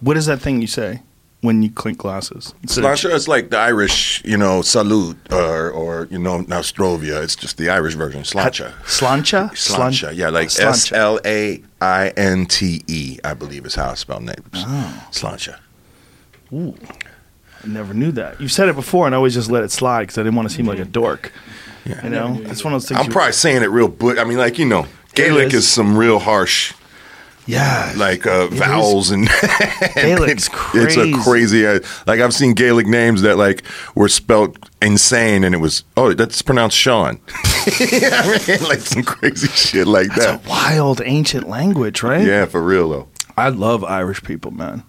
What is that thing you say when you clink glasses? Sláinte is like the Irish, you know, salute or or you know Nostrovia. It's just the Irish version. Sláinte. Slancha? Sláinte, yeah, like. S L A I N T E, I believe is how it's spelled. Name. Oh. Sláinte. Ooh, I never knew that. You said it before, and I always just let it slide because I didn't want to seem like a dork. Yeah. You know, it's one of those things. I'm probably saying it real, but I mean, like you know, Gaelic is. is some real harsh, yeah, like uh, is. vowels and. Gaelic's It's a crazy. crazy. Uh, like I've seen Gaelic names that like were spelt insane, and it was oh that's pronounced Sean. I mean, like some crazy shit like that. It's a that. wild ancient language, right? Yeah, for real though. I love Irish people, man.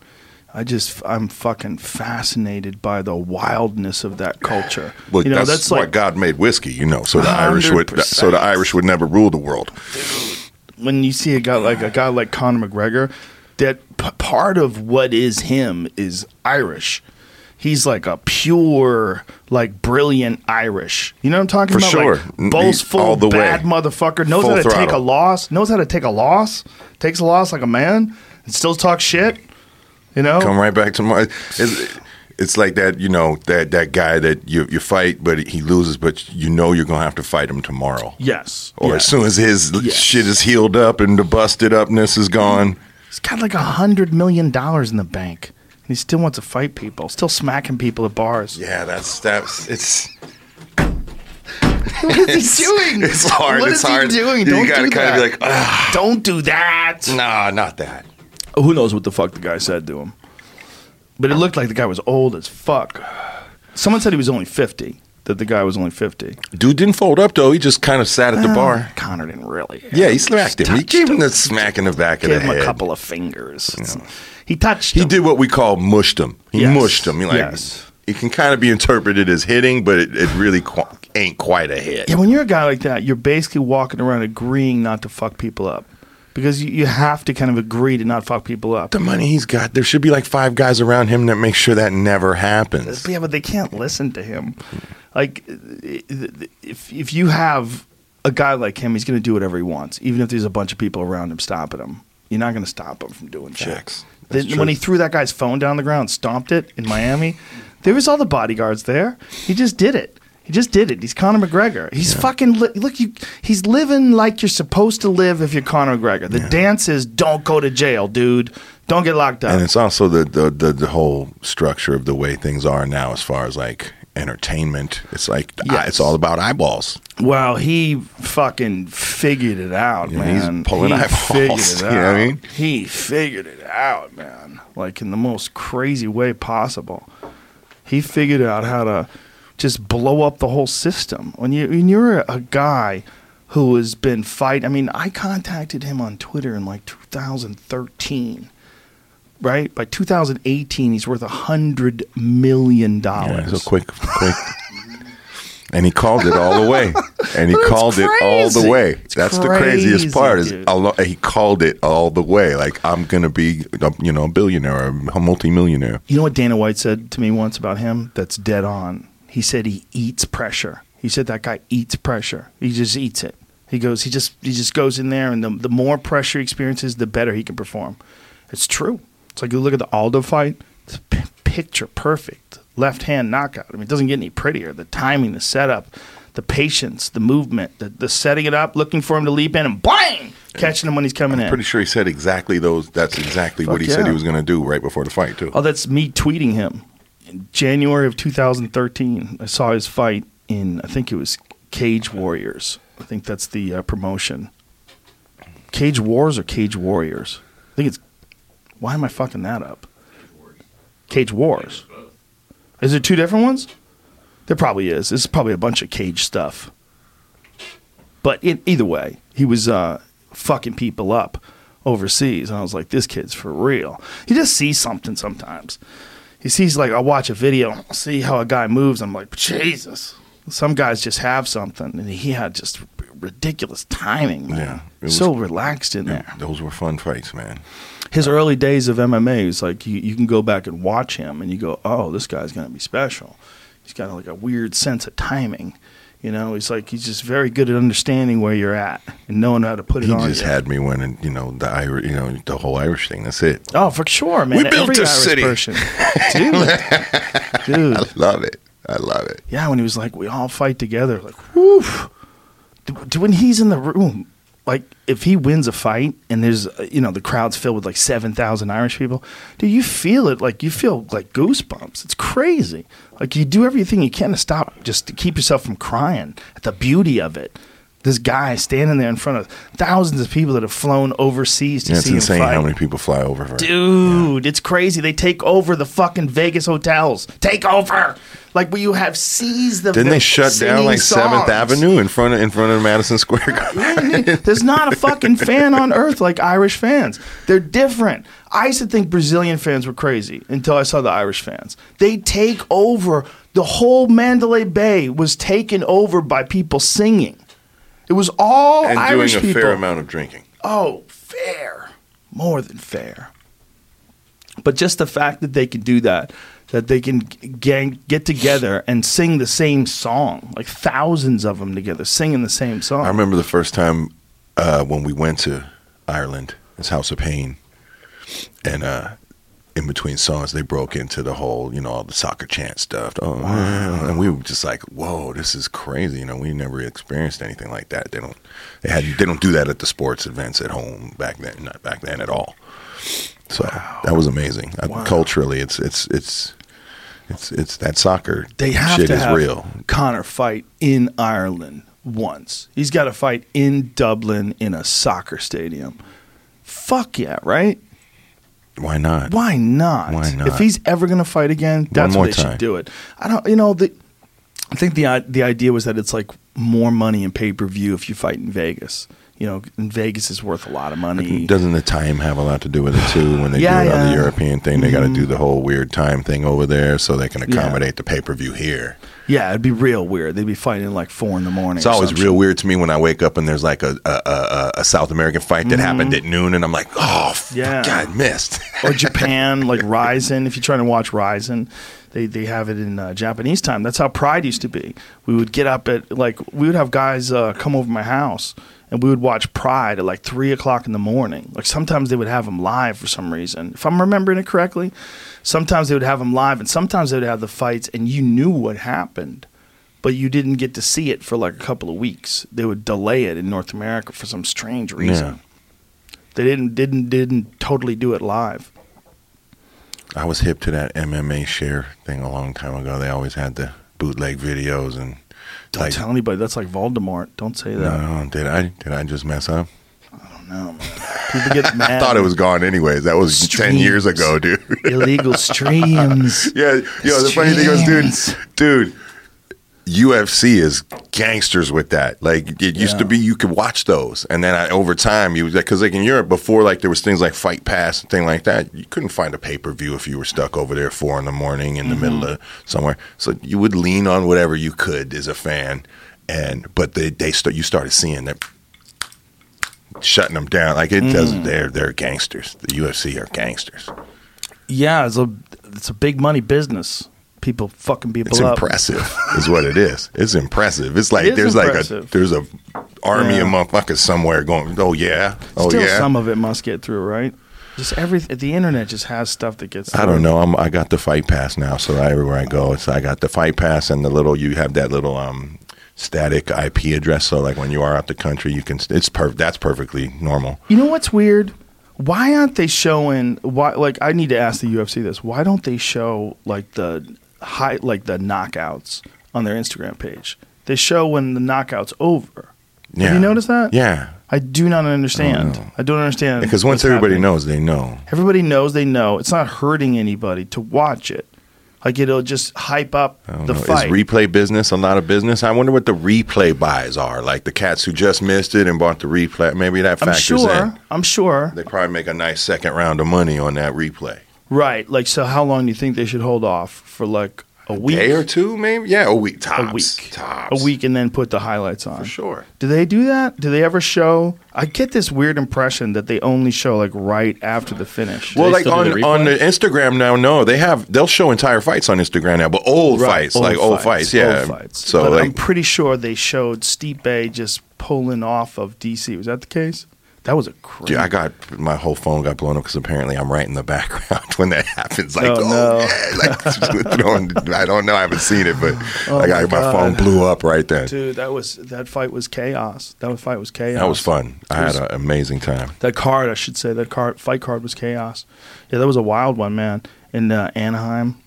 I just I'm fucking fascinated by the wildness of that culture. But you know, that's, that's why like God made whiskey, you know, so the Irish would so the Irish would never rule the world. When you see a guy like a guy like Conor McGregor, that p- part of what is him is Irish. He's like a pure, like brilliant Irish. You know what I'm talking For about? sure. Like, boastful, bad way. motherfucker. Knows Full how to take a loss. Knows how to take a loss. Takes a loss like a man and still talk shit. You know? Come right back to my. It's like that, you know, that that guy that you you fight, but he loses, but you know you're gonna have to fight him tomorrow. yes. Or Yeah. as soon as his Yes. shit is healed up and the busted upness is gone. He's got like a hundred million dollars in the bank. And he still wants to fight people. Still smacking people at bars. Yeah, that's that's it's. What is he doing? It's hard. What it's is he doing? Don't gotta do kind that. of be like, ah, Don't do that. nah, not that. Who knows what the fuck the guy said to him? But it looked like the guy was old as fuck. Someone said he was only 50, that the guy was only 50. Dude didn't fold up though. He just kind of sat at the uh, bar. Conor didn't really. Yeah, he smacked him. He touched gave him the smack in the back of Gave the him head. a couple of fingers. He touched He him. did what we call mushed him. He Yes. mushed him. He like Yes. it can kind of be interpreted as hitting, but it, it really qu- ain't quite a hit. Yeah, when you're a guy like that, you're basically walking around agreeing not to fuck people up. Because you, you have to kind of agree to not fuck people up. The money he's got, there should be like five guys around him that make sure that never happens. Yeah, but they can't listen to him. Like, if if you have a guy like him, he's going to do whatever he wants, even if there's a bunch of people around him stopping him. You're not going to stop him from doing. Facts. That's Then when he threw that guy's phone down the ground, stomped it in Miami, there was all the bodyguards there. He just did it. He just did it. He's Conor McGregor. He's fucking li- look. You, he's living like you're supposed to live if you're Conor McGregor. The dance is don't go to jail, dude. Don't get locked up. And it's also the, the, the, the whole structure of the way things are now as far as like entertainment. It's like uh, Yes. it's all about eyeballs. Well, he fucking figured it out, Yeah, he's man. pulling he eyeballs, figured it you know what I mean? He figured it out, man. Like in the most crazy way possible. He figured out how to just blow up the whole system. When you when you're a guy who has been fight, I mean, I contacted him on Twitter in like 2013. Right by 2018, he's worth a hundred million dollars. Yeah, so quick, quick. and he called it all the way. And he called it all the way. It's That's the craziest part. Is lo- he called it all the way. Like I'm gonna be, um, you know, a billionaire, a multimillionaire. You know what Dana White said to me once about him? That's dead on. He said he eats pressure. He said that guy eats pressure. He just eats it. He goes. He just he just goes in there, and the the more pressure he experiences, the better he can perform. It's true. It's like you look at the Aldo fight. It's p- picture perfect left hand knockout. I mean, it doesn't get any prettier. The timing, the setup, the patience, the movement, the, the setting it up, looking for him to leap in, and bang, catching him when he's coming in. Pretty sure he said exactly those. That's exactly what he said he was gonna do right before the fight too. Oh, that's me tweeting him. January of 2013, I saw his fight in, I think it was Cage Warriors. I think that's the uh, promotion. Cage Wars or Cage Warriors? I think it's. Why am I fucking that up? Cage Wars. Is there two different ones? There probably is. Is probably a bunch of cage stuff. But in, either way, he was uh, fucking people up overseas, and I was like, "This kid's for real." You just see something sometimes. He sees like I watch a video, I see how a guy moves. I'm like, Jesus. Some guys just have something, and he had just ridiculous timing, man. Yeah, was- so relaxed in there. Those were fun fights, man. His early days of MMA was like you, you can go back and watch him, and you go, "Oh, this guy's gonna be special." He's got like a weird sense of timing. You know, he's like he's just very good at understanding where you're at and knowing how to put it He on. just you. had me winning, you know, the Irish, you know, the whole Irish thing. That's it. oh, for sure, man. We built Every a Irish city. person, dude, dude. I love it. I love it. Yeah, when he was like, we all fight together, like, woof. When he's in the room, like, if he wins a fight and there's, you know, the crowd's filled with like 7,000 Irish people, do you feel it. Like, you feel like goosebumps. It's crazy. Like, you do everything you can to stop, just to keep yourself from crying at the beauty of it. This guy standing there in front of thousands of people that have flown overseas to Yeah, it's see him insane how many people fly over for. Dude, it's crazy. They take over the fucking Vegas hotels. Take over. Like where you have seized the. Didn't they shut down like Seventh. Avenue in front of in front of Madison Square Garden? There's not a fucking fan on earth like Irish fans. They're different. I used to think Brazilian fans were crazy until I saw the Irish fans. They take over. The whole Mandalay Bay was taken over by people singing. It was all and Irish doing a people. fair amount of drinking. Oh, fair. More than fair. But just the fact that they can do that, that they can gang, get together and sing the same song, like thousands of them together singing the same song. I remember the first time uh, when we went to Ireland, it's House of Pain, and uh, in between songs they broke into the whole, you know, all the soccer chant stuff. Oh, wow. and we were just like, "Whoa, this is crazy!" You know, we never experienced anything like that. They don't, they had, they don't do that at the sports events at home back then, not back then at all. So that was amazing. Uh, Wow. Culturally, it's it's it's it's it's that soccer they have shit to is have real. Conor fight in Ireland once. He's got to fight in Dublin in a soccer stadium. Fuck yeah, right? Why not? Why not? Why not? If he's ever going to fight again, that's when they time. should do it. I don't. You know, the, I think the the idea was that it's like more money in pay per view if you fight in Vegas. You know, Vegas is worth a lot of money. Doesn't the time have a lot to do with it too? When they Yeah, do it on the. European thing, they got to do the whole weird time thing over there so they can Yeah. accommodate the pay per view here. Yeah, it'd be real weird. They'd be fighting like four in the morning. It's always real weird to me when I wake up and there's like a a, a, a South American fight that happened at noon, and I'm like, oh, Mm-hmm. Yeah. yeah, God, missed. or Japan, like Rizin. If you're trying to watch Rizin, they they have it in uh, Japanese time. That's how Pride used to be. We would get up at like we would have guys uh, come over my house and we would watch Pride at like three o'clock in the morning. Like sometimes they would have them live for some reason. If I'm remembering it correctly, sometimes they would have them live and sometimes they would have the fights and you knew what happened. But you didn't get to see it for like a couple of weeks. They would delay it in North America for some strange reason. They didn't didn't didn't totally do it live. I was hip to that MMA share thing a long time ago. They always had the bootleg videos and Don't like, tell anybody. That's like Voldemort. Don't say that. no, did I did I just mess up? No, man. People get mad. I thought it was gone anyways. That was ten years ago, dude. illegal streams. Yeah, yo, the funny thing was, dude, dude, UFC is gangsters with that. Like it used to be, you could watch those, and then I, over time, you because like in Europe before, like there was things like Fight Pass and thing like that. You couldn't find a pay per view if you were stuck over there four in the morning in the Mm-hmm. middle of somewhere. So you would lean on whatever you could as a fan, and but they they start you started seeing that. Shutting them down like it Mm. does. They're they're gangsters. The UFC are gangsters. Yeah, it's a it's a big money business. People fucking people It's up. impressive, is what it is. It's impressive. It's like It there's impressive. like a there's a army Yeah. of motherfuckers somewhere going. Oh yeah, oh Still, yeah. some of it must get through, right? Just every the internet just has stuff that gets. I don't know. I'm, I got the fight pass now, so everywhere I go, it's I got the fight pass and the little. You have that little um static IP address, so like when you are out the country, you can. It's per. That's perfectly normal. You know what's weird? Why aren't they showing? Why like I need to ask the UFC this. Why don't they show like the high like the knockouts on their Instagram page? They show when the knockout's over. Yeah. Have you noticed that? Yeah, I do not understand. No. I don't understand. because once everybody happening. knows, they know. everybody knows they know. It's not hurting anybody to watch it. Like it'll just hype up the know. fight. Is replay business a lot of business? I wonder what the replay buys are. Like the cats who just missed it and bought the replay. Maybe that I'm sure. in. I'm sure. They probably make a nice second round of money on that replay. Right. Like so how long do you think they should hold off for like a week, day or two, maybe. Yeah, a week tops. a week, Tops. a week, and then put the highlights on. for sure. Do they do that? Do they ever show? I get this weird impression that they only show like right after the finish. Do Well, like on the on the? Instagram now, no, they have they'll show entire fights on Instagram now, but old Right, fights, like old fights, yeah. old fights. So but I'm pretty sure they showed Stipe just pulling off of DC. Was that the case? That was a crazy. dude, I got my whole phone got blown up because apparently I'm right in the background when that happens. Like, Oh, oh, no. like throwing- I don't know, I haven't seen it, but like Oh, my my phone blew up right then. Dude, that was that fight was chaos. That fight was chaos. That was fun. I had an amazing time. That card, I should say, that card fight card was chaos. Yeah, that was a wild one, man. In uh, Anaheim,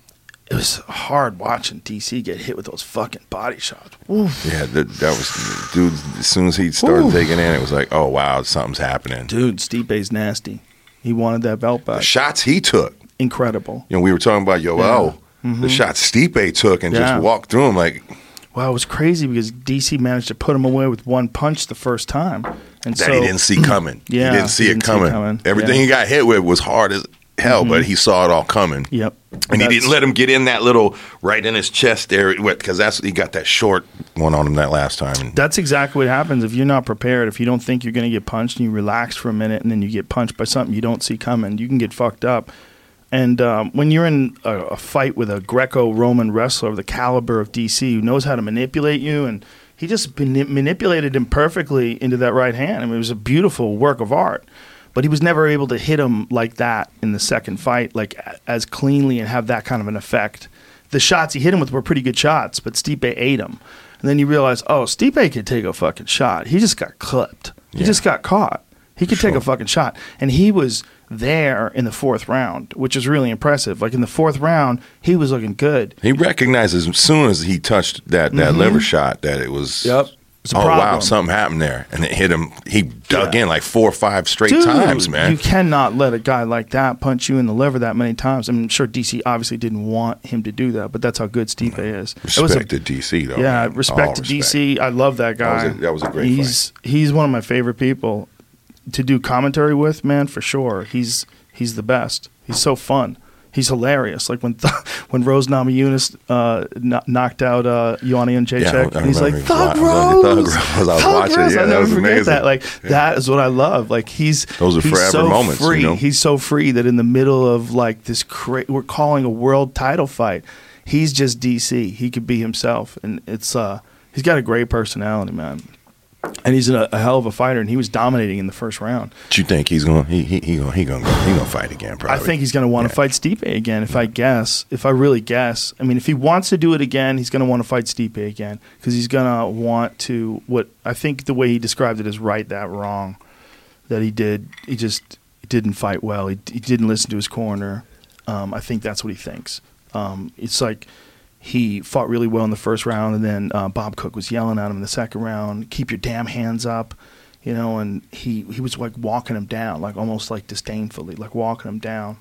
it was hard watching DC get hit with those fucking body shots. Oof. Yeah, that, that was dude. As soon as he started Whew. taking in, it was like, oh wow, something's happening. Dude, Stipe's nasty. He wanted that belt The back. shots he took. Incredible. You know, we were talking about Yoel. The shots Stipe took and Mm-hmm. Yeah. just walked through him like Wow, it was crazy because DC managed to put him away with one punch the first time, and that so he didn't see coming. Yeah, he didn't see he it didn't see it coming. coming. Everything Yeah. he got hit with was hard as hell, but he saw it all coming. Yep. And he didn't let him get in that little right in his chest area because that's he got that short one on him that last time. That's exactly what happens if you're not prepared. If you don't think you're going to get punched and you relax for a minute and then you get punched by something you don't see coming, you can get fucked up. And um, when you're in a, a fight with a Greco-Roman wrestler of the caliber of DC, who knows how to manipulate you, and he just mani- manipulated him perfectly into that right hand. I mean, it was a beautiful work of art. But he was never able to hit him like that in the second fight, like as cleanly and have that kind of an effect. The shots he hit him with were pretty good shots, but Stipe ate him. And then you realize, oh, Stipe could take a fucking shot. He just got clipped. He Yeah. just got caught. He could take a fucking shot. And he was there in the fourth round, which is really impressive. Like in the fourth round, he was looking good. he recognizes as soon as he touched that, that liver shot that it was Mm-hmm. Yep. Oh wow, something happened there, and it hit him. He dug Yeah. in like four or five straight Dude, times, man. You cannot let a guy like that punch you in the liver that many times. I'm sure DC obviously didn't want him to do that, but that's how good Stipe is. It was a- Respect to DC though. yeah, man. respect All to respect. DC. I love that That was guy. a- that was a great He's he's one of my favorite people to do commentary with, man, for sure. He's he's the best. He's so fun. He's hilarious. Like when th- when Rose Namajunas uh, kno- knocked out uh, and Yeah, Jacek, I and he's like. Thug I was Rose, Thug Rose. I was Thug watching. Rose." Yeah, I'll never forget amazing. that. Like that is what I love. Like he's Those are he's forever so moments, you Free. know? He's so free that in the middle of like this, cra- we're calling a world title fight. He's just DC. He could be himself, and it's uh, he's got a great personality, man. And he's a, a hell of a fighter, and he was dominating in the first round. Do you think he's gonna he he he gonna he gonna he gonna fight again? Probably. I think he's going to want to Yeah. fight Stipe again. If I guess, if I really guess, I mean, if he wants to do it again, he's going to want to fight Stipe again because he's going to want to. What I think the way he described it is right that wrong. That he did, he just didn't fight well. He, he didn't listen to his corner. Um, I think that's what he thinks. Um, it's like he fought really well in the first round, and then uh, Bob Cook was yelling at him in the second round, "Keep your damn hands up," you know. And he he was like walking him down, like almost like disdainfully, like walking him down.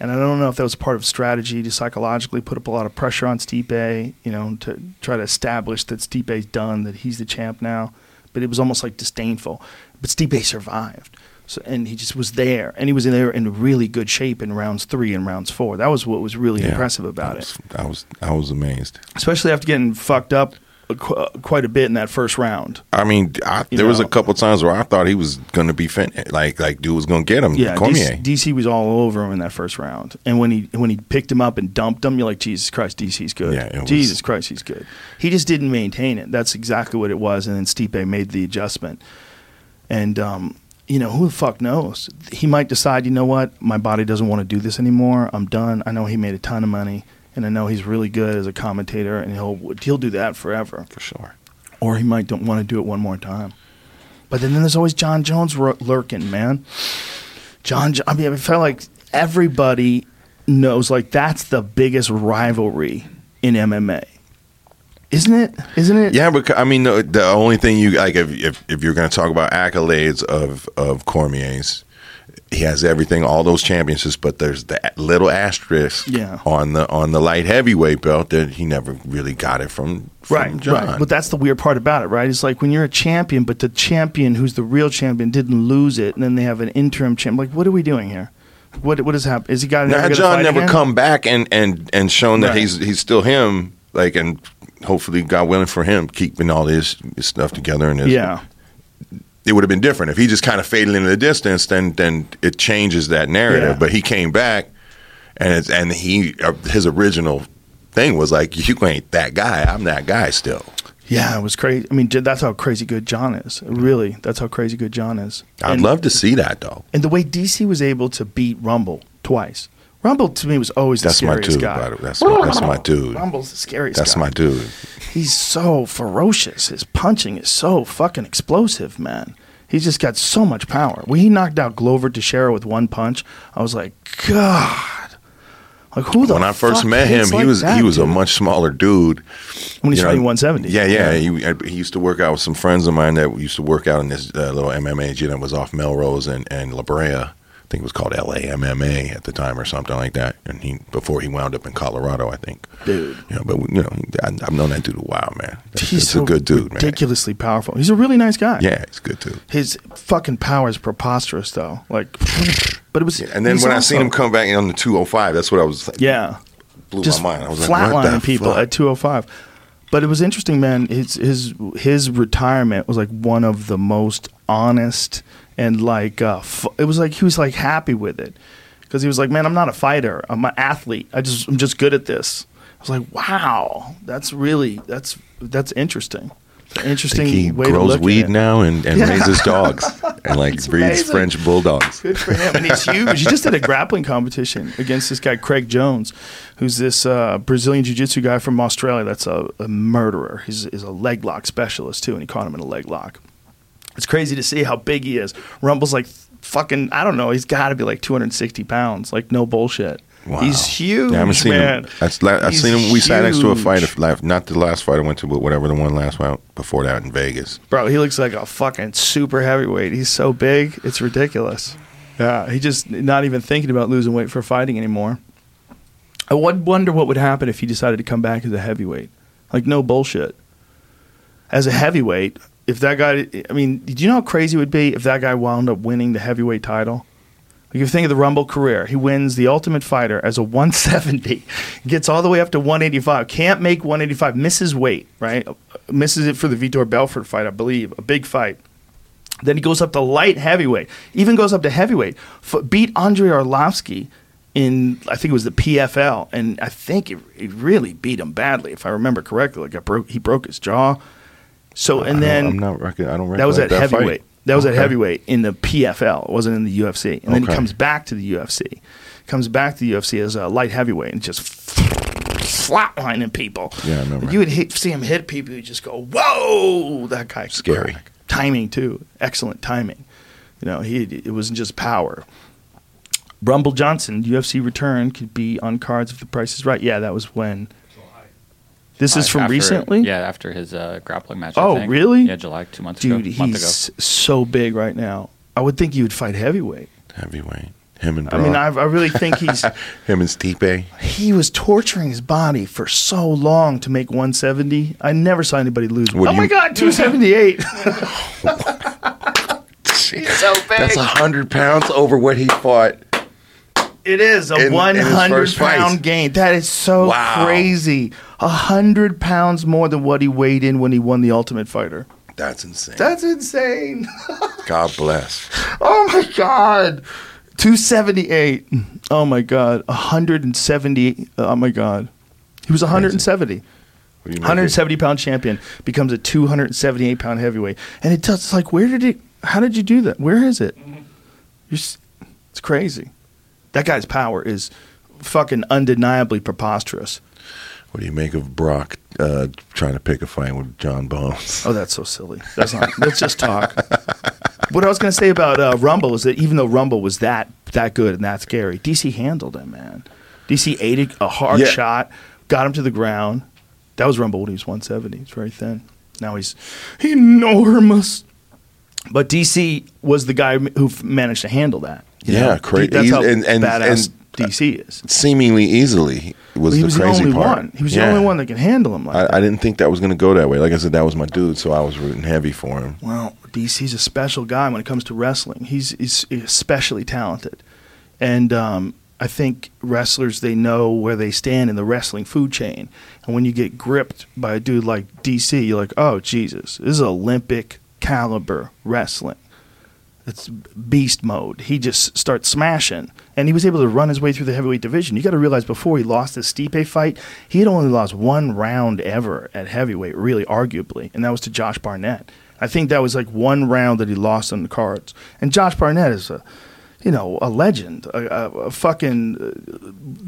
And I don't know if that was part of strategy to psychologically put up a lot of pressure on Stipe, you know, to try to establish that Stipe's done, that he's the champ now. But it was almost like disdainful. But Stipe survived. So, and he just was there, and he was in there in really good shape in rounds three and rounds four. That was what was really Yeah. impressive about I it I was I was amazed. especially after getting fucked up qu- uh, quite a bit in that first round. I mean, I, there was a couple times where I thought he was gonna be fin- like like dude was gonna get him. Yeah, Cormier. DC, DC was all over him in that first round, and when he when he picked him up and dumped him, you're like, Jesus Christ, DC's good. Yeah, it was- Jesus Christ, he's good. He just didn't maintain it. That's exactly what it was, and then Stipe made the adjustment. And um, you know, who the fuck knows? He might decide, you know what, my body doesn't want to do this anymore. I'm done. I know he made a ton of money, and I know he's really good as a commentator, and he'll he'll do that forever. for sure. or he might don't want to do it one more time. But then then there's always Jon Jones ru- lurking, man. Jon, I mean, I felt like everybody knows like that's the biggest rivalry in MMA, isn't it? Isn't it? Yeah, but I mean, the, the only thing you like if if, if you're going to talk about accolades of of Cormier's, he has everything, all those championships, but there's the little asterisk Yeah. on the on the light heavyweight belt that he never really got it from, from Right, Jon. right. But that's the weird part about it, right? It's like when you're a champion, but the champion who's the real champion didn't lose it, and then they have an interim champ. Like, what are we doing here? What what has happened? Is he got? Now Jon never again? come back and and and shown that Right. he's he's still him. Like and hopefully, God willing for him, keeping all his, his stuff together and his, Yeah, it would have been different if he just kind of faded into the distance. Then then it changes that narrative. Yeah. But he came back, and it's and he uh, his original thing was like, you ain't that guy. I'm that guy still. yeah, it was crazy. I mean, that's how crazy good Jon is. Really, that's how crazy good Jon is. I'd And- love to see that though. And the way DC was able to beat Rumble twice. Rumble to me was always That's the my dude. guy. Way. That's my, that's my dude. Rumble's the scariest. That's guy. my dude. He's so ferocious. His punching is so fucking explosive, man. He's just got so much power. When he knocked out Glover Teixeira with one punch, I was like, God. Like who the When I first met him, he like was that, he was a much smaller dude. when he's you know, fighting 170. Yeah, yeah. He, he used to work out with some friends of mine that used to work out in this uh, little MMA gym that was off Melrose and, and La Brea. I think it was called LAMMA at the time or something like that. And he before he wound up in Colorado, I think. Dude. You know, but you know, I, I've known that dude a while, man. He's He's so a good dude, man. ridiculously powerful. He's a really nice guy. Yeah, he's good too. His fucking power is preposterous, though. Like, but it was. And then when I seen him come back on the 205, that's what I was. Like, yeah, blew just my mind. I was like, flatlining people fuck? at 205. But it was interesting, man. His his his retirement was like one of the most honest and like uh, f- it was like he was like happy with it because he was like, man, I'm not a fighter. I'm an athlete. I just I'm just good at this. I was like, wow, that's really that's that's interesting. An interesting he way to grows look weed at it. now and, and Yeah. raises dogs and like breeds amazing. French bulldogs. Good for him. And he's huge. He just did a grappling competition against this guy, Craig Jones, who's this uh, Brazilian jiu jitsu guy from Australia that's a, a murderer. He's, he's a leg lock specialist, too, and he caught him in a leg lock. It's crazy to see how big he is. Rumble's like fucking, I don't know, he's got to be like 260 pounds. Like, no bullshit. Wow. He's huge, Yeah, I haven't seen man. him. I've He's seen him. We sat next to a fight, not the last fight I went to, but whatever the one last one before that in Vegas. Bro, he looks like a fucking super heavyweight. He's so big, it's ridiculous. Yeah, he just not even thinking about losing weight for fighting anymore. I would wonder what would happen if he decided to come back as a heavyweight. Like no bullshit. As a heavyweight, if that guy, I mean, do you know how crazy it would be if that guy wound up winning the heavyweight title? Like if you think of the Rumble career, he wins the Ultimate Fighter as a 170, gets all the way up to 185, can't make 185, misses weight, right? Misses it for the Vitor Belfort fight, I believe, a big fight. Then he goes up to light heavyweight, even goes up to heavyweight, F- beat Andrei Arlovsky in, I think it was the PFL, and I think he really beat him badly, if I remember correctly. Like I he broke his jaw. So and then I'm not. rec- I don't. that That was at recollect heavyweight. fight. That was at Okay. heavyweight in the PFL. It wasn't in the UFC. And then he comes back to the UFC. Comes back to the UFC as a light heavyweight and just flatlining people. Yeah, I remember. You would hit, see him hit people. You just go, "Whoa!" That guy Scary. crack. Timing too, excellent timing. You know, he it wasn't just power. Rumble Johnson, UFC return could be on cards if the price is right. Yeah, that was when. This is Uh, from after- recently. Yeah, after his uh, grappling match. I Oh, think. really? Yeah, July, two months Dude, ago. month he's so big right now. I would think he would fight heavyweight. Heavyweight. Him and I mean, I, I really think he's him and Stipe. he was torturing his body for so long to make 170. I never saw anybody lose. What oh do my god, 278. he's so big. That's a hundred pounds over what he fought. It is a in- 100 first fight. pound gain. That is so Wow. crazy. A hundred pounds more than what he weighed in when he won the Ultimate Fighter. That's insane. That's insane. God bless. Oh my god. 278. Oh my god. 170. Oh my god. He was 170. What do you make 170 pound champion becomes a 278 pound heavyweight. And it does it's like where did it how did you do that? Where is it? You're, it's crazy. That guy's power is fucking undeniably preposterous. What do you make of Brock uh, trying to pick a fight with Jon Bones? Oh, that's so silly. That's not. let's just talk. What I was going to say about uh, Rumble is that even though Rumble was that that good and that scary, DC handled him, man. DC ate a, a hard Yeah. shot, got him to the ground. That was Rumble when he was 170. He's very thin. Now he's enormous. But DC was the guy who managed to handle that. Yeah, know? cra- That's how and- and- badass and- DC is. Seemingly easily was he the was the crazy only part. one. He was Yeah. the only one that can handle him like that. I, I didn't think that was going to go that way. Like I said, that was my dude, so I was rooting heavy for him. Well, DC's a special guy when it comes to wrestling. He's, he's especially talented. and um, I think wrestlers they know where they stand in the wrestling food chain. And when you get gripped by a dude like DC, you're like, oh Jesus, this is Olympic caliber wrestling. It's beast mode. He just starts smashing, and he was able to run his way through the heavyweight division. You got to realize before he lost the Stipe fight, he had only lost one round ever at heavyweight, really arguably, and that was to Josh Barnett. I think that was like one round that he lost on the cards. And Josh Barnett is a, you know, a legend, a, a, a fucking uh,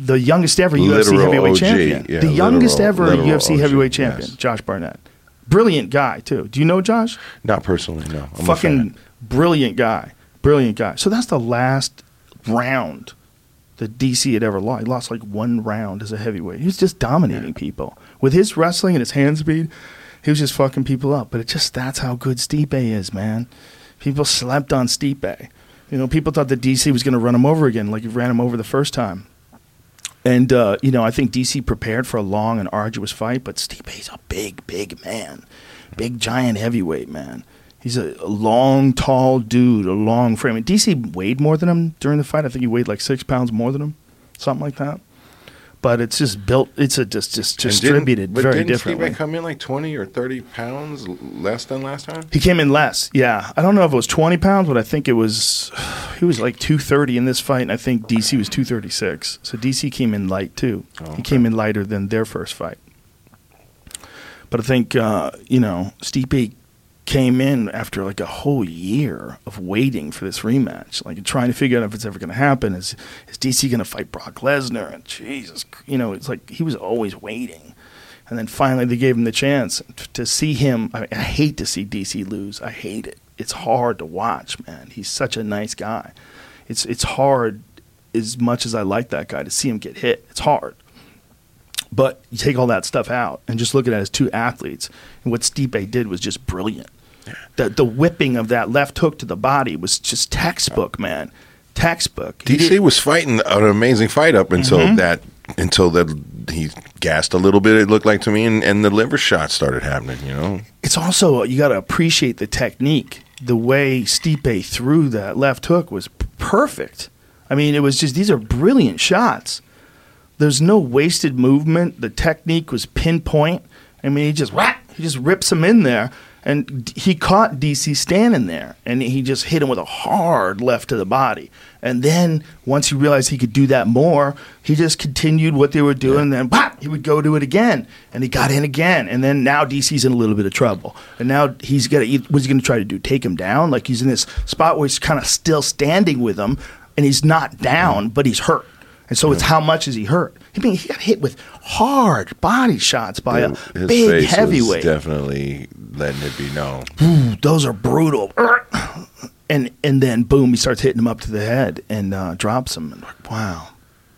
the youngest ever UFC heavyweight OG, champion, yeah, the youngest literal- ever literal UFC OG, heavyweight champion, yes. Josh Barnett. Brilliant guy too. Do you know Josh? Not personally, no. I'm a fucking. Brilliant guy, brilliant guy. So that's the last round that DC had ever lost. He lost like one round as a heavyweight. He was just dominating people with his wrestling and his hand speed. He was just fucking people up. But it just that's how good Stipe is, man. People slept on Stipe. You know, people thought that DC was going to run him over again, like he ran him over the first time. And uh, you know, I think DC prepared for a long and arduous fight, but Stipe's a big, big man, big giant heavyweight man. He's a, a long, tall dude, a long frame. DC weighed more than him during the fight. I think he weighed like six pounds more than him, something like that. But it's just built. It's a just just distributed but very didn't differently. Stipe come in like 20 or 30 pounds less than last time? He came in less. Yeah, I don't know if it was twenty pounds, but I think it was. He was like two thirty in this fight, and I think DC was two thirty six. So DC came in light too. Oh, He came in lighter than their first fight. But I think uh, you know Stipe came in after like a whole year of waiting for this rematch, like trying to figure out if it's ever going to happen. Is is DC going to fight Brock Lesnar? And Jesus, you know, it's like he was always waiting. And then finally, they gave him the chance to see him. I, I hate to see DC lose. I hate it. It's hard to watch, man. He's such a nice guy. It's it's hard as much as I like that guy to see him get hit. It's hard. But you take all that stuff out and just look at it as two athletes. And what Stipe did was just brilliant. The the whipping of that left hook to the body was just textbook, man. Textbook. DC did- was fighting an amazing fight up until Mm-hmm. that until that he gassed a little bit. It looked like to me, and, and the liver shots started happening. You know, it's also you got to appreciate the technique. The way Stipe threw that left hook was perfect. I mean, it was just these are brilliant shots. There's no wasted movement. The technique was pinpoint. I mean, he just whack, he just rips him in there, and he caught DC standing there, and he just hit him with a hard left to the body. And then once he realized he could do that more, he just continued what they were doing. Then pop, he would go do it again, and he got in again. And then now DC's in a little bit of trouble, and now he's gonna what's he gonna try to do? Take him down? Like he's in this spot where he's kind of still standing with him, and he's not down, but he's hurt. And so it's how much is he hurt? I mean, he got hit with hard body shots by a big heavyweight. definitely letting it be known. Ooh, those are brutal. And and then boom, he starts hitting him up to the head and uh, drops him. And like, wow,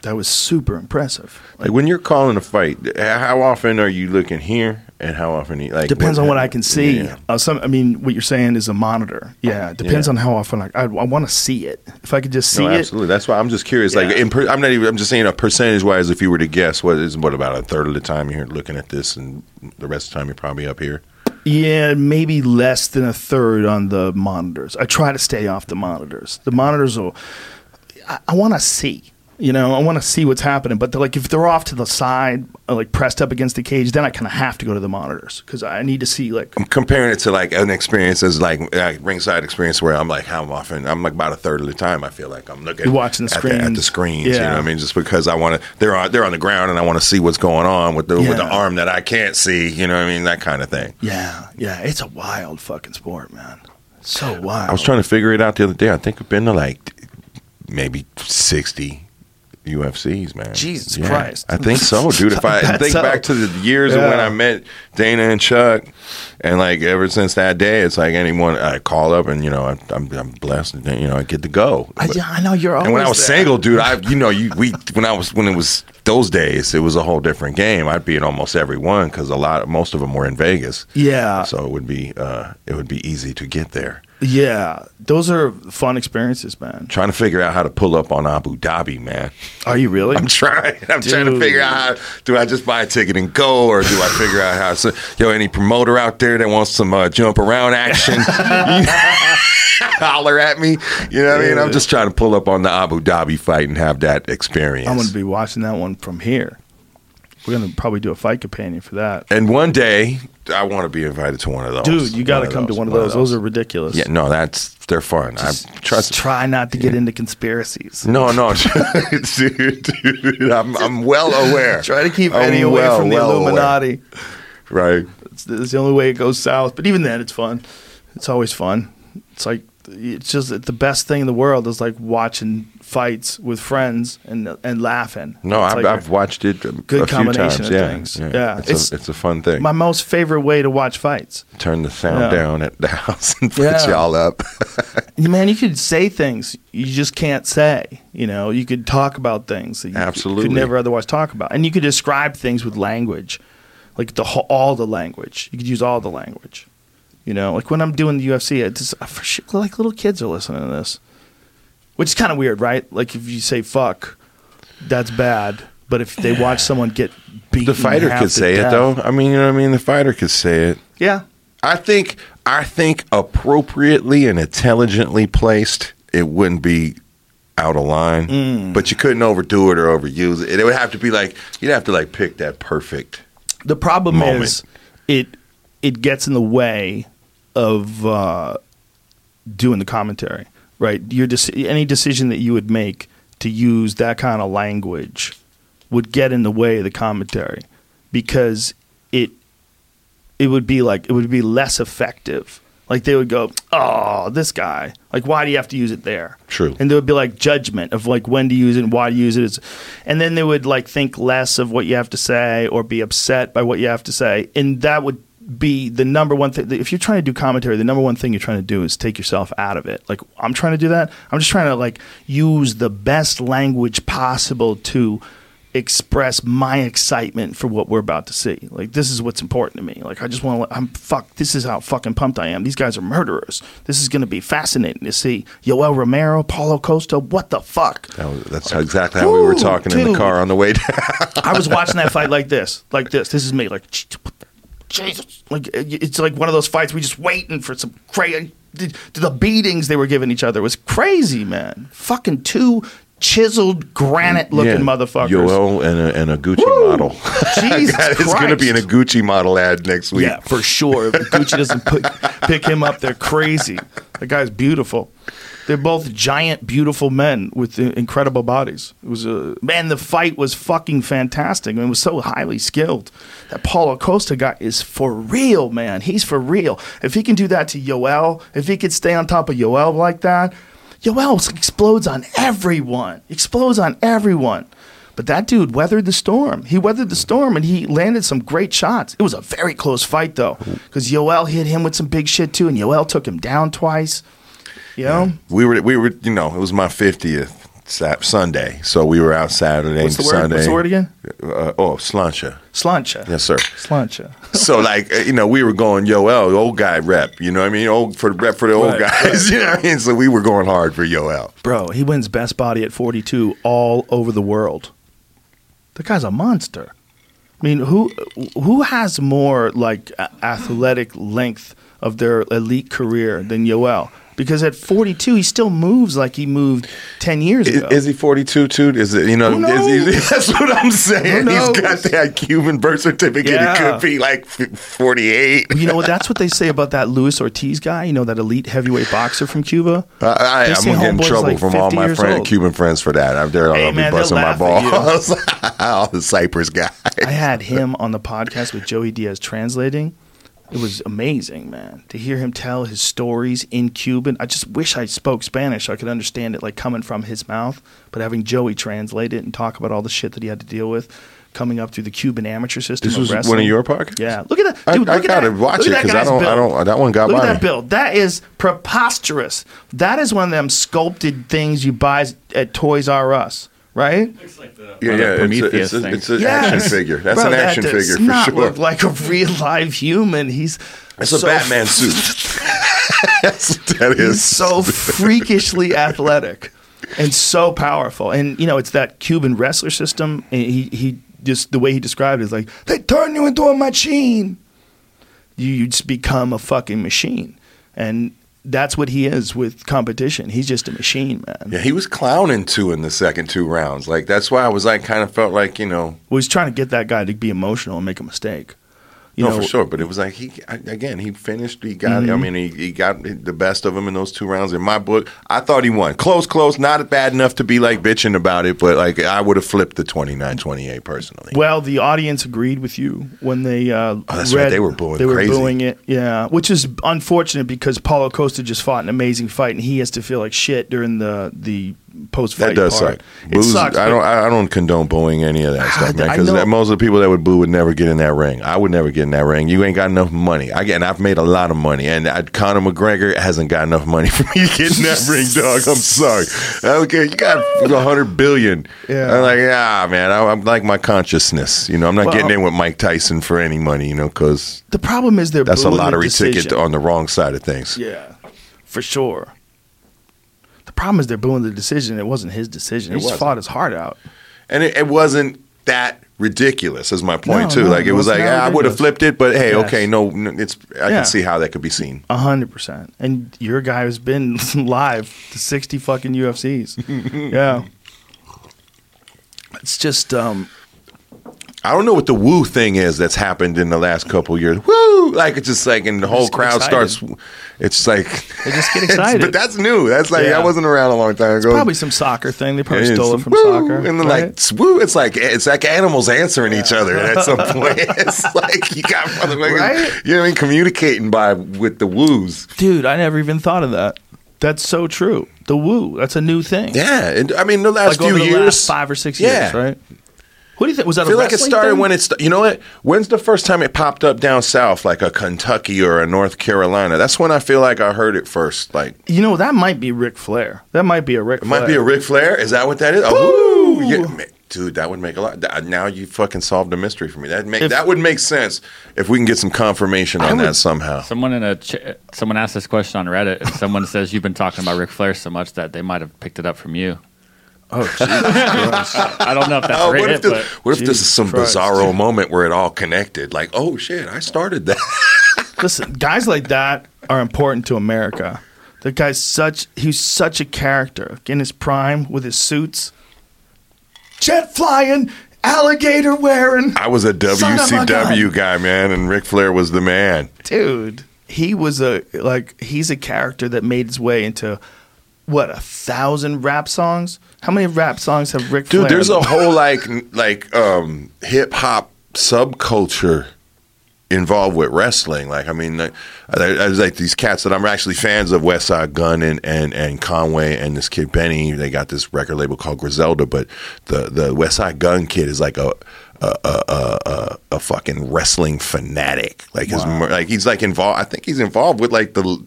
that was super impressive. Like when you're calling a fight, how often are you looking here, and how often you like? Depends on what I can see. Yeah. Uh, some, I mean, what you're saying is a monitor. Yeah, it depends Yeah. on how often I, I, I want to see it. If I could just see no, it, absolutely. That's why I'm just curious. Like, Yeah. in per, I'm not even. I'm just saying, a percentage wise, if you were to guess, what is what about a third of the time you're looking at this, and the rest of the time you're probably up here. Yeah, maybe less than a third on the monitors. I try to stay off the monitors. The monitors will. I, I want to see. You know, I want to see what's happening. But like, if they're off to the side, like pressed up against the cage, then I kind of have to go to the monitors because I need to see like. I'm comparing it to like an experience as like uh, ringside experience where I'm like how often I'm like about a third of the time I feel like I'm looking You're watching the at, the, at the screens. screens. You know what I mean? Just because I want to, they're on they're on the ground and I want to see what's going on with the with the arm that I can't see. You know what I mean? That kind of thing. Yeah, yeah, it's a wild fucking sport, man. So wild. I was trying to figure it out the other day. I think I've been to like maybe sixty UFCs, man. Jesus Yeah. Christ. I think so, dude. If I think so- back to the years of when I met Dana and Chuck, and like ever since that day, it's like anyone I call up and you know I, I'm I'm blessed, and you know I get to go. I, yeah, I know you're always and when I was there. single, dude, I you know you we when I was when it was those days, it was a whole different game. I'd be in almost every one because a lot, most of them were in Vegas. Yeah, So it would be uh, it would be easy to get there. yeah, those are fun experiences, man. Trying to figure out how to pull up on Abu Dhabi, man. Are you really? I'm trying. I'm trying to figure out how do I just buy a ticket and go, or do I figure out how? So, yo, any promoter out there that wants some uh, jump around action? holler at me. You know what I mean? I'm just trying to pull up on the Abu Dhabi fight and have that experience. I'm going to be watching that one from here. We're going to probably do a fight companion for that. and one day, I want to be invited to one of those. Dude, you got to come to one of those. Those are ridiculous. Yeah, no, that's they're fun. Just, I trust. try not to get into conspiracies. no, no, dude, dude, I'm I'm well aware. Try to keep I'm away well, from the Illuminati. aware. Right. It's, it's the only way it goes south. But even then, it's fun. It's always fun. It's like it's just the best thing in the world is like watching fights with friends and and laughing. No, I've, like I've watched it a, good a few combination times. of yeah, things. Yeah, Yeah, It's, it's- a, it's a fun thing. my most favorite way to watch fights. Turn the sound Yeah. down at the house and put Yeah. y'all up. Man, you could say things you just can't say. You know, you could talk about things that you Absolutely. could never otherwise talk about, and you could describe things with language, like the whole, all the language. You could use all the language. You know, like when I'm doing the UFC, it just for sure, like little kids are listening to this, which is kind of weird, right? Like if you say "fuck," that's bad, but if they watch someone get beaten, the fighter half could to say it though. I mean, you know what I mean. The fighter could say it. Yeah, I think. I think appropriately and intelligently placed, it wouldn't be out of line. Mm. But you couldn't overdo it or overuse it. It would have to be like you'd have to like pick that perfect. The problem moment. is it it gets in the way of uh, doing the commentary, right? Your deci- any decision that you would make to use that kind of language would get in the way of the commentary because it it would be like it would be less effective. Like they would go, "Oh, this guy! Like, why do you have to use it there?" True. And there would be like judgment of like when to use it and why to use it. It's- And then they would like think less of what you have to say or be upset by what you have to say. And that would be the number one thing. If you're trying to do commentary, the number one thing you're trying to do is take yourself out of it. Like I'm trying to do that. I'm just trying to like use the best language possible to express my excitement for what we're about to see. Like this is what's important to me. Like I just want to. I'm fuck. This is how fucking pumped I am. These guys are murderers. This is going to be fascinating to see. Yoel Romero, Paulo Costa. What the fuck? That was, that's exactly how we were talking in the car on the way down. I was watching that fight like this, like this. This is me, like Jesus. Like it's like one of those fights we just waiting for some crazy. The, the beatings they were giving each other was crazy, man. Fucking two chiseled granite-looking Yeah, motherfuckers. Yoel and a, and a Gucci Woo! model. Jesus it's going to be in a Gucci model ad next week. Yeah, for sure. If Gucci doesn't put, pick him up, they're crazy. The guy's beautiful. They're both giant, beautiful men with incredible bodies. It was a man. The fight was fucking fantastic. and it was so highly skilled. That Paulo Costa guy is for real, man. He's for real. If he can do that to Yoel, if he could stay on top of Yoel like that, Yoel explodes on everyone. Explodes on everyone. But that dude weathered the storm. He weathered the storm and he landed some great shots. It was a very close fight though, because Yoel hit him with some big shit too, and Yoel took him down twice. You know, We were, we were, you know, it was my fiftieth Sunday, so we were out Saturday what's the and word? Sunday. What's the word again? Uh, oh, slancha. Slancha. Yes, sir. Slancha. So like uh, you know, we were going Yoel, old guy rep. You know what I mean? Old for the rep for the old Right, guys. You know what I mean? So we were going hard for Yoel. Bro, he wins best body at 42 all over the world. The guy's a monster. I mean, who who has more like a- athletic length of their elite career than Yoel? Because at 42, he still moves like he moved 10 years ago. is he forty two too? Is it you know? Is, knows? that's what I'm saying. He's got that Cuban birth certificate. Yeah. It could be like forty eight. you know what? That's what they say about that Luis Ortiz guy. You know that elite heavyweight boxer from Cuba. I, I, They I'm say gonna get in trouble like from all my friend. Cuban friends for that. I'm there. Hey, I'll man, be busting my balls. all the Cypress guys. I had him on the podcast with Joey Diaz translating. It was amazing, man, to hear him tell his stories in Cuban. I just wish I spoke Spanish so I could understand it, like coming from his mouth. But having Joey translate it and talk about all the shit that he had to deal with coming up through the Cuban amateur system. This was wrestling. one of your podcasts? Yeah, look at that, dude. I look at gotta that. watch it at 'cause that I don't- I don't- that one got Look by at me. that build. That is preposterous. That is one of them sculpted things you buy at Toys R Us, right? Looks like the Yeah, yeah. the It's, a, it's, a, things. it's an Yes. action figure. That's Bro, an action does figure for not sure. Look like a real live human. He's It's a Batman suit. That's what that is. He's so freakishly athletic and so powerful. And you know, it's that Cuban wrestler system. And he he just the way he described it is like they turn you into a machine. You you just become a fucking machine. And that's what he is with competition. He's just a machine, man. Yeah, he was clowning too in the second two rounds. Like that's why I was like, kind of felt like you know, Well, he's trying to get that guy to be emotional and make a mistake. You no, know, for sure. But it was like he again, he finished. He got. Mm-hmm. I mean, he, he got the best of him in those two rounds. In my book, I thought he won. Close, close. Not bad enough to be like bitching about it, but like I would have flipped the 29-28 personally. Well, the audience agreed with you when they uh, Oh, that's right. They were booing They were crazy. booing it, yeah. Which is unfortunate because Paulo Costa just fought an amazing fight, and he has to feel like shit during the the post fight that does part. suck. It sucks. I don't. I don't condone booing any of that stuff, man. Because most of the people that would boo would never get in that ring. I would never get in that ring. You ain't got enough money. Again, I've made a lot of money, and I, Conor McGregor hasn't got enough money for me to get in that ring, dog. I'm sorry. Okay, you got a hundred billion. Yeah. I'm like, ah, man. I, I'm like my consciousness. You know, I'm not Well- getting in with Mike Tyson for any money. You know, because the problem is they're that's a lottery ticket on the wrong side of things. Yeah, for sure. Problem is they're booing the decision. It wasn't his decision. It he just fought his heart out. And it, it wasn't that ridiculous, is my point No, too. no, like it was like ah, I would have flipped it, but hey, Yes. okay, no, it's I Yeah. can see how that could be seen. A hundred percent. And you're a guy who's been live to sixty fucking UFCs. yeah. It's just um I don't know what the woo thing is that's happened in the last couple years. Woo! Like it's just like, and the whole crowd excited. starts. It's like They just get excited. but that's new. That's like Yeah. that wasn't around a long time ago. probably some soccer thing. They probably It's stole it from woo, soccer. and then right? like it's woo. It's like it's like animals answering each other at some point. it's like you got motherfuckers, Right? you know what I mean, communicating by with the woos. Dude, I never even thought of that. That's so true. The woo, that's a new thing. Yeah, and, I mean the last Like few the years, last five or six Yeah. years, right? What do you think? Was that I feel a like it started thing? when it's you know what? When's the first time it popped up down south, like a Kentucky or a North Carolina? That's when I feel like I heard it first. Like You know, that might be Ric Flair. That might be a Ric it Flair. might be a Ric Flair. Is that what that is? Oh, woo! Yeah, ma- dude, that would make a lot. that- Now you fucking solved the mystery for me. That make If- that would make sense if we can get some confirmation on would- that somehow. Someone in a ch- someone asked this question on Reddit. If someone says you've been talking about Ric Flair so much that they might have picked it up from you. Oh, Jesus I don't know if that's uh, right, what if this, but what if this is some Christ. bizarro moment where it all connected? Like, oh shit, I started that. Listen, guys like that are important to America. The guy's such he's such a character in his prime with his suits, jet flying, alligator wearing. I was a a WCW guy, man, and Ric Flair was the man. Dude, he was a like he's a character that made his way into what a thousand rap songs. How many rap songs have Ric? Dude, Flair? there's a whole like like um hip hop subculture involved with wrestling. Like, I mean, like, there- there's like these cats that I'm actually fans of, Westside Gunn and, and, and Conway and this kid Benny. They got this record label called Griselda, but the the Westside Gunn kid is like a a a, a, a, a fucking wrestling fanatic. Like his like he's like involved. I think he's involved with like the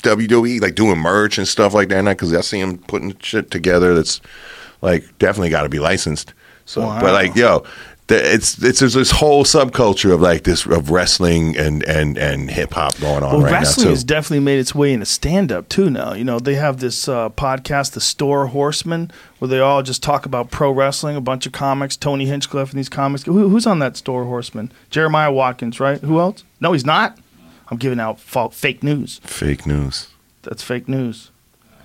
WWE, like doing merch and stuff like that. Because I see him putting shit together. That's like definitely got to be licensed. So, Wow. but like, yo, the, it's it's there's this whole subculture of like this of wrestling and and and hip hop going on Well, right wrestling now has definitely made its way into stand up too now. You know, they have this uh, podcast, The Store Horsemen, where they all just talk about pro wrestling, a bunch of comics, Tony Hinchcliffe and these comics. Who, who's on that Store Horseman? Jeremiah Watkins, right? Who else? No, he's not. I'm giving out fa- fake news. Fake news. That's fake news.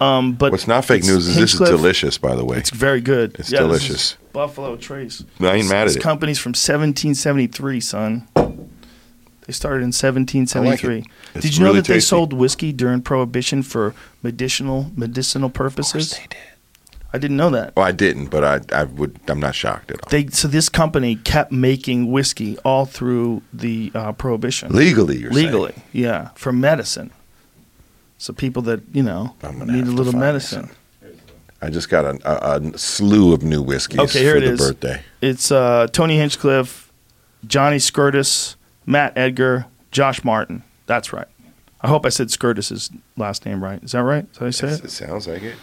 Um, but What's not fake news is this is delicious, by the way. It's very good. It's this is delicious. Buffalo Trace. I ain't mad at This it. company's from 1773, son. They started in 1773. It's Did you know really that they sold whiskey during Prohibition for medicinal medicinal purposes? They did. I didn't know that. Well, I didn't, but I I would. I'm not shocked at all. They so this company kept making whiskey all through the uh, Prohibition Legally, you're saying. legally, yeah, for medicine. So people that you know need a little medicine. I just got a, a, a slew of new whiskeys Okay, here for it the is. birthday. It's uh, Tony Hinchcliffe, Johnny Skirtis, Matt Edgar, Josh Martin. That's right. I hope I said Skirtis's last name right. Is that right? Did I say it? it sounds like it.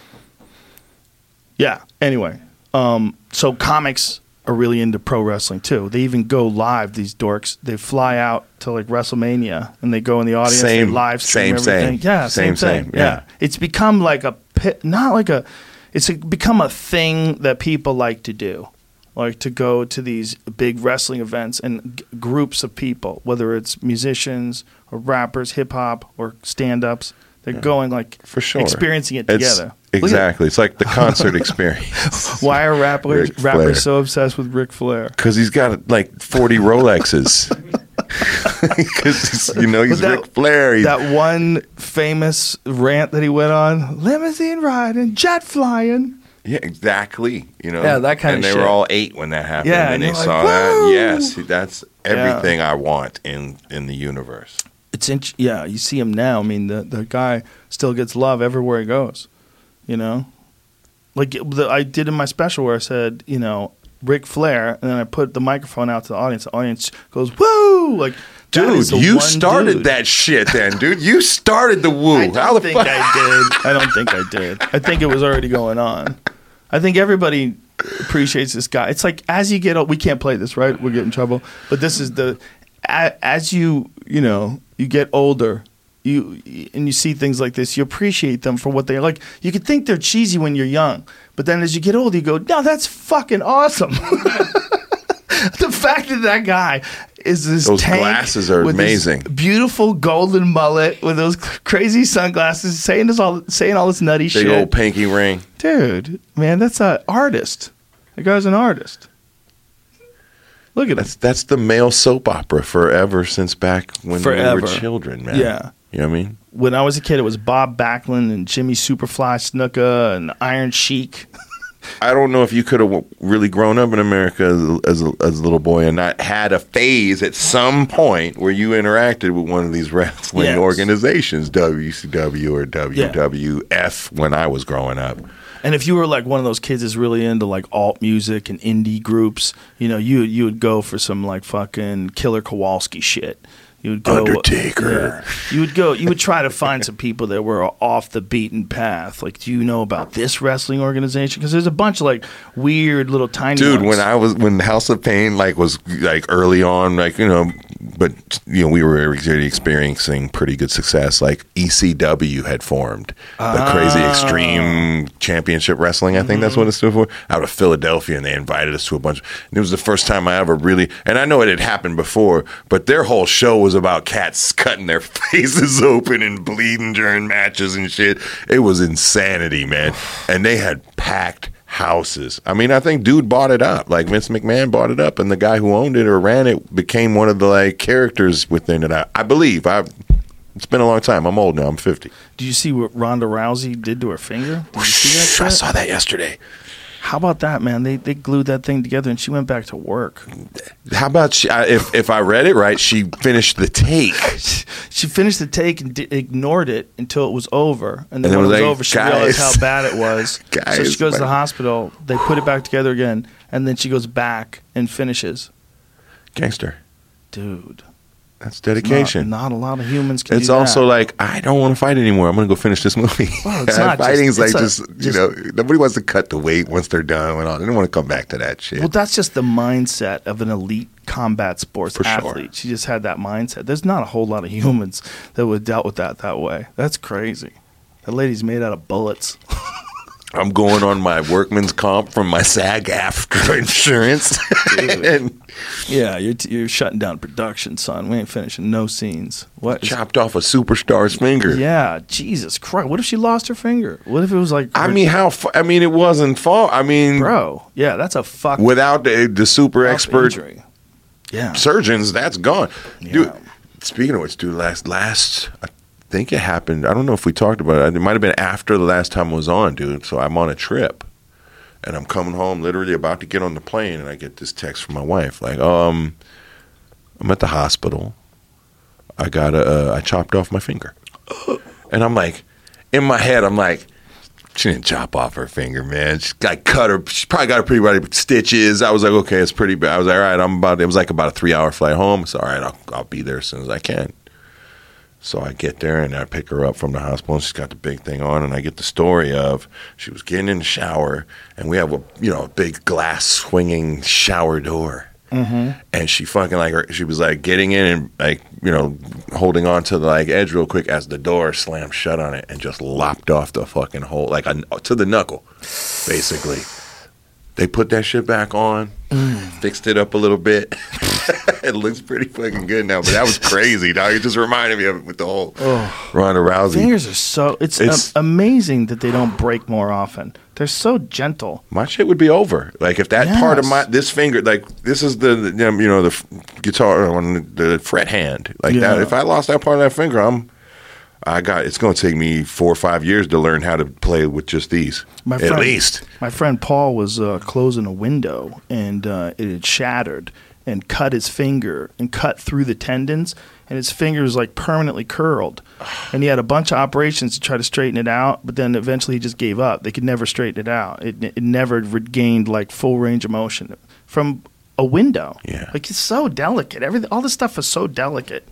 Yeah. Anyway, um, so comics are really into pro wrestling too. They even go live. These dorks. They fly out to like WrestleMania and they go in the audience. Same, they live stream same, everything. same. Yeah, same, Same, thing. same, Yeah. yeah. It's become like a pit, not like a. It's a, become a thing that people like to do. Like to go to these big wrestling events and g- groups of people, whether it's musicians or rappers, hip hop or stand ups, They're going like For sure. experiencing it It's- together. Look Exactly. It's like the concert experience. Why are rappers Ric Flair. rappers so obsessed with Ric Flair? Because he's got like 40 Rolexes. Because, you know, he's But that- Ric Flair. He's, That one famous rant that he went on: limousine riding, jet flying. yeah, exactly. You know, Yeah, that kind and of they shit. were all eight when that happened. Yeah, and and they you're like, saw that. "Woo!" Yes, that's everything I want in in the universe. It's in, yeah. You see him now. I mean, the the guy still gets love everywhere he goes. You know, like the, I did in my special where I said, you know, Ric Flair, and then I put the microphone out to the audience. The audience goes, "Woo!" Like, Dude, you started dude. that shit then, dude. You started the woo. I don't the think? I did. I don't think I did. I think it was already going on. I think everybody appreciates this guy. It's like as you get old, we can't play this, right? We'll get in trouble. But this is the as you you know you get older. You and you see things like this, you appreciate them for what they are. Like you could think they're cheesy when you're young, but then as you get older, you go, "No, that's fucking awesome." the fact that that guy is this Those tank glasses are amazing. beautiful golden mullet with those crazy sunglasses, saying this all, saying all this nutty Big shit. Big old pinky ring. Dude, man, that's an artist. That guy's an artist. Look at That's that's the male soap opera forever since back when we were children, man. Yeah. You know what I mean? When I was a kid, it was Bob Backlund and Jimmy Superfly Snuka and Iron Sheik. I don't know if you could have really grown up in America as a, as, a, as a little boy and not had a phase at some point where you interacted with one of these wrestling Yes. organizations, WCW or WWF, when I was growing up. And if you were like one of those kids that's really into like alt music and indie groups, you know, you you would go for some like fucking Killer Kowalski shit. You would go Undertaker. Yeah. You would go. You would try to find some people that were off the beaten path. Like, do you know about this wrestling organization? Because there's a bunch of like weird little tiny. Dude, ones. when I was when House of Pain like was like early on, like you know, but you know we were experiencing pretty good success. Like ECW had formed, the Crazy Ah. Extreme Championship Wrestling. I think that's Mm-hmm. what it stood for. Out of Philadelphia, and they invited us to a bunch. And it was the first time I ever really, and I know it had happened before, but their whole show was about cats cutting their faces open and bleeding during matches and shit. It was insanity, man. And they had packed houses. I mean, I think dude bought it up. Like Vince McMahon bought it up, and the guy who owned it or ran it became one of the like characters within it. I, I believe. I. It's been a long time. I'm old now. I'm 50. Did you see what Ronda Rousey did to her finger? Did you see that? I saw that yesterday. How about that, man? They they glued that thing together and she went back to work. How about she, I, if if I read it right, she finished the take. She finished the take and di- ignored it until it was over. And then And when it was like, over, she realized how bad it was. so she goes to the hospital. They put it back together again, and then she goes back and finishes. Gangster. Dude, That's dedication. not a lot of humans can. it's also that. like I don't want to fight anymore. I'm going to go finish this movie. Well, it's not just- like a- just, just- you know nobody wants to cut the weight once they're done and all. They don't want to come back to that shit. Well, that's just the mindset of an elite combat sports For sure. athlete. She just had that mindset. There's not a whole lot of humans that would have dealt with that that way. That's crazy. That lady's made out of bullets. I'm going on my workman's comp from my SAG-AFTRA insurance. and yeah, you're t- you're shutting down production, son. We ain't finishing no scenes. What? chopped off a superstar's finger. Yeah, Jesus Christ. What if she lost her finger? What if it was like I mean, how? Fu- I mean, it wasn't fault. I mean, bro? Yeah, that's a fuck without the, the super expert injury. Yeah. surgeons, that's gone. Dude, speaking of which, dude, last last think it happened. I don't know if we talked about it. It might have been after the last time I was on, dude. So I'm on a trip, and I'm coming home, literally about to get on the plane, and I get this text from my wife, like, um, I'm at the hospital. I got a, uh, I chopped off my finger, and I'm like, in my head, I'm like. She didn't chop off her finger, man. She got cut her. She probably got a pretty bad stitches. I was like, okay, it's pretty bad. I was like, all right, I'm about. It was like about a three hour flight home. So all right, I'll I'll be there as soon as I can. So I get there and I pick her up from the hospital. And she's got the big thing on, and I get the story of she was getting in the shower, and we have a you know a big glass swinging shower door. Mm-hmm. And she fucking like her, she was like getting in and like you know holding on to the like edge real quick as the door slammed shut on it and just lopped off the fucking hole like a, to the knuckle, basically. They put that shit back on, fixed it up a little bit. it looks pretty fucking good now, but that was crazy, dog. It just reminded me of it with the whole oh, Ronda Rousey. Fingers are so. It's, It's- a- amazing that they don't break more often. They're so gentle. my shit would be over. Like if that part of my this finger, like this is the, the you know the f- guitar uh, on the, the fret hand, like that. If I lost that part of that finger, I'm. I got. It's going to take me four or five years to learn how to play with just these. My At friend- least. My friend Paul was uh, closing a window and uh, it had shattered and cut his finger and cut through the tendons and his finger was like permanently curled. And he had a bunch of operations to try to straighten it out, but then eventually he just gave up. They could never straighten it out. It, it never regained like full range of motion from a window. Yeah. Like it's so delicate. Everything, all this stuff is so delicate.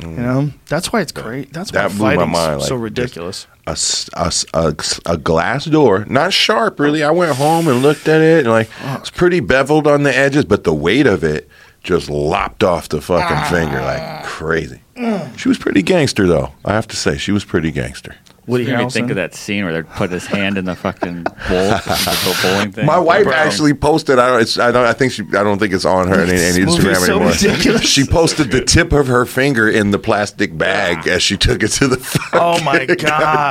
You know, that's why it's great. That's why Mm. That blew my mind, like, so ridiculous. a, glass door, not sharp really. I went home and looked at it, and like it's pretty beveled on the edges, but the weight of it just lopped off the fucking finger like crazy. She was pretty gangster though. I have to say, she was pretty gangster. Woody You made Harrelson. think of that scene where they put his hand in the fucking bowl, the bowling thing. My wife Bro. actually posted. I don't. It's, I don't. I think she. I don't think it's on her any, This any movie Instagram so anymore. ridiculous. She posted the tip of her finger in the plastic bag as she took it to the fucking Oh my God.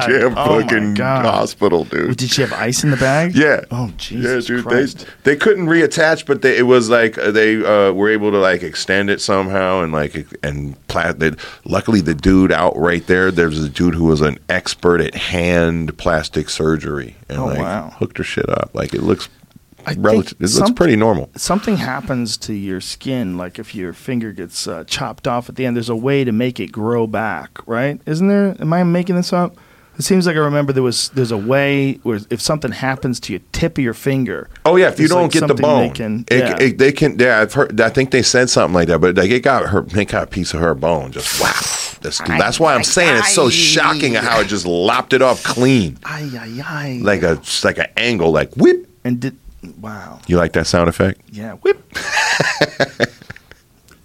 goddamn Oh my fucking God. hospital, dude. Did she have ice in the bag? Yeah. Oh Jesus Yeah, dude. Christ. They they couldn't reattach, but they, it was like uh, they uh, were able to like extend it somehow and like and pla- they, luckily the dude out right there. There's a dude who was an expert at hand plastic surgery and Oh, like wow. hooked her shit up. Like it looks I relative. think It looks pretty normal. Something happens to your skin, like if your finger gets uh, chopped off at the end. There's a way to make it grow back, right? Isn't there? Am I making this up? It seems like I remember there was. There's a way where if something happens to your tip of your finger. Oh yeah, if you don't like get the bone, they can- it, yeah. it- they can. Yeah, I've heard. I think they said something like that, but like it got her. They got a piece of her bone. Just wow. That's, that's why I'm saying it's so shocking how it just lopped it off clean, Ay ay ay. like a like an angle, like whip. and did wow. You like that sound effect? Yeah, whip.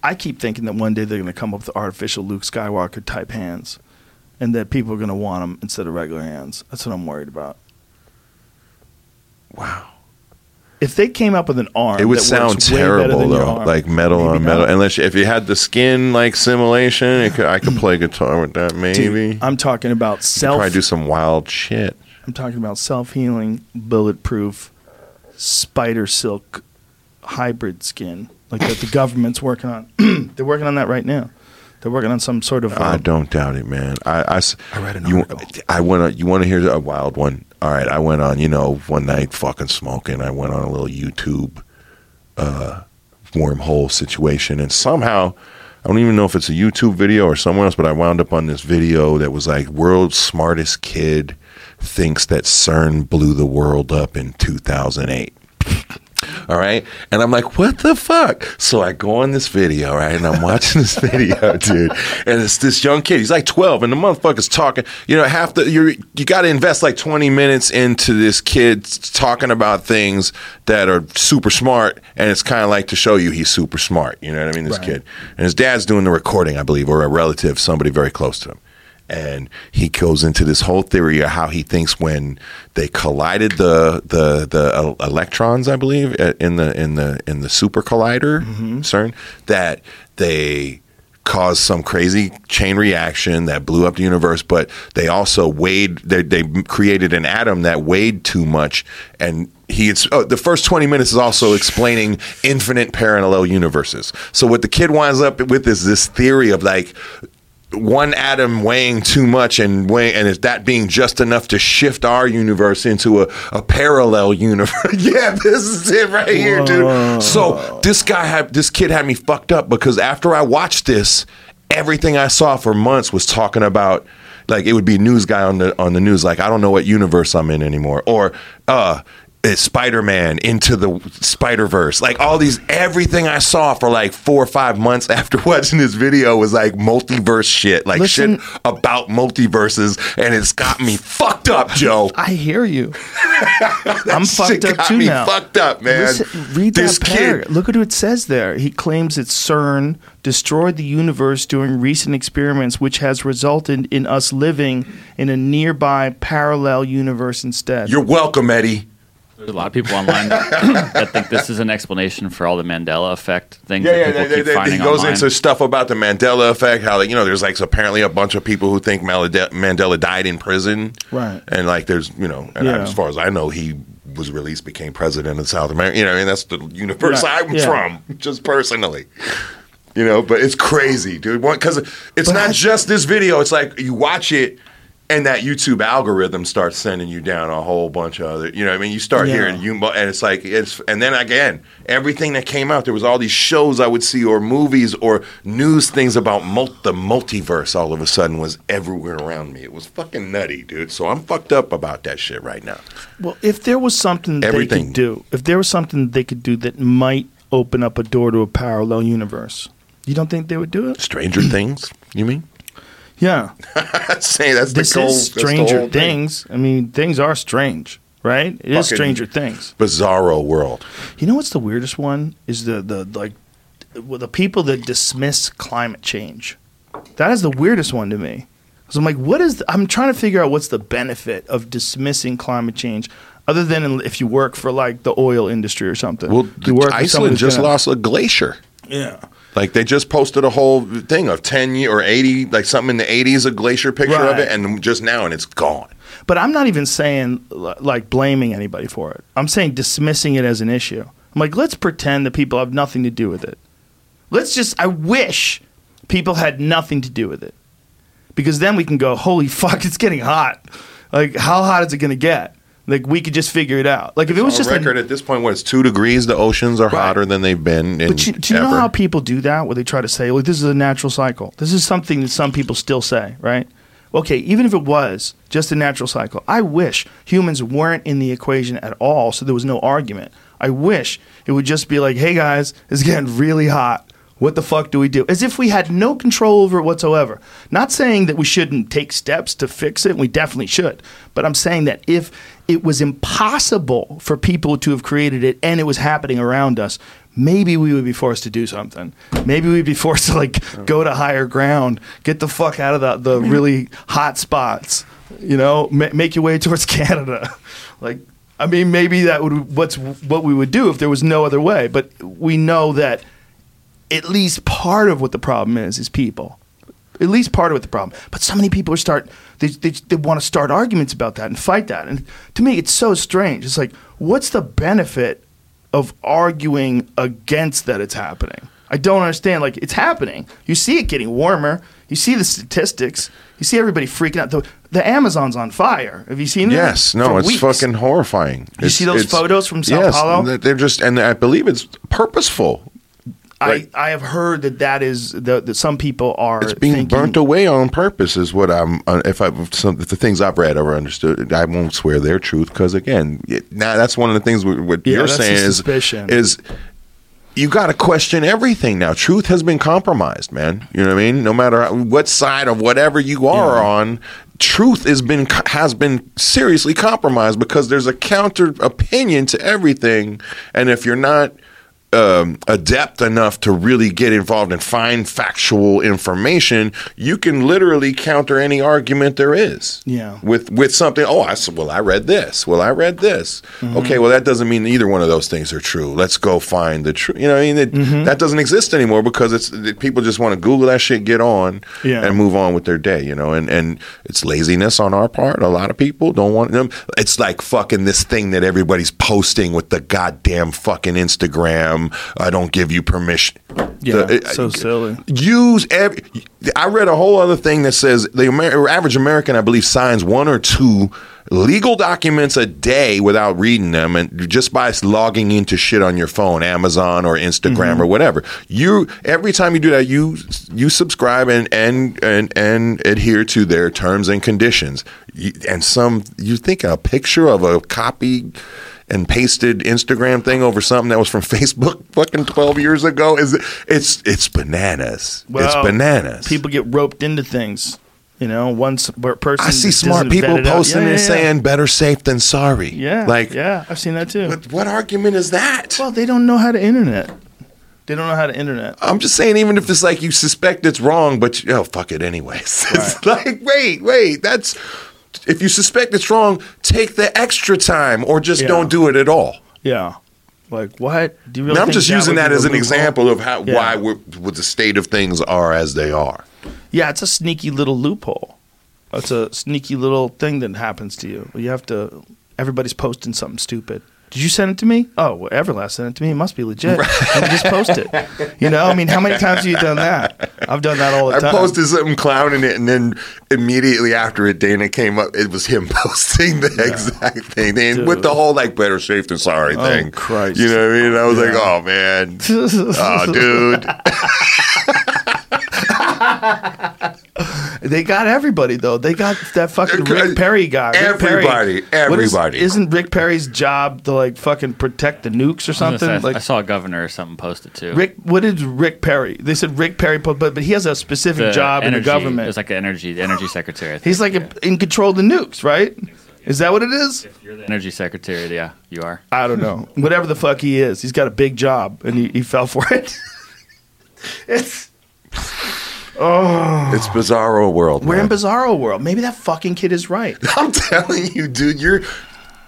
I keep thinking that one day they're going to come up with artificial Luke Skywalker type hands, and that people are going to want them instead of regular hands. That's what I'm worried about. Wow. If they came up with an arm, It would that sound works terrible than though, arm, like metal maybe on metal. not. Unless if you had the skin like simulation, it could, I could play guitar with that. Maybe Dude, I'm talking about self. probably do some wild shit. I'm talking about self healing, bulletproof, spider silk hybrid skin, like that the government's working on. They're working on that right now. They're working on some sort of. I um, don't doubt it, man. I, I, s- I read an you, article. I went on. You want to hear a wild one? All right, I went on. You know, one night fucking smoking. I went on a little YouTube uh, wormhole situation, and somehow I don't even know if it's a YouTube video or somewhere else, but I wound up on this video that was like world's smartest kid thinks that CERN blew the world up in 2008. All right. And I'm like, what the fuck? So I go on this video, right? And I'm watching this video, dude. And it's this young kid. He's like 12, and the motherfucker's talking. You know, half the you you got to invest like 20 minutes into this kid talking about things that are super smart, and it's kind of like to show you he's super smart. You know what I mean? This Right. kid, and his dad's doing the recording, I believe, or a relative, somebody very close to him and he goes into this whole theory of how he thinks when they collided the the the electrons, I believe, uh, in the in the in the super collider CERN, that they caused some crazy chain reaction that blew up the universe. But they also weighed they they created an atom that weighed too much and. He it's, oh, the first 20 minutes is also explaining infinite parallel universes. So what the kid winds up with is this theory of like one atom weighing too much and weighing, and is that being just enough to shift our universe into a, a parallel universe? yeah, this is it right here, dude. So this guy had this kid had me fucked up because after I watched this, everything I saw for months was talking about like it would be a news guy on the on the news like I don't know what universe I'm in anymore or uh it's Spider-Man into the Spider-Verse. Like all these everything I saw for like 4 or 5 months after watching this video was like multiverse shit. Like Listen- shit about multiverses and it's got me fucked up, Joe. I hear you. I'm fucked up got too me now. fucked up, man. Listen, read this that kid. Look at what it says there. He claims that CERN destroyed the universe during recent experiments, which has resulted in us living in a nearby parallel universe instead. You're welcome, Eddie. There's a lot of people online that, that think this is an explanation for all the Mandela effect things Yeah, that yeah. They, they, keep they- finding he goes online. into stuff about the Mandela effect. How you know, there's like apparently a bunch of people who think Mandela died in prison, Right. And like, there's you know, and Yeah. as far as I know, he was released, became president of South America. You know, and that's the universe Right, I'm yeah. from, just personally. You know, but it's crazy, dude. Because it's But not I- just this video. It's like you watch it. And that YouTube algorithm starts sending you down a whole bunch of other, you know. what I mean, you start Yeah. hearing you, and it's like it's, and then again, everything that came out, there was all these shows I would see, or movies, or news things about mul- the multiverse. All of a sudden, was everywhere around me. It was fucking nutty, dude. So I'm fucked up about that shit right now. Well, if there was something that they could do, if there was something they could do that might open up a door to a parallel universe, you don't think they would do it? Stranger Things, you mean? Yeah. Say that's this the goal. is that's the Stranger whole thing. Things. I mean, things are strange, right? It is Fucking- Stranger Things. Bizarro world. You know what's the weirdest one is the the like well, the people that dismiss climate change. That is the weirdest one to me. Because I'm like, what is? The, I'm trying to figure out what's the benefit of dismissing climate change, other than if you work for like the oil industry or something. Well, you work for someone Iceland who's just gonna- lost a glacier. Yeah. Like they just posted a whole thing of ten year or eighty, like something in the eighties, a glacier picture of it, and just now, and it's gone. But I'm not even saying like blaming anybody for it. I'm saying dismissing it as an issue. I'm like, let's pretend that people have nothing to do with it. Let's just, I wish people had nothing to do with it. Because then we can go, holy fuck, it's getting hot. Like, how hot is it going to get? Like, we could just figure it out. Like, if it was just a- record at this point, where it's two degrees. The oceans are Right. hotter than they've been. In But you, do you know how people do that? Where they try to say, "Well, this is a natural cycle." This is something that some people still say, right? Okay, even if it was just a natural cycle, I wish humans weren't in the equation at all, so there was no argument. I wish it would just be like, "Hey guys, it's getting really hot. What the fuck do we do?" As if we had no control over it whatsoever. Not saying that we shouldn't take steps to fix it. We definitely should. But I'm saying that if it was impossible for people to have created it and it was happening around us, maybe we would be forced to do something. Maybe we'd be forced to like go to higher ground, get the fuck out of the, the really hot spots, you know, ma- make your way towards Canada. Like, I mean, maybe that would what's what we would do if there was no other way. But we know that at least part of what the problem is is people. At least part of what the problem. But so many people are start they they, they want to start arguments about that and fight that. And to me, it's so strange. It's like, what's the benefit of arguing against that it's happening? I don't understand. Like it's happening. You see it getting warmer. You see the statistics. You see everybody freaking out. The, the Amazon's on fire. Have you seen that? Yes, no, For it's weeks. fucking horrifying. You It's- see those photos from Sao yes, Paulo? they're- They're just, and I believe it's purposeful. I, Right. I have heard that that is the, that some people are It's being thinking, burnt away on purpose, is what I'm. Uh, if I some the things I've read or understood, I won't swear their truth because again, it, now that's one of the things what, what Yeah, you're saying is suspicion. is you got to question everything now. Truth has been compromised, man. You know what I mean? No matter what side of whatever you are Yeah. on, truth has been has been seriously compromised because there's a counter opinion to everything, and if you're not um, adept enough to really get involved and find factual information, you can literally counter any argument there is. Yeah. With with something. Oh, I said. Well, I read this. Well, I read this. Mm-hmm. Okay. Well, that doesn't mean either one of those things are true. Let's go find the truth. You know, I mean, it, Mm-hmm. that doesn't exist anymore because it's it, people just want to Google that shit, get on, Yeah. and move on with their day. You know, and and it's laziness on our part. A lot of people don't want them. It's like fucking this thing that everybody's posting with the goddamn fucking Instagram. I don't give you permission. Yeah, The- so silly. Use every. I read a whole other thing that says the Amer- average American, I believe, signs one or two legal documents a day without reading them, and just by logging into shit on your phone, Amazon or Instagram Mm-hmm. or whatever. You every time you do that, you you subscribe and and and and adhere to their terms and conditions. And some you think a picture of a copy and pasted Instagram thing over something that was from Facebook fucking 12 years ago is it's it's bananas. it's bananas. People get roped into things. You know, one person. I see smart people vet it out- posting Yeah, and yeah, yeah. saying better safe than sorry. Yeah, Like yeah, I've seen that too. what, what argument is that? Well, they don't know how to internet. They don't know how to internet. I'm just saying, even if it's like you suspect it's wrong, but you, oh fuck it anyways. It's like, wait, wait, that's if you suspect it's wrong, take the extra time or just Yeah. don't do it at all. Yeah. Like what? Do you really? And I'm just using that as an example of how Yeah. why what the state of things are as they are. Yeah, it's a sneaky little loophole. It's a sneaky little thing that happens to you. You have to. Everybody's posting something stupid. Did you send it to me? Oh, well, Everlast sent it to me. It must be legit. Me just post it. You know, I mean, how many times have you done that? I've done that all the I time. I posted something clowning it, and then immediately after it, Dana came up. It was him posting the exact thing, and Dude. with the whole like "better safe than sorry" Oh, thing. Christ. You know what I mean? I was like, "Oh man, oh dude." They got everybody though. They got that fucking Rick Perry guy. Rick Everybody, What is- everybody. isn't Rick Perry's job to like fucking protect the nukes or I was gonna something? say, like I saw a governor or something posted it too. Rick, what is Rick Perry? They said Rick Perry, but but he has a specific The job in the government. It's like the energy, the energy secretary. I think. He's like a, in control of the nukes, right? Is that what it is? You're the energy secretary. Yeah, you are. I don't know. Whatever the fuck he is, he's got a big job, and he, he fell for it. it's Oh. It's bizarro world. we're man. in bizarro world. Maybe that fucking kid is right. I'm telling you, dude, you're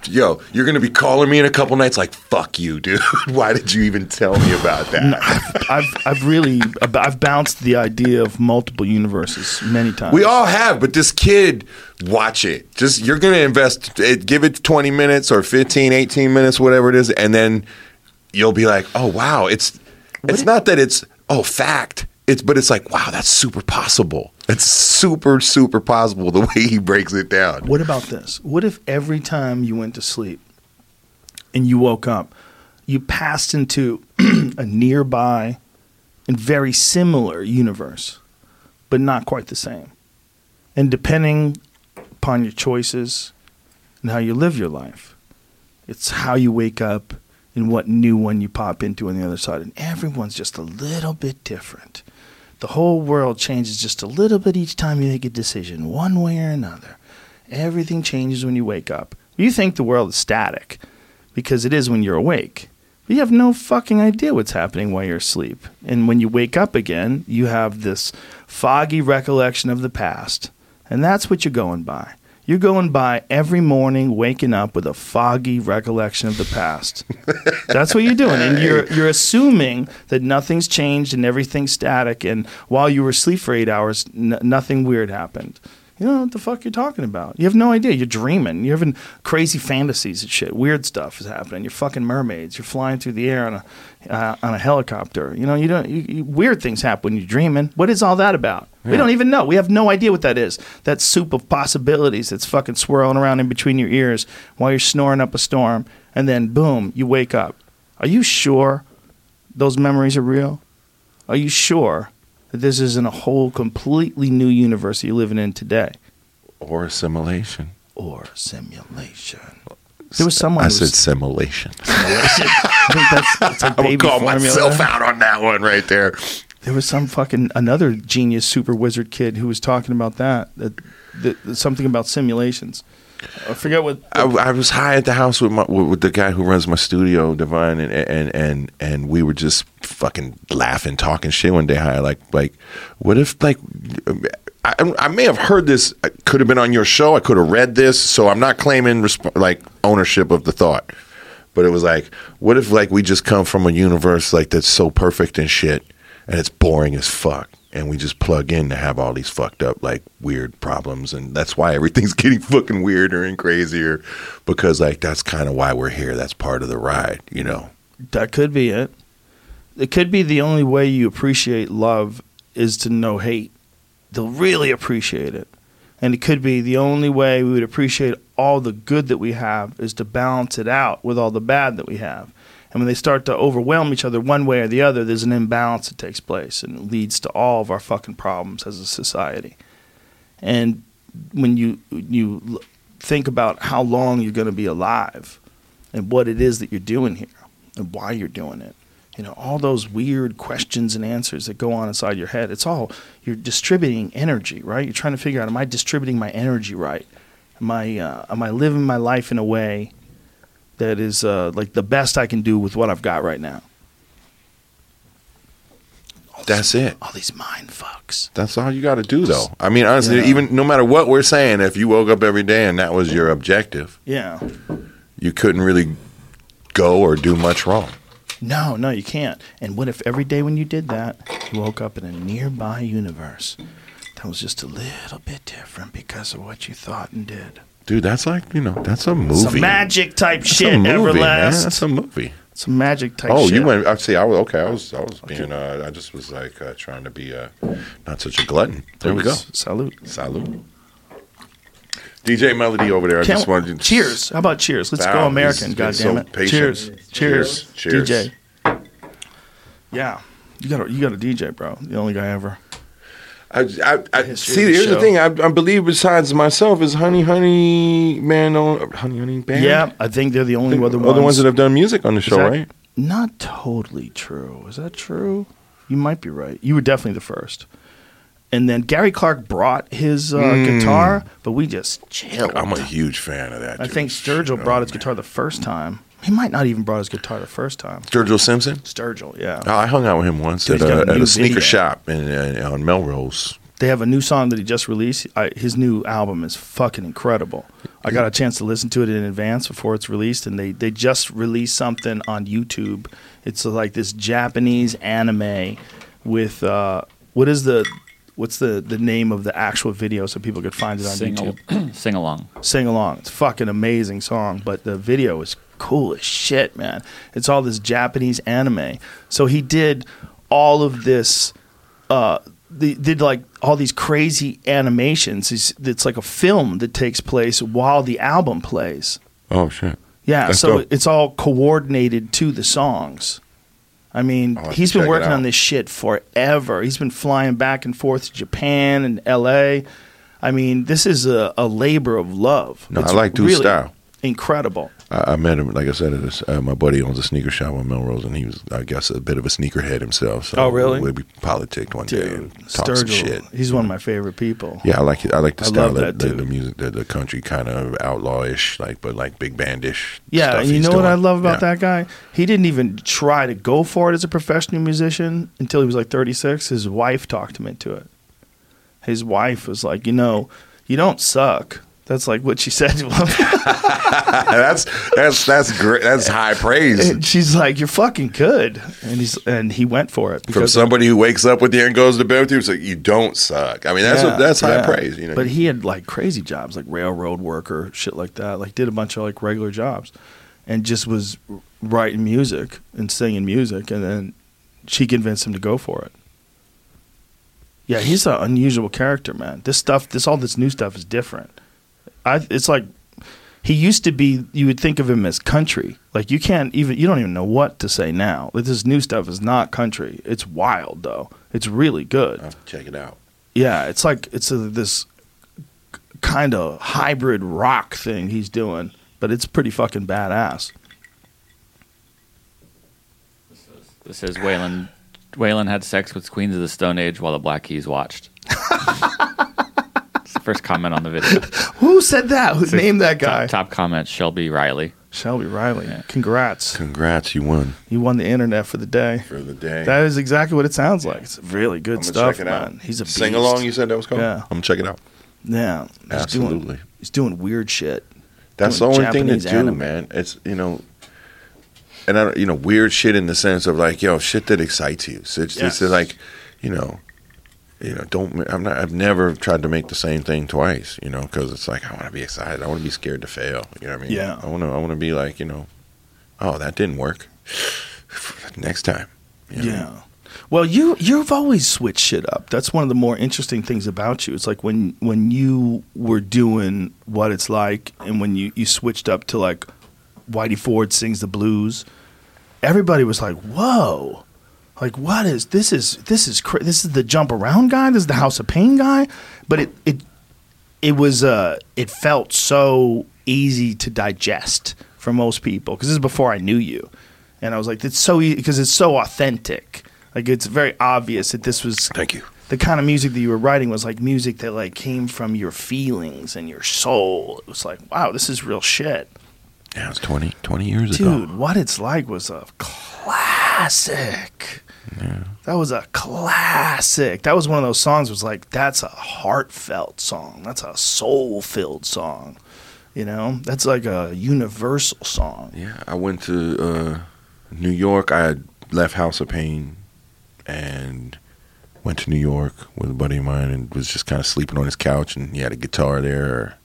yo, you're gonna be calling me in a couple nights like, fuck you, dude. Why did you even tell me about that? I've I've really I've bounced the idea of multiple universes many times. We all have, but this kid, watch it. Just you're gonna invest it, give it 20 minutes or 15, 18 minutes, whatever it is, and then you'll be like, oh wow, it's it's not that it's oh fact. It's but it's like, wow, that's super possible. It's super, super possible the way he breaks it down. What about this? What if every time you went to sleep and you woke up, you passed into a nearby and very similar universe, but not quite the same? And depending upon your choices and how you live your life, it's how you wake up and what new one you pop into on the other side. And everyone's just a little bit different. The whole world changes just a little bit each time you make a decision, one way or another. Everything changes when you wake up. You think the world is static because it is when you're awake. But you have no fucking idea what's happening while you're asleep. And when you wake up again, you have this foggy recollection of the past. And that's what you're going by. You're going by every morning waking up with a foggy recollection of the past. That's what you're doing, and you're you're assuming that nothing's changed and everything's static. And while you were asleep for eight hours, n- nothing weird happened. You know what the fuck you're talking about? You have no idea. You're dreaming. You're having crazy fantasies and shit. Weird stuff is happening. You're fucking mermaids. You're flying through the air on a uh, on a helicopter. You know, you don't. You, you, weird things happen when you're dreaming. What is all that about? We don't even know. We have no idea what that is. That soup of possibilities that's fucking swirling around in between your ears while you're snoring up a storm, and then boom, you wake up. Are you sure those memories are real? Are you sure that this isn't a whole completely new universe you're living in today? Or assimilation. Or simulation? There was someone I who said was- simulation. I think that's, that's I'm gonna call formula. myself out on that one right there. There was some fucking another genius super wizard kid who was talking about that. That, that, that something about simulations. I forget what. I, I was high at the house with my with, the guy who runs my studio, Divine, and and and and we were just fucking laughing, talking shit one day. High, like like, what if like. I, I may have heard this. Could have been on your show. I could have read this. So I'm not claiming resp- like ownership of the thought. But it was like, what if like we just come from a universe like that's so perfect and shit, and it's boring as fuck, and we just plug in to have all these fucked up like weird problems, and that's why everything's getting fucking weirder and crazier, because like that's kind of why we're here. That's part of the ride, you know. That could be it. It could be the only way you appreciate love is to know hate. They'll really appreciate it. And it could be the only way we would appreciate all the good that we have is to balance it out with all the bad that we have. And when they start to overwhelm each other one way or the other, there's an imbalance that takes place and it leads to all of our fucking problems as a society. And when you you think about how long you're going to be alive and what it is that you're doing here and why you're doing it, you know, all those weird questions and answers that go on inside your head, it's all you're distributing energy, right? You're trying to figure out, am I distributing my energy right? Am I uh, am I living my life in a way that is uh, like the best I can do with what I've got right now? That's it. All these mind fucks. That's all you got to do, though. I mean, honestly, Yeah. even no matter what we're saying, if you woke up every day and that was your objective, Yeah. you couldn't really go or do much wrong. No, no, you can't. And what if every day when you did that, you woke up in a nearby universe that was just a little bit different because of what you thought and did? Dude, that's like you know, that's a movie. Some magic type That's shit, a movie, man. Everlast. That's a movie. Some magic type Oh, shit. you went. I see. I was okay. I was. I was being. Uh, I just was like uh, trying to be uh, not such a glutton. There we go. Salute. Salute. DJ Melody over there. I just wanted to cheers. How about cheers? Let's Wow, go American, God so damn it. patient. Cheers. Cheers. Cheers. DJ. Yeah. You got a you got a DJ, bro. The only guy ever. I, I, I see. the Here's the thing. I, I believe besides myself is Honey Honey Man on Honey Honey Band. Yeah, I think they're the only the other other ones. ones that have done music on the show, right? Not totally true. Is that true? You might be right. You were definitely the first. And then Gary Clark brought his uh, guitar, but we just chilled. I'm a huge fan of that. I dude. think Sturgill Oh, brought his man. guitar the first time. He might not even brought his guitar the first time. Sturgill Simpson. Sturgill, yeah. Oh, I hung out with him once Dude, at, a, a at a sneaker video. shop in, uh, on Melrose. They have a new song that he just released. I, his new album is fucking incredible. I got a chance to listen to it in advance before it's released, and they, they just released something on YouTube. It's like this Japanese anime with uh, what is the what's the, the name of the actual video so people could find it on Sing, YouTube. sing along. Sing along. It's a fucking amazing song, but the video is cool as shit, man. It's all this Japanese anime. So he did all of this uh they did like all these crazy animations. It's, it's like a film that takes place while the album plays. Oh shit! Yeah, That's so dope. it's all coordinated to the songs. I mean, he's been working on this shit forever. He's been flying back and forth to Japan and L.A. I mean, this is a, a labor of love. No, I like Dude's really style. Incredible. I, I met him, like I said, at this, uh, my buddy owns a sneaker shop on Melrose, and he was, I guess, a bit of a sneakerhead himself. So Oh, really? We'll be politicked one day Dude, and talk some shit. he's one of my favorite people. Yeah, I like it. I like the I style, that the, the music, the, the country kind of outlawish, like but like big bandish. Yeah, you know what. I love about Yeah. that guy? He didn't even try to go for it as a professional musician until he was like 36. His wife talked him into it. His wife was like, you know, you don't suck. That's like what she said to him. that's that's that's great. That's high praise and she's like, "You're fucking good," and he's and he went for it from somebody who wakes up with you and goes to bed with you. It's like you don't suck. I mean, that's Yeah, what, that's high yeah. praise. You know, But he had like crazy jobs, like railroad worker, shit like that. Like did a bunch of like regular jobs, and just was writing music and singing music, and then she convinced him to go for it. Yeah, he's an unusual character, man. This stuff, this all this new stuff is different. I, it's like he used to be. You would think of him as country. Like you can't even. You don't even know what to say now. Like this new stuff is not country. It's wild though. It's really good. I'll have to check it out. Yeah, it's like it's a, this kind of hybrid rock thing he's doing, but it's pretty fucking badass. This is Waylon. Waylon had sex with Queens of the Stone Age while the Black Keys watched. It's the first comment on the video. Who said that? Who named that guy? Top, top comment, Shelby Riley. Shelby Riley. Congrats. Congrats, you won You won the internet for the day. for the day. That is exactly what it sounds like. It's really good I'm stuff, check it man. out. He's a sing along. You said that was called. Yeah. I'm gonna check it out. Yeah, he's Absolutely. Doing, he's doing weird shit. That's the doing only thing to do, anime. man. It's you know, and I you know, weird shit in the sense of like, yo, shit that excites you. So it's, Yes. it's like, you know, you know, don't. I'm not. I've never tried to make the same thing twice. You know, because it's like I want to be excited. I want to be scared to fail. You know what I mean? Yeah. I want to. I want to be like, you know, oh, that didn't work. Next time. You know what I mean? Yeah. Well, you you've always switched shit up. That's one of the more interesting things about you. It's like when when you were doing what it's like, and when you you switched up to like Whitey Ford sings the blues. Everybody was like, "Whoa." Like what is this? Is this is cra- this is the jump around guy? This is the House of Pain guy? But it it it was uh it felt so easy to digest for most people because this is before I knew you, and I was like, it's so easy because it's so authentic. Like it's very obvious that this was Thank you. the kind of music that you were writing was like music that like came from your feelings and your soul. It was like, wow, this is real shit. Yeah, it's 20, 20 years ago. Dude, what it's like was a classic. That was a classic. That was one of those songs. Was like that's a heartfelt song. That's a soul filled song. You know, that's like a universal song. Yeah, I went to uh, New York. I had left House of Pain and went to New York with a buddy of mine and was just kind of sleeping on his couch and he had a guitar there.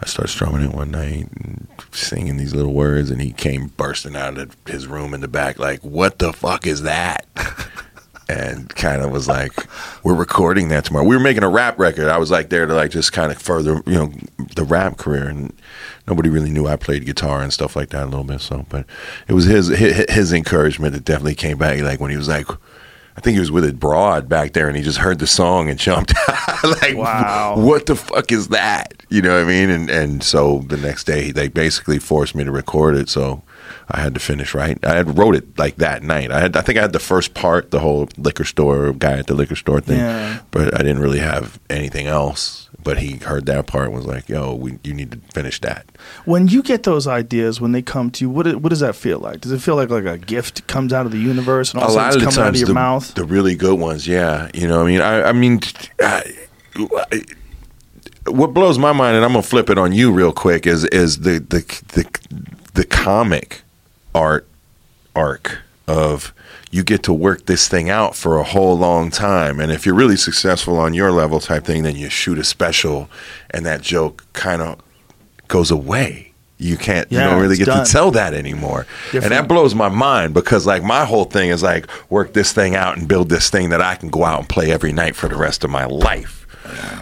I started strumming it one night and singing these little words and he came bursting out of his room in the back like, "What the fuck is that?" and kind of was like, "We're recording that tomorrow." We were making a rap record. I was like there to like just kind of further, you know, the rap career, and nobody really knew I played guitar and stuff like that a little bit. So, but it was his his, his encouragement that definitely came back. Like when he was like. I think he was with a broad back there, and he just heard the song and jumped. Out like, Wow. what the fuck is that? You know what I mean? And and so the next day, they basically forced me to record it. So I had to finish right. I had wrote it like that night. I had I think I had the first part, the whole liquor store guy at the liquor store thing, Yeah. but I didn't really have anything else. But he heard that part and was like, "Yo, we, you need to finish that." When you get those ideas, when they come to you, what what does that feel like? Does it feel like like a gift comes out of the universe and all a of a lot of the coming out of your the, mouth? the really good ones yeah you know what i mean i, I mean I, what blows my mind and i'm gonna flip it on you real quick is is the the the, the comic art arc of you get to work this thing out for a whole long time and if you're really successful on your level type thing then you shoot a special and that joke kind of goes away you can't you don't really get done. to tell that anymore and that blows my mind because like my whole thing is like work this thing out and build this thing that I can go out and play every night for the rest of my life.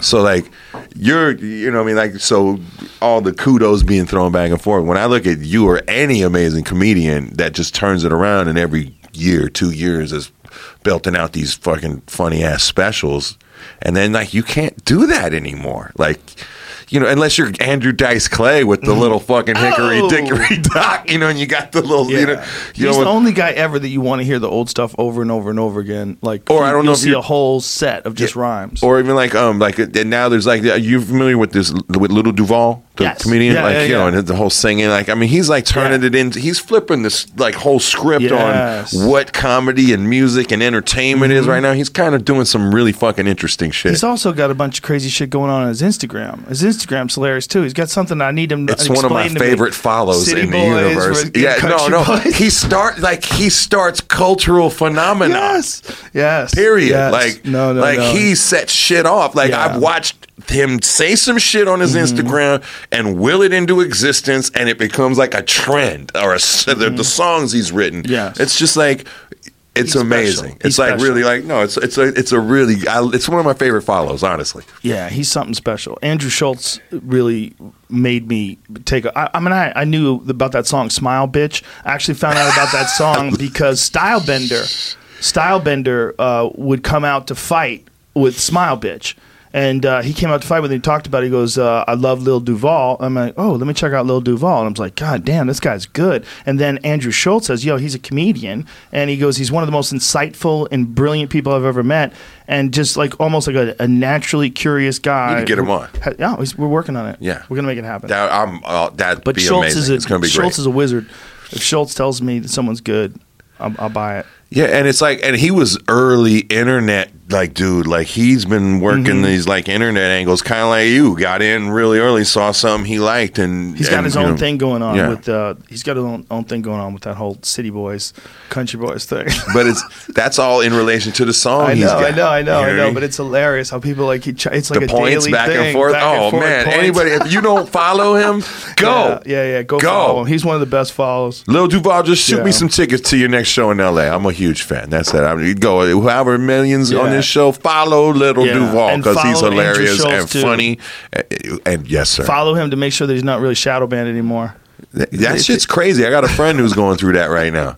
So like you're you know what I mean? Like so all the kudos being thrown back and forth. When I look at you or any amazing comedian that just turns it around and every year 2 years is belting out these fucking funny ass specials and then like you can't do that anymore. Like you know, unless you're Andrew Dice Clay with the little fucking hickory Oh. dickory dock, you know, and you got the little, you know, you He's know, the only guy ever that you want to hear the old stuff over and over and over again. Like, Or I don't know see a whole set of just rhymes. or even like um like and now there's like are you familiar with this with Lil Duval the Yes. comedian Yeah, like yeah, you know and the whole singing like I mean he's like turning Yeah. it into he's flipping this like whole script Yes. on what comedy and music and entertainment is right now he's kind of doing some really fucking interesting shit He's also got a bunch of crazy shit going on on his Instagram. His Instagram's hilarious too. He's got something I need him. to it's one of my explain me. favorite follows City in the universe. with- Yeah, no, no. Boys. He start like he starts cultural phenomena. Yes, yes. Period. yes. Like, no, no, like no. he sets shit off. Like Yeah. Mm-hmm. I've watched him say some shit on his Instagram and will it into existence, and it becomes like a trend or a s the, the songs he's written. Mm-hmm. It's just like. It's He's amazing. It's like special. really like no. It's it's a it's a really I, it's one of my favorite follows. Honestly, Yeah, he's something special. Andrew Schulz really made me take a. I, I mean, I, I knew about that song "Smile Bitch." I actually found out about that song because Stylebender, Stylebender uh, would come out to fight with Smile Bitch. And uh, he came out to fight with me He talked about it. He goes, uh, I love Lil Duval. I'm like, oh, let me check out Lil Duval. And I'm like, God damn, this guy's good. And then Andrew Schulz says, yo, he's a comedian. And he goes, he's one of the most insightful and brilliant people I've ever met. And just like almost like a, a naturally curious guy. To get him on. Yeah, we're working on it. Yeah. We're going to make it happen. that I'm uh, that'd but be Schulz amazing. is a, it's gonna be Schulz great. is a wizard. If Schulz tells me that someone's good, I'll, I'll buy it. Yeah, and it's like, and he was early internet, like, dude, like he's been working Mm-hmm. these like internet angles, kind of like you. Got in really early, saw something he liked, and He's got and, his own know, thing going on yeah. with. Uh, he's got his own, own thing going on with that whole City Boys, Country Boys thing. But it's that's all in relation to the song. I know, I got. know, I know, You I know. But it's hilarious how people like he. It's like the a points daily back thing, and forth. back and oh forth man, points. anybody if you don't follow him, go. Yeah, yeah, yeah. Go, Go. follow him. He's one of the best follows. Lil Duval, just shoot Yeah. me some tickets to your next show in LA. I'm a huge fan. That's it. I mean, go however millions on. This show. Follow Little Yeah. Duval because he's hilarious and too. funny. And, and yes, sir. Follow him to make sure that he's not really shadow banned anymore. That, that shit's crazy. I got a friend who's going through that right now.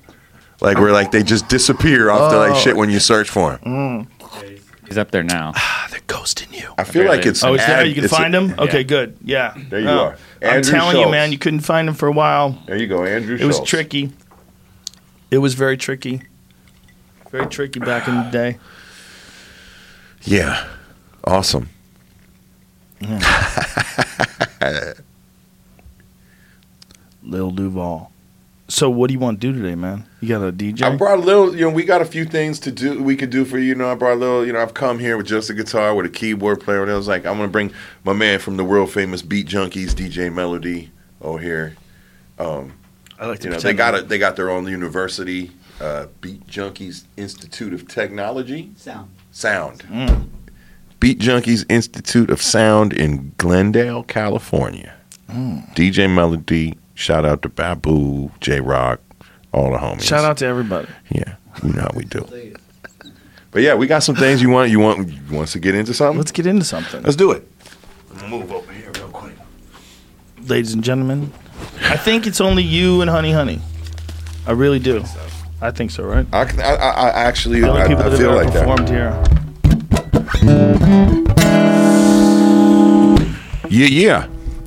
Like where like they just disappear off the Oh. like shit when you search for them. He's up there now. Ah, the ghost in you. I feel like it's Oh, an it's there. You can it's a- find him. Okay, Yeah. good. Yeah, There you Oh, are. I'm Andrew telling you, man, you couldn't find him for a while. There you go, Andrew. It was tricky. It was very tricky. Very tricky back in the day. Yeah, awesome. Lil Duval. So what do you want to do today, man? You got a DJ? I brought a little, you know, we got a few things to do. We could do for you. You know, I brought a little, you know, I've come here with just a guitar with a keyboard player, and I was like, I'm gonna bring my man from the world famous Beat Junkies, DJ Melody, over here. Um, I like to you know, they got a, they got their own university, uh, Beat Junkies Institute of Technology, Sound. Sound. Mm. Beat Junkies Institute of Sound in Glendale, California. Mm. DJ Melody, shout out to Babu, J.Rocc, all the homies. Shout out to everybody. Yeah, you know how we do. But yeah, we got some things you want. You want you want us to get into something? Let's get into something. Let's do it. Move over here real quick. ladies and gentlemen. I think it's only you and Honey Honey. I really do. I think so, right? I, can- I, I, I actually The only I, people I that feel have like ever that. performed here. Yeah, yeah.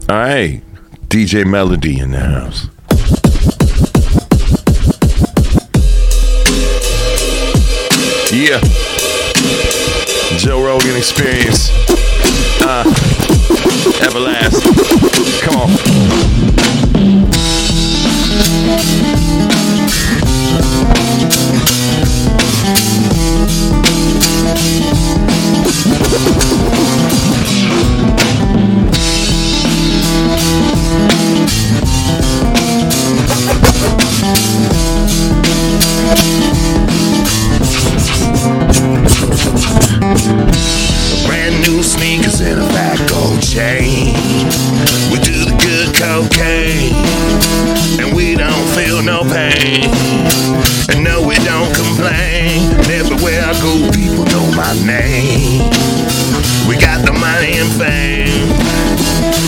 All right, DJ Melody in the house. Yeah, Joe Rogan Experience. Uh, everlasting. Come on. Brand new sneakers and a fat gold chain. We do cocaine, and we don't feel no pain. And no, we don't complain. Everywhere I go, people know my name. We got the money and fame,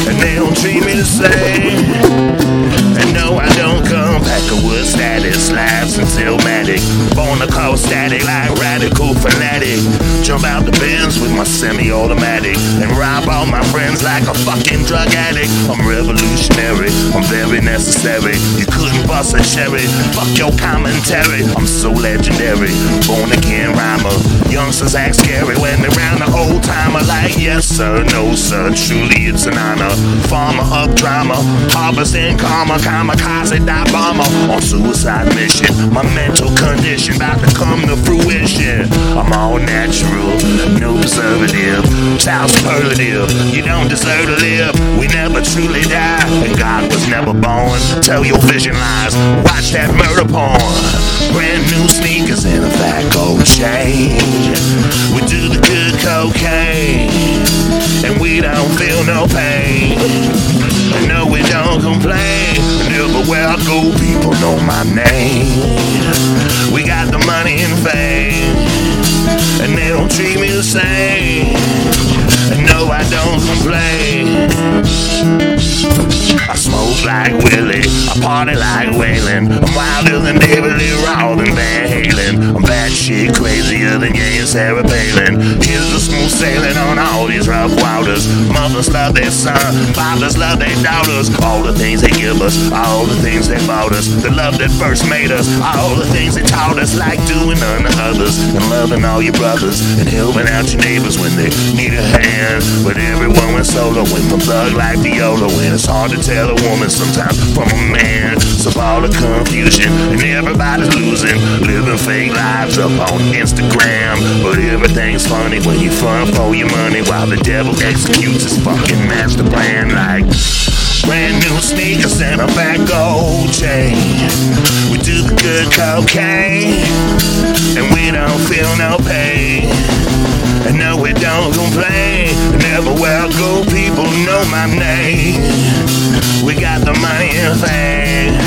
and they don't treat me the same. And no, I don't come back a wood status, lives until matic. Born to call static like radical fanatic. Jump out the bins with my semi-automatic and rob all my friends like a fucking drug addict. I'm revolutionary, I'm very necessary. You couldn't bust a cherry, fuck your commentary. I'm so legendary, born again rhymer. Youngsters act scary when they round the old timer like yes sir, no sir. Truly it's an honor. Farmer up drama, harvesting karma, kamikaze die bomber on suicide mission. My mental condition about to come to fruition. I'm all natural, no preservative, child superlative. You don't deserve to live. We never truly die, and God was never born. Tell your vision lies. Watch that murder porn. Brand new sneakers and a fat gold chain. We do the good cocaine, and we don't feel no pain. No, we don't complain. And everywhere I go, people know my name. We got the money and fame, and they don't treat me the same. And no, I don't complain. I smoke like Willie, I party like Waylon. I'm wilder than David Lee Roth and Van Halen. I'm bad shit crazier than Ye and Sarah Palin. Here's the smooth sailing on all these rough waters. Mothers love their son, fathers love their daughters. All the things they give us, all the things that bought us. The love that first made us, all the things that taught us, like doing unto others and loving all your brothers and helping out your neighbors when they need a hand. But everyone went solo, went from thug like viola when it's hard to tell a woman sometimes from a man. So all the confusion and everybody's losing, living fake lives up on Instagram. But everything's funny when you front for your money while the devil executes his fucking master plan like. Brand new sneakers and a fat gold chain. We do the good cocaine, and we don't feel no pain. And no, we don't complain. And everywhere I go, people know my name. We got the money and fame,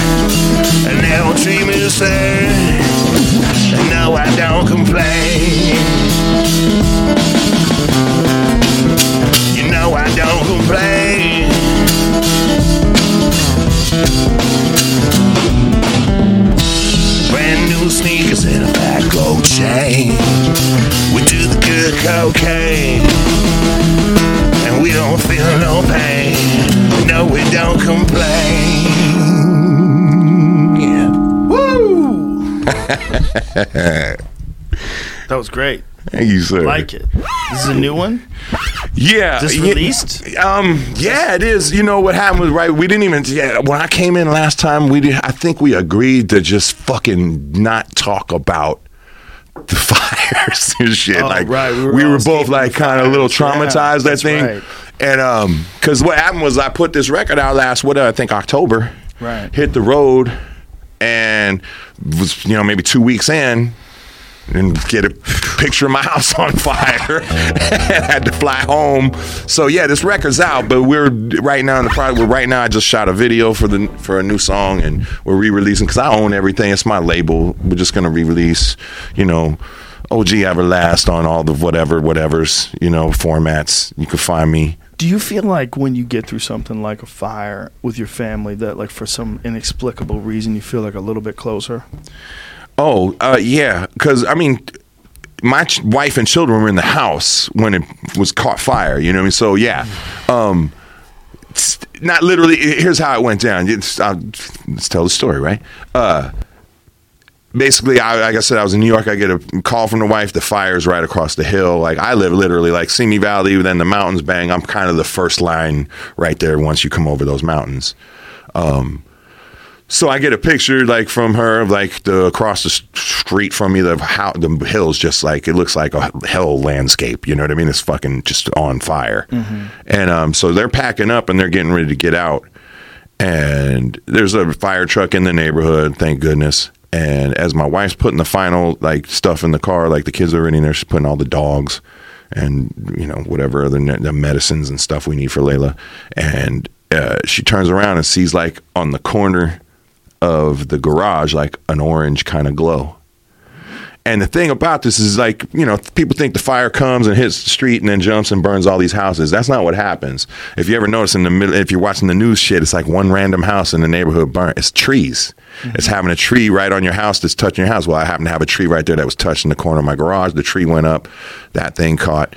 and they don't treat me the same. And no, I don't complain. You know I don't complain. Brand sneakers and a fat gold chain. We do the good cocaine. And we don't feel no pain. No, we don't complain. Yeah. Woo! that was great. Thank you, sir. Like it. This is a new one. Yeah, Just yeah, released? Um, yeah, it is. You know what happened was right. We didn't even. Yeah, when I came in last time, we did. I think we agreed to just fucking not talk about the fires and shit. Oh, like right. We we were were, both like kind of a little fires. Yeah, traumatized. that thing. right. And um, because what happened was I put this record out last what I think October. Right. Hit the road, and was you know maybe two weeks in. And get a picture of my house on fire. and had to fly home. So yeah, this record's out, but we're right now in the project. We're right now. I just shot a video for the for a new song, and we're re-releasing because I own everything. It's my label. We're just gonna re-release, you know, OG Everlast on all the whatever whatever's you know formats. You can find me. Do you feel like when you get through something like a fire with your family that like for some inexplicable reason you feel like a little bit closer? Oh, uh, yeah. Because I mean, my ch- wife and children were in the house when it was caught fire. You know what I mean? So yeah. Um, not literally. Here's how it went down. It's, I'll, let's tell the story, right? Uh, basically, I, like I said, I was in New York. I get a call from the wife. The fire's right across the hill. Like I live literally like Simi Valley, then the mountains. Bang! I'm kind of the first line right there once you come over those mountains. Um, so I get a picture like from her of like the across the street from me, the how the hills just like it looks like a hell landscape. You know what I mean? It's fucking just on fire. And um, so they're packing up and they're getting ready to get out. And there's a fire truck in the neighborhood, thank goodness. And as my wife's putting the final like stuff in the car, like the kids are already in there, she's putting all the dogs and you know whatever other the medicines and stuff we need for Layla. And uh, she turns around and sees like on the corner of the garage like an orange kind of glow. And the thing about this is like, you know, people think the fire comes and hits the street and then jumps and burns all these houses. That's not what happens. If you ever notice in the middle, if you're watching the news shit, it's like one random house in the neighborhood burnt. It's trees. Mm-hmm. It's having a tree right on your house that's touching your house. Well, I happen to have a tree right there that was touching the corner of my garage. The tree went up. That thing caught.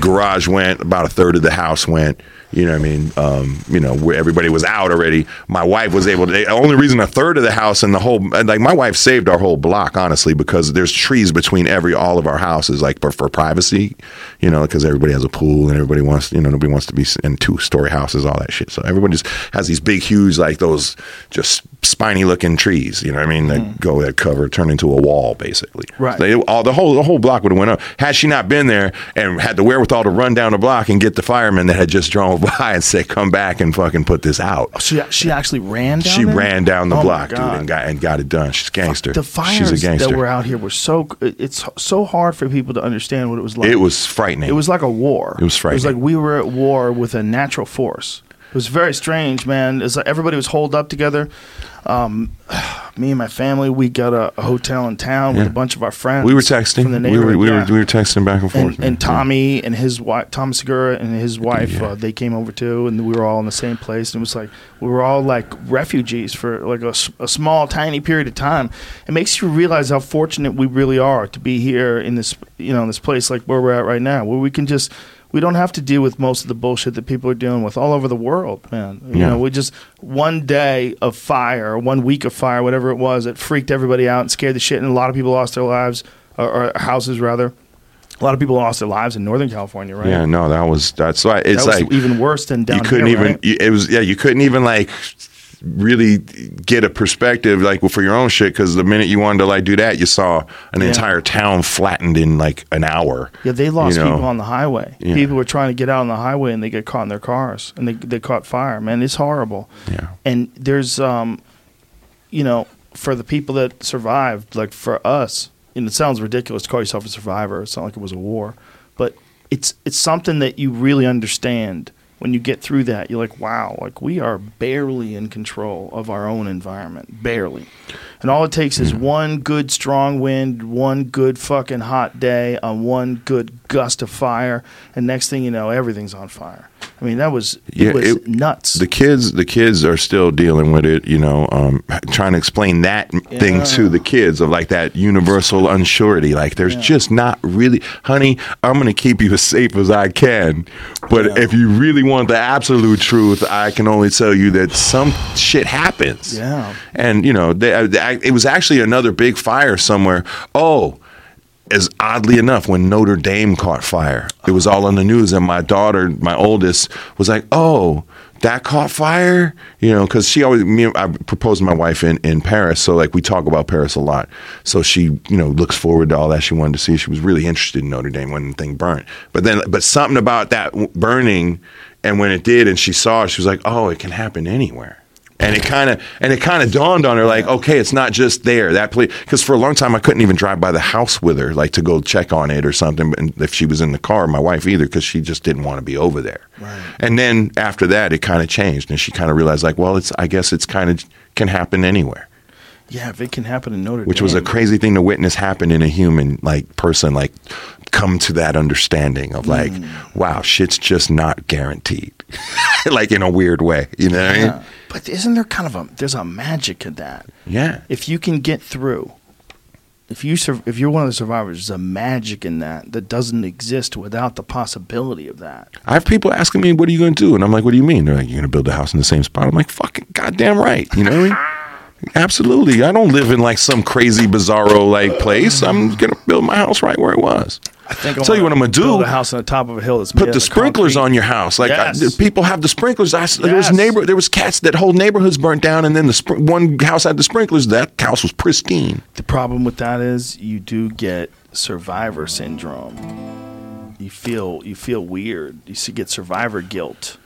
Garage went. About a third of the house went. You know what I mean? Um, you know, where everybody was out already. My wife was able to. The only reason a third of the house and the whole, like my wife saved our whole block, honestly, because there's trees between every all of our houses, like for, for privacy. You know, because everybody has a pool and everybody wants, you know, nobody wants to be in two story houses, all that shit. So everybody just has these big, huge, like those just spiny looking trees. You know what I mean? That mm. go that cover, turn into a wall, basically. Right. They, all the whole the whole block would have went up had she not been there and had the wherewithal to run down the block and get the firemen that had just drove by and say, "Come back and fucking put this out." She she actually ran down. she there? ran down the Oh block, dude, and got and got it done. She's a gangster. The fires She's a gangster. that were out here were so. It's so hard for people to understand what it was like. it was frightening. It was like a war. It was frightening. It was like we were at war with a natural force. It was very strange, man. It's like everybody was holed up together. Um, me and my family, we got a, a hotel in town with Yeah. a bunch of our friends. we were texting. from the we were we yeah. were we were texting back and forth. and, and Tommy and his wife, Thomas Segura and his wife, Yeah. uh, they came over too, and we were all in the same place. And it was like we were all like refugees for like a small, tiny period of time. It makes you realize how fortunate we really are to be here in this, you know, in this place like where we're at right now, where we can just. We don't have to deal with most of the bullshit that people are dealing with all over the world, man. You Yeah. know, we just one day of fire, one week of fire, whatever it was, it freaked everybody out and scared the shit, and a lot of people lost their lives, or, or houses rather. A lot of people lost their lives in Northern California, right? Yeah, no, that was that's why it's that was like even worse than down you couldn't here, even right? you- it was yeah you couldn't even like really get a perspective like for your own shit because the minute you wanted to like do that you saw an Yeah. entire town flattened in like an hour Yeah, they lost you know? people on the highway. Yeah. People were trying to get out on the highway and they get caught in their cars and they they caught fire. Man, it's horrible. yeah And there's um, you know, for the people that survived, like for us, and it sounds ridiculous to call yourself a survivor. It's not like it was a war, but it's it's something that you really understand when you get through that. You're like, wow, like we are barely in control of our own environment, barely. And all it takes is one good strong wind, one good fucking hot day, on one good gust of fire, and next thing you know, everything's on fire. I mean, that was it Yeah, was it- nuts. the kids the kids are still dealing with it you know um, trying to explain that thing to the kids of like that universal unsurety like there's just not really honey i'm gonna keep you as safe as i can but Yeah. if you really want the absolute truth i can only tell you that some shit happens Yeah. and you know they, It was actually another big fire somewhere oh as oddly enough, when Notre Dame caught fire, it was all on the news, and my daughter, my oldest, was like, "Oh, that caught fire," you know, because she always me. I proposed to my wife in in Paris, so like we talk about Paris a lot. So she, you know, looks forward to all that she wanted to see. She was really interested in Notre Dame when the thing burnt. But then, but something about that burning, and when it did, and she saw, it, she was like, "Oh, it can happen anywhere." And it kind of and it kind of dawned on her like, okay, it's not just there that place. Because for a long time, I couldn't even drive by the house with her, like to go check on it or something. And if she was in the car, my wife either, because she just didn't want to be over there. right. And then after that, it kind of changed, and she kind of realized like, well, it's I guess it's kind of can happen anywhere, Yeah, if it can happen in Notre which Dame. was a crazy thing to witness happen in a human like person, like come to that understanding of like, hmm. wow, shit's just not guaranteed, like in a weird way. You know what I mean? But isn't there kind of a there's a magic in that? Yeah. If you can get through, if you sur- if you're one of the survivors, there's a magic in that that doesn't exist without the possibility of that. I have people asking me, "What are you going to do?" And I'm like, "What do you mean?" They're like, "You're going to build a house in the same spot." I'm like, "Fucking goddamn right." You know what I mean? Absolutely. I don't live in like some crazy bizarro like place. I'm to build my house right where it was. I think I'll tell you what I'm going to Build do. a house on the top of a hill that's Put the sprinklers concrete. on your house. Like I- people have the sprinklers. I, s There was neighbor. There was cats that whole neighborhoods burnt down, and then the spr- one house had the sprinklers. That house was pristine. The problem with that is you do get survivor syndrome. You feel you feel weird. You get survivor guilt.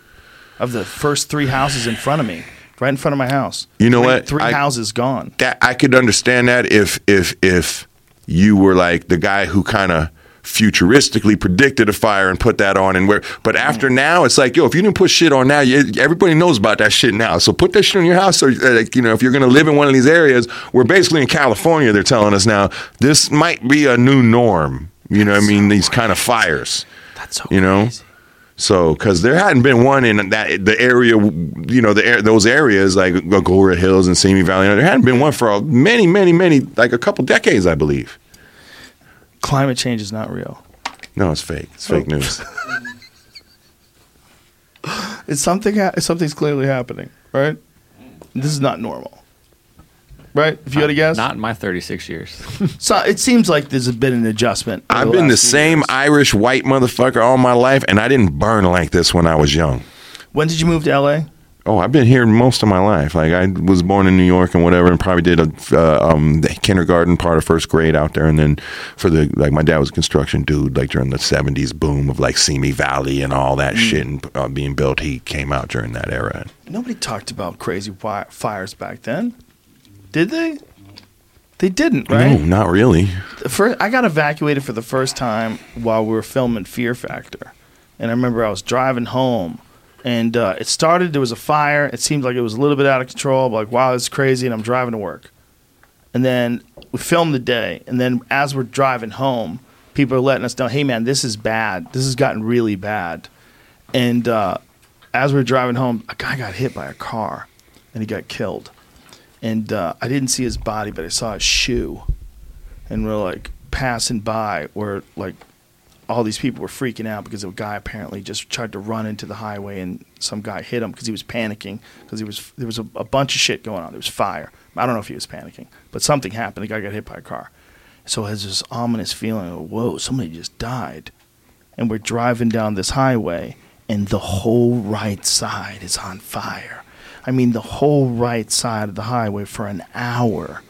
Of the first three houses in front of me, right in front of my house. You know what? Three I- houses gone. that I could understand that if if if you were like the guy who kind of futuristically predicted a fire and put that on and where but after now it's like yo if you didn't put shit on now you, everybody knows about that shit now so put that shit on your house so uh, like, you know if you're going to live in one of these areas we're basically in California they're telling us now this might be a new norm you know what I mean these kind of fires That's so you know crazy. So, because there hadn't been one in that the area, you know, the air- those areas like Agoura Hills and Simi Valley, there hadn't been one for many, many, many, like a couple decades, I believe. Climate change is not real. No, it's fake. It's fake Oh. news. It's something. Something's clearly happening, right? This is not normal, right? If you had a guess, Not in my 36 years. so it seems like there's been an adjustment. I've been the same years. Irish white motherfucker all my life, and I didn't burn like this when I was young. When did you move to LA? Oh, I've been here most of my life. Like I was born in New York and whatever, and probably did a uh, um, the kindergarten part of first grade out there, and then for the like my dad was a construction dude. Like during the '70s boom of like Simi Valley and all that shit and uh, being built, he came out during that era. Nobody talked about crazy wi- fires back then, did they? They didn't, right? No, not really. The First, I got evacuated for the first time while we were filming Fear Factor, and I remember I was driving home, and uh, it started. There was a fire. It seemed like it was a little bit out of control. But like, wow, this is crazy, and I'm driving to work. And then we filmed the day, and then as we're driving home, people are letting us know, "Hey, man, this is bad. This has gotten really bad." And uh, as we we're driving home, a guy got hit by a car, and he got killed. And uh, I didn't see his body, but I saw his shoe. And we're like passing by where like all these people were freaking out because a guy apparently just tried to run into the highway and some guy hit him because he was panicking because he was there was a, a bunch of shit going on. There was fire. I don't know if he was panicking but something happened. The guy got hit by a car. So it has this ominous feeling of whoa somebody just died. And we're driving down this highway and the whole right side is on fire i mean the whole right side of the highway for an hour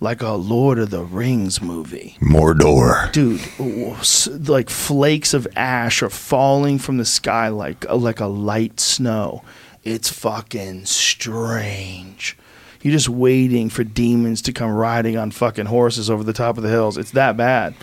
like a lord of the rings movie. Mordor. dude like flakes of ash are falling from the sky like uh, like a light snow. It's fucking strange. You're just waiting for demons to come riding on fucking horses over the top of the hills. It's that bad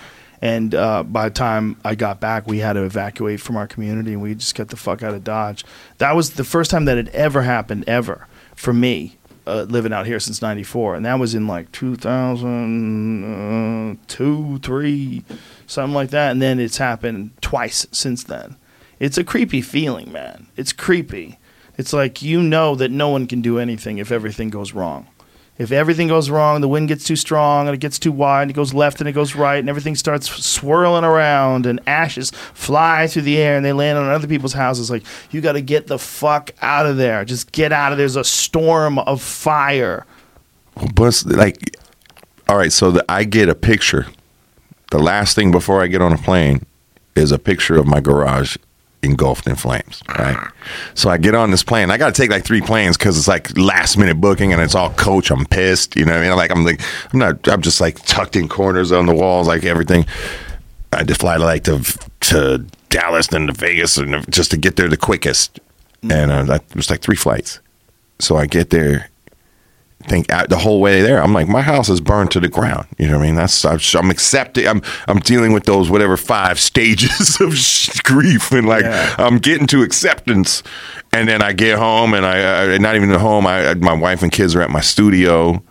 and uh, by the time I got back, we had to evacuate from our community, and we just got the fuck out of Dodge. That was the first time that had ever happened ever for me, uh, living out here since '94, and that was in like 2002, three, something like that. And then it's happened twice since then. It's a creepy feeling, man. It's creepy. It's like you know that no one can do anything if everything goes wrong. If everything goes wrong, the wind gets too strong and it gets too wide, and it goes left and it goes right, and everything starts swirling around, and ashes fly through the air and they land on other people's houses. Like, you got to get the fuck out of there. Just get out of there. There's a storm of fire. But like, all right. So that I get a picture the last thing before I get on a plane is a picture of my garage engulfed in flames. Right. So I get on this plane. I got to take like three planes because it's like last minute booking and it's all coach. I'm pissed. You know what I mean? Like I'm like I'm not. I'm just like tucked in corners on the walls, like everything. I to fly like to to Dallas, then to Vegas, and just to get there the quickest. And uh, it was like three flights. So I get there think the whole way there. I'm like, my house is burned to the ground. You know what I mean? That's I'm, I'm accepting. I'm I'm dealing with those whatever five stages of grief, and like Yeah. I'm getting to acceptance. And then I get home, and I, I not even at home. I my wife and kids are at my studio,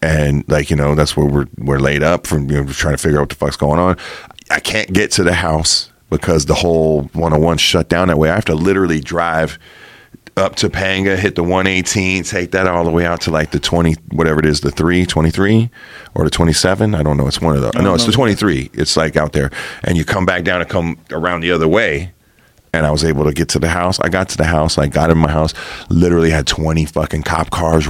and like you know that's where we're we're laid up from you know trying to figure out what the fuck's going on. I can't get to the house because the whole 101 shut down that way. I have to literally drive up to Panga, hit the 118, take that all the way out to like the 20, whatever it is, the 3, 23 or the 27. I don't know. It's one of the, no, it's the 23. It's like out there. And you come back down and come around the other way. And I was able to get to the house. I got to the house. I got in my house. Literally had 20 fucking cop cars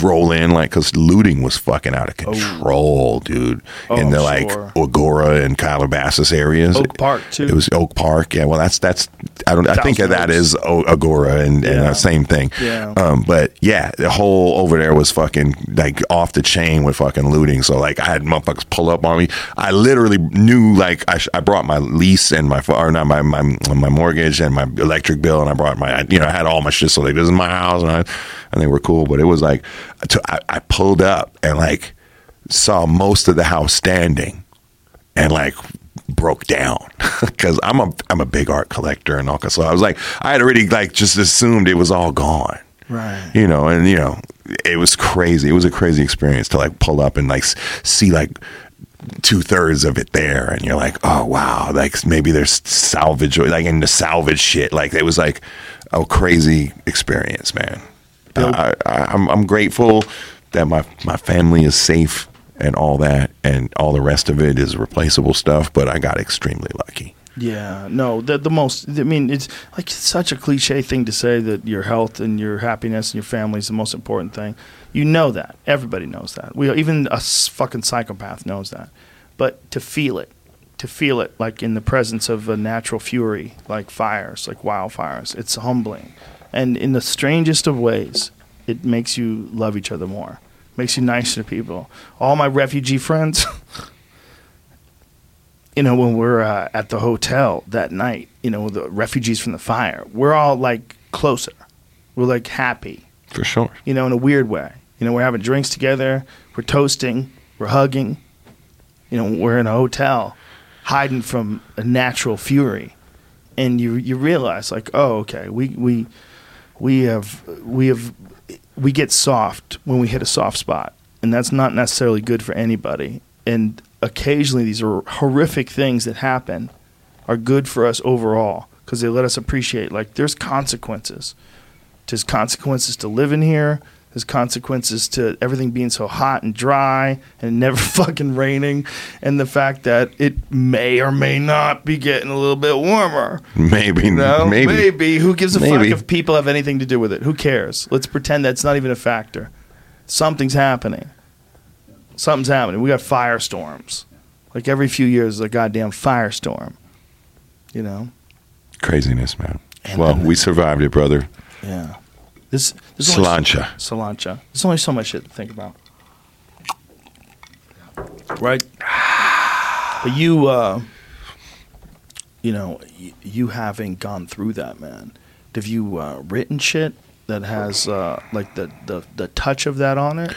roll in like because looting was fucking out of control dude. Oh, in the sure. like agoura and calabasas areas. Oak Park, too. it was oak park. Yeah well that's that's i don't i think of that as O- agoura and, and uh, same thing. Yeah. um but yeah the whole over there was fucking like off the chain with fucking looting. So like i had motherfuckers pull up on me. I literally knew like i, sh- I brought my lease and my or not my, my my mortgage and my electric bill and i brought my you know i had all my shit. So like this is my house and i and they were cool but it was like to, I, I pulled up and like saw most of the house standing and like broke down because I'm a I'm a big art collector and all. So I was like, I had already like just assumed it was all gone, Right. You know, and you know, it was crazy. It was a crazy experience to like pull up and like see like two thirds of it there, and you're like, oh wow, like maybe there's salvage or like in the salvage shit. Like it was like a crazy experience, man. I, I, I'm I'm grateful that my my family is safe and all that, and all the rest of it is replaceable stuff. But I got extremely lucky. Yeah, no, the the most. I mean, it's like such a cliche thing to say that your health and your happiness and your family is the most important thing. You know that. Everybody knows that. We even a fucking psychopath knows that. But to feel it, to feel it like in the presence of a natural fury, like fires, like wildfires, it's humbling. And in the strangest of ways, it makes you love each other more. Makes you nicer to people. All my refugee friends. you know, when we're uh, at the hotel that night, you know, the refugees from the fire, we're all like closer. We're like happy, For sure. you know, in a weird way. You know, we're having drinks together, we're toasting, we're hugging. You know, we're in a hotel, hiding from a natural fury, and you you realize like, oh, okay, we we we have we have we get soft when we hit a soft spot, and that's not necessarily good for anybody. And occasionally, these are horrific things that happen are good for us overall because they let us appreciate like there's consequences. There's consequences to living here. There's consequences to everything being so hot and dry and never fucking raining, and the fact that it may or may not be getting a little bit warmer. Maybe. You know, maybe. maybe. Who gives a Maybe. fuck if people have anything to do with it? Who cares? Let's pretend that's not even a factor. Something's happening. Something's happening. We got firestorms. Like every few years, a goddamn firestorm. You know? Craziness, man. And well, we survived it, brother. Yeah. This, only- Slancha. There's only so much shit to think about. Right? But you, uh, you know, you, you having gone through that, man, have you uh, written shit that has, uh, like, the, the, the touch of that on it?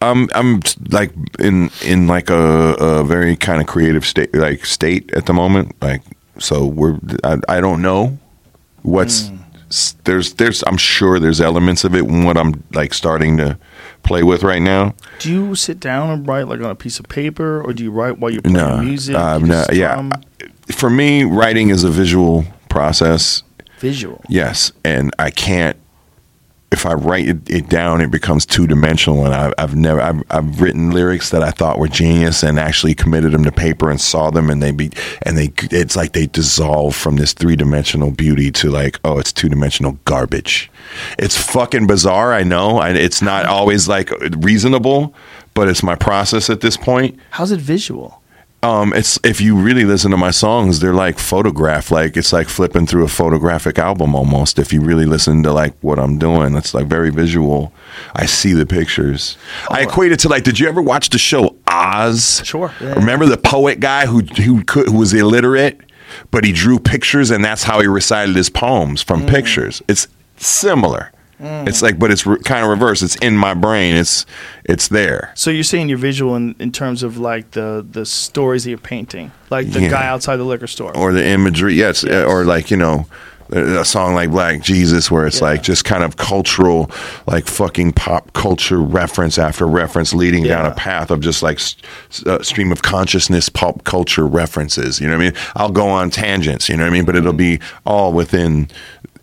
I'm I'm like in in like a, a very kind of creative state like state at the moment. Like so we're I, I don't know what's s- there's there's I'm sure there's elements of it in what I'm like starting to play with right now. Do you sit down and write, like, on a piece of paper, or do you write while you're playing No, music? uh, no, yeah. For me, writing is a visual process. Visual. Yes, and I can't. If I write it, it down, it becomes two dimensional, and I, I've never. I've, I've written lyrics that I thought were genius, and actually committed them to paper and saw them, and they be, and they. It's like they dissolve from this three dimensional beauty to like, oh, it's two dimensional garbage. It's fucking bizarre. I know, and it's not always like reasonable, but it's my process at this point How's it visual? Um, it's if you really listen to my songs, they're like photograph. Like it's like flipping through a photographic album almost. If you really listen to like what I'm doing, it's like very visual. I see the pictures. I equate it to like. Did you ever watch the show Oz? Sure, yeah. Remember the poet guy who who could, who was illiterate, but he drew pictures, and that's how he recited his poems from pictures. It's similar. It's like, but it's re- kind of reverse. It's in my brain. It's it's there. So you're saying you're visual in, in terms of like the the stories that you're painting, like the Yeah. guy outside the liquor store. or the imagery yes, Yes. or like you know a song like black jesus where it's Yeah. like just kind of cultural like fucking pop culture reference after reference leading down a path of just like uh, stream of consciousness pop culture references you know what i mean i'll go on tangents you know what i mean but it'll be all within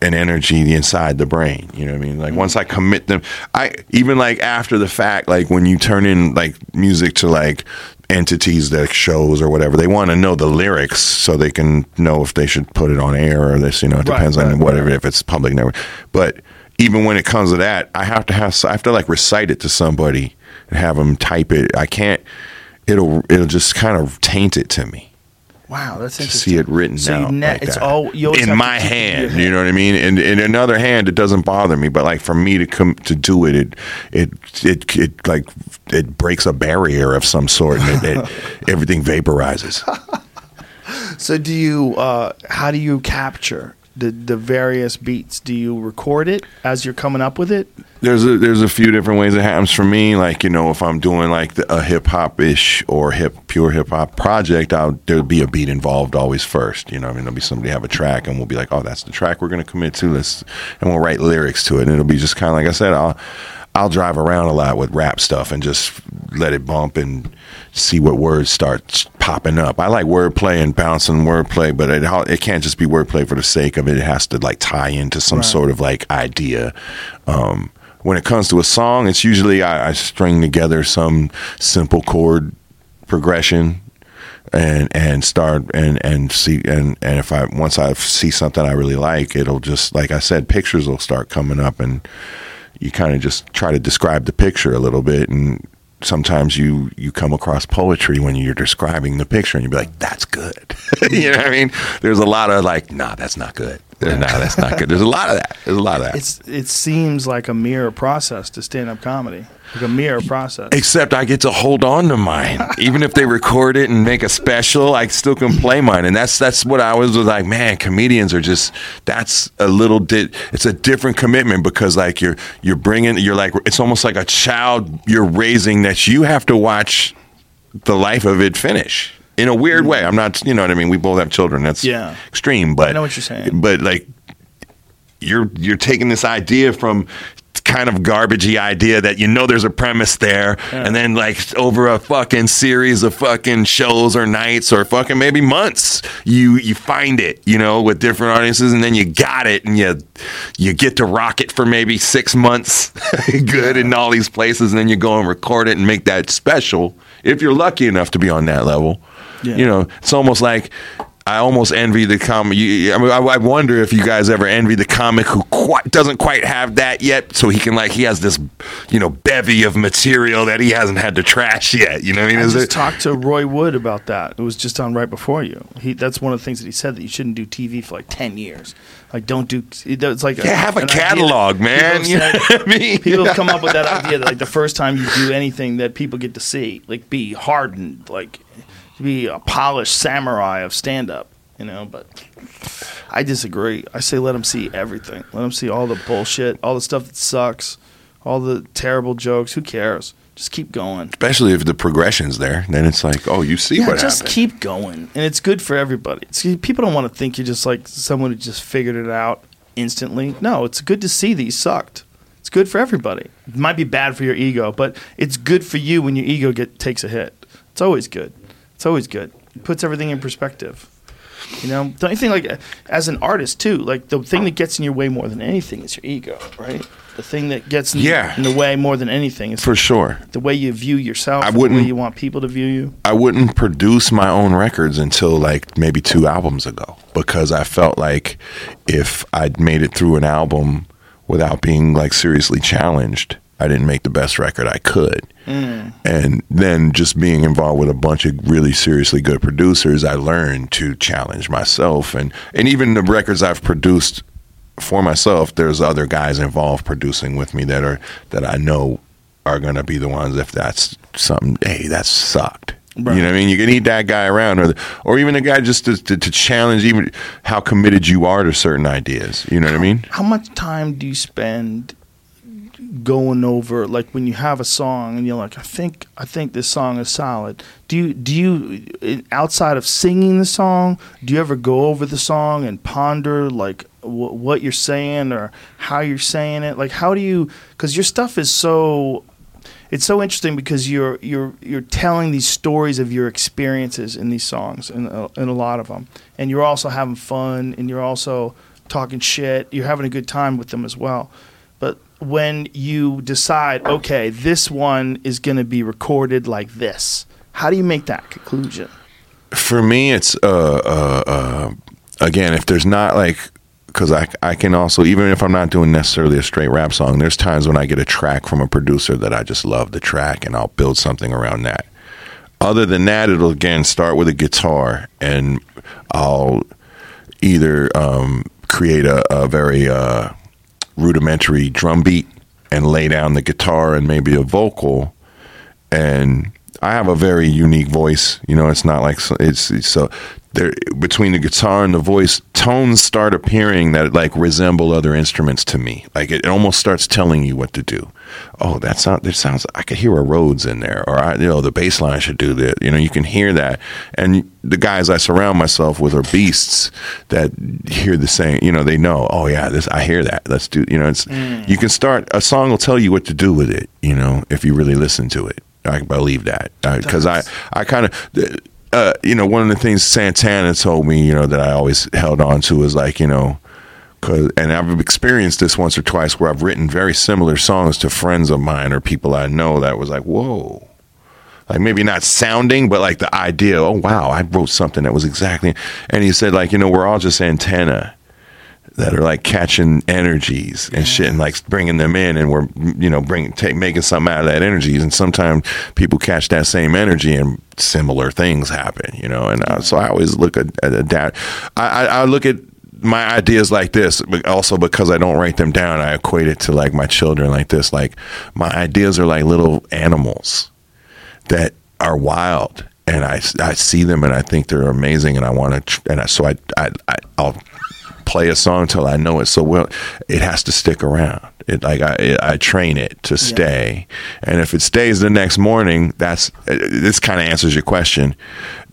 an energy inside the brain you know what i mean? Like once i mm-hmm. commit them i even like after the fact like when you turn in like music to like entities that shows or whatever they want to know the lyrics so they can know if they should put it on air or this you know it Right, depends right, on whatever right. if it's public network. But even when it comes to that i have to have i have to like recite it to somebody and have them type it. I can't it'll it'll just kind of taint it to me wow, that's to interesting. see it written So down ne- like it's that. all in my keep it in your hand. You know what I mean? And in another hand, it doesn't bother me. But like for me to come to do it, it it it, it like it breaks a barrier of some sort, and it, it, everything vaporizes. So do you? Uh, how do you capture the the various beats? Do you record it as you're coming up with it? There's a there's a few different ways it happens for me. Like you know, if I'm doing like the, a hip hop ish or hip pure hip hop project, I'll there'll be a beat involved always first. You know, I mean, there'll be somebody have a track, and we'll be like, oh, that's the track we're gonna commit to. Let's and we'll write lyrics to it, and it'll be just kind of like I said, I'll I'll drive around a lot with rap stuff and just let it bump and see what words start popping up. I like wordplay and bouncing wordplay, but it it can't just be wordplay for the sake of it. It has to like tie into some Right. sort of like idea. Um, when it comes to a song, it's usually I, I string together some simple chord progression and and start and and see and and if I once I see something I really like, it'll just like I said, pictures will start coming up and you kind of just try to describe the picture a little bit and sometimes you you come across poetry when you're describing the picture and you'll be like that's good. You know what i mean? There's a lot of like nah that's not good nah that's not good there's a lot of that there's a lot of that It's it seems like a mirror process to stand up comedy, like a mirror process. Except I get to hold on to mine. Even if they record it and make a special, I still can play mine. And that's that's what I was, was like, man, comedians are just that's a little bit it's a different commitment because like you're you're bringing you're like it's almost like a child you're raising that you have to watch the life of it finish. In a weird mm-hmm. way. I'm not, you know what I mean? We both have children. That's Yeah. extreme, but I know what you're saying. But like you're you're taking this idea from kind of garbagey idea that you know there's a premise there and then like over a fucking series of fucking shows or nights or fucking maybe months you you find it you know with different audiences and then you got it and you you get to rock it for maybe six months good in all these places and then you go and record it and make that special if you're lucky enough to be on that level Yeah. you know it's almost like I almost envy the comic. I, mean, I, I wonder if you guys ever envy the comic who quite, doesn't quite have that yet. So he can like he has this, you know, bevy of material that he hasn't had to trash yet. You know what I mean? I Is just it- talked to Roy Wood about that. It was just on right before you. He that's one of the things that he said that you shouldn't do TV for like ten years. Like don't do. It's like yeah, have a an idea catalog, man. people You know what I mean? People come up with that idea that like the first time you do anything that people get to see, like be hardened, like be a polished samurai of stand up, you know, but I disagree. I say let them see everything. Let them see all the bullshit, all the stuff that sucks, all the terrible jokes. Who cares? Just keep going. Especially if the progression's there, then it's like, oh, you see what? Yeah, what just happened. keep going, and it's good for everybody. See, people don't want to think you're just like someone who just figured it out instantly. No, it's good to see that you sucked. It's good for everybody. It might be bad for your ego, but it's good for you when your ego get takes a hit. It's always good. It's always good. It puts everything in perspective. You know, don't you think like as an artist too? Like the thing that gets in your way more than anything is your ego, right? The thing that gets in, Yeah. in the way more than anything is For sure. the way you view yourself. I the way wouldn't- you want people to view you. I wouldn't produce my own records until like maybe two albums ago because I felt like if I'd made it through an album without being like seriously challenged, I didn't make the best record I could. And then just being involved with a bunch of really seriously good producers, I learned to challenge myself and and even the records I've produced for myself, there's other guys involved producing with me that are that I know are gonna be the ones if that's something hey, that sucked. Right. You know what I mean? You can need that guy around, or the, or even a guy just to, to, to challenge even how committed you are to certain ideas. You know what I mean? How much time do you spend going over like when you have a song and you're like I think I think this song is solid. Do you do you outside of singing the song, do you ever go over the song and ponder like what you're saying or how you're saying it? Like how do you cuz your stuff is so it's so interesting because you're you're you're telling these stories of your experiences in these songs in a, in a lot of them and you're also having fun and you're also talking shit you're having a good time with them as well when you decide okay this one is going to be recorded like this how do you make that conclusion For me, it's uh, uh, uh, again if there's not like because I I can also even if I'm not doing necessarily a straight rap song, there's times when I get a track from a producer that I just love the track and I'll build something around that. Other than that, it'll again start with a guitar and I'll either um, create a, a very uh, rudimentary drum beat and lay down the guitar and maybe a vocal and I have a very unique voice. You know, it's not like it's, it's so there between the guitar and the voice, tones start appearing that like resemble other instruments to me. Like it, almost starts telling you what to do. Oh, that sound that sounds. I could hear a Rhodes in there, or I, you know, the bass line should do that. You know, you can hear that, and the guys I surround myself with are beasts that hear the same. You know, they know. Oh yeah, this I hear that. Let's do. You know, it's mm. you can start a song will tell you what to do with it. You know, if you really listen to it. I believe that. Because I I kind of uh, you know one of the things Santana told me you know that I always held on to is like you know cause, and I've experienced this once or twice where I've written very similar songs to friends of mine or people I know that was like whoa. Like maybe not sounding but like the idea oh wow I wrote something that was exactly and he said like you know we're all just antenna that are like catching energies and shit and like bringing them in and we're you know bring take making something out of that energies and sometimes people catch that same energy and similar things happen you know? And uh, so I always look at, at that I, I, I look at my ideas like this but also because I don't write them down I equate it to like my children like this. Like my ideas are like little animals that are wild and I, I see them and I think they're amazing and I want to and I, so I, I I'll play a song till I know it. So well it has to stick around. It like I it, I train it to stay. And if it stays the next morning that's uh, this kind of answers your question.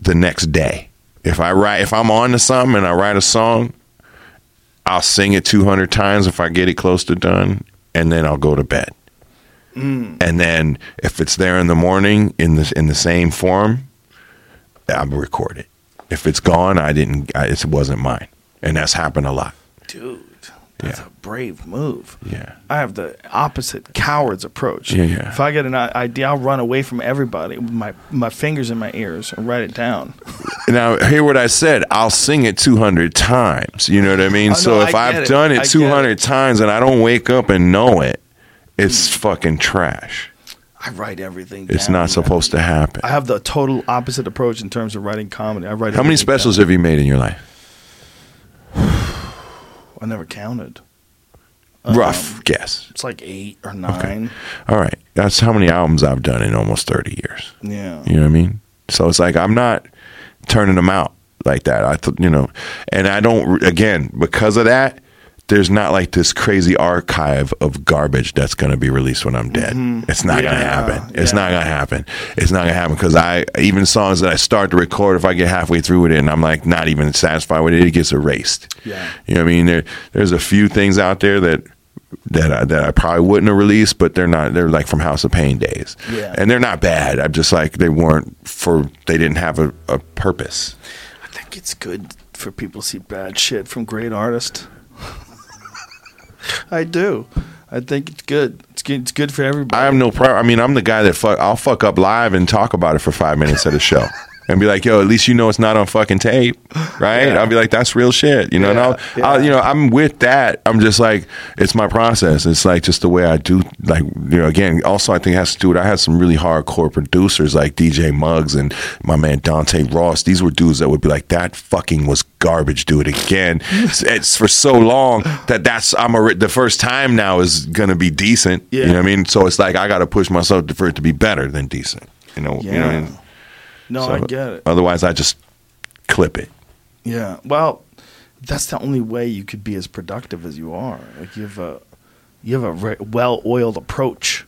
The next day. If I write if I'm on to something and I write a song I'll sing it 200 times if I get it close to done and then I'll go to bed. And then if it's there in the morning in the in the same form, I'll record it. If it's gone, I didn't. I, it wasn't mine, and that's happened a lot. dude that's Yeah. a brave move Yeah. I have the opposite coward's approach. Yeah, yeah. If I get an idea, I'll run away from everybody with my, my fingers in my ears and write it down. Now, hear what I said. I'll sing it 200 times. You know what I mean? Oh, so no, if I've it. done it get 200 it. times and I don't wake up and know it, it's hmm. fucking trash. I write everything It's down, not man. supposed to happen. I have the total opposite approach in terms of writing comedy. I write How many specials down. have you made in your life? I never counted. Rough um, guess. It's like eight or nine. All right. That's how many albums I've done in almost 30 years. Yeah. You know what I mean? So it's like I'm not turning them out like that. I th- you know, and I don't again because of that. There's not like this crazy archive of garbage that's going to be released when I'm dead. Mm-hmm. It's not going to Yeah, happen. It's yeah. not going to happen. It's not going to happen because I even songs that I start to record, if I get halfway through with it and I'm like not even satisfied with it, it gets erased. Yeah. you know what I mean. There, there's a few things out there that that I, that I probably wouldn't have released, but they're not. They're like from House of Pain days, Yeah. and they're not bad. I'm just like they weren't for. They didn't have a, a purpose. I think it's good for people to see bad shit from great artists. I do. I think it's good. It's good. It's good for everybody. I have no problem. I mean, I'm the guy that fuck. I'll fuck up live and talk about it for five minutes at a show. and be like, "Yo, at least you know it's not on fucking tape, right?" Yeah. I'll be like, "That's real shit," you know. and I'll, I'll, you know, I'm with that. I'm just like, it's my process. It's like just the way I do. Like, you know, again, also I think it has to do with I had some really hardcore producers like DJ Muggs and my man Dante Ross. These were dudes that would be like, "That fucking was garbage. Do it again." it's, for so long that that's I'm a the first time now is gonna be decent. You know what I mean? So it's like I got to push myself for it to be better than decent. You know? You know what I Yeah. mean? No, So, I get it. Otherwise, I just clip it. Yeah. Well, that's the only way you could be as productive as you are. Like you have a you have a re- well-oiled approach.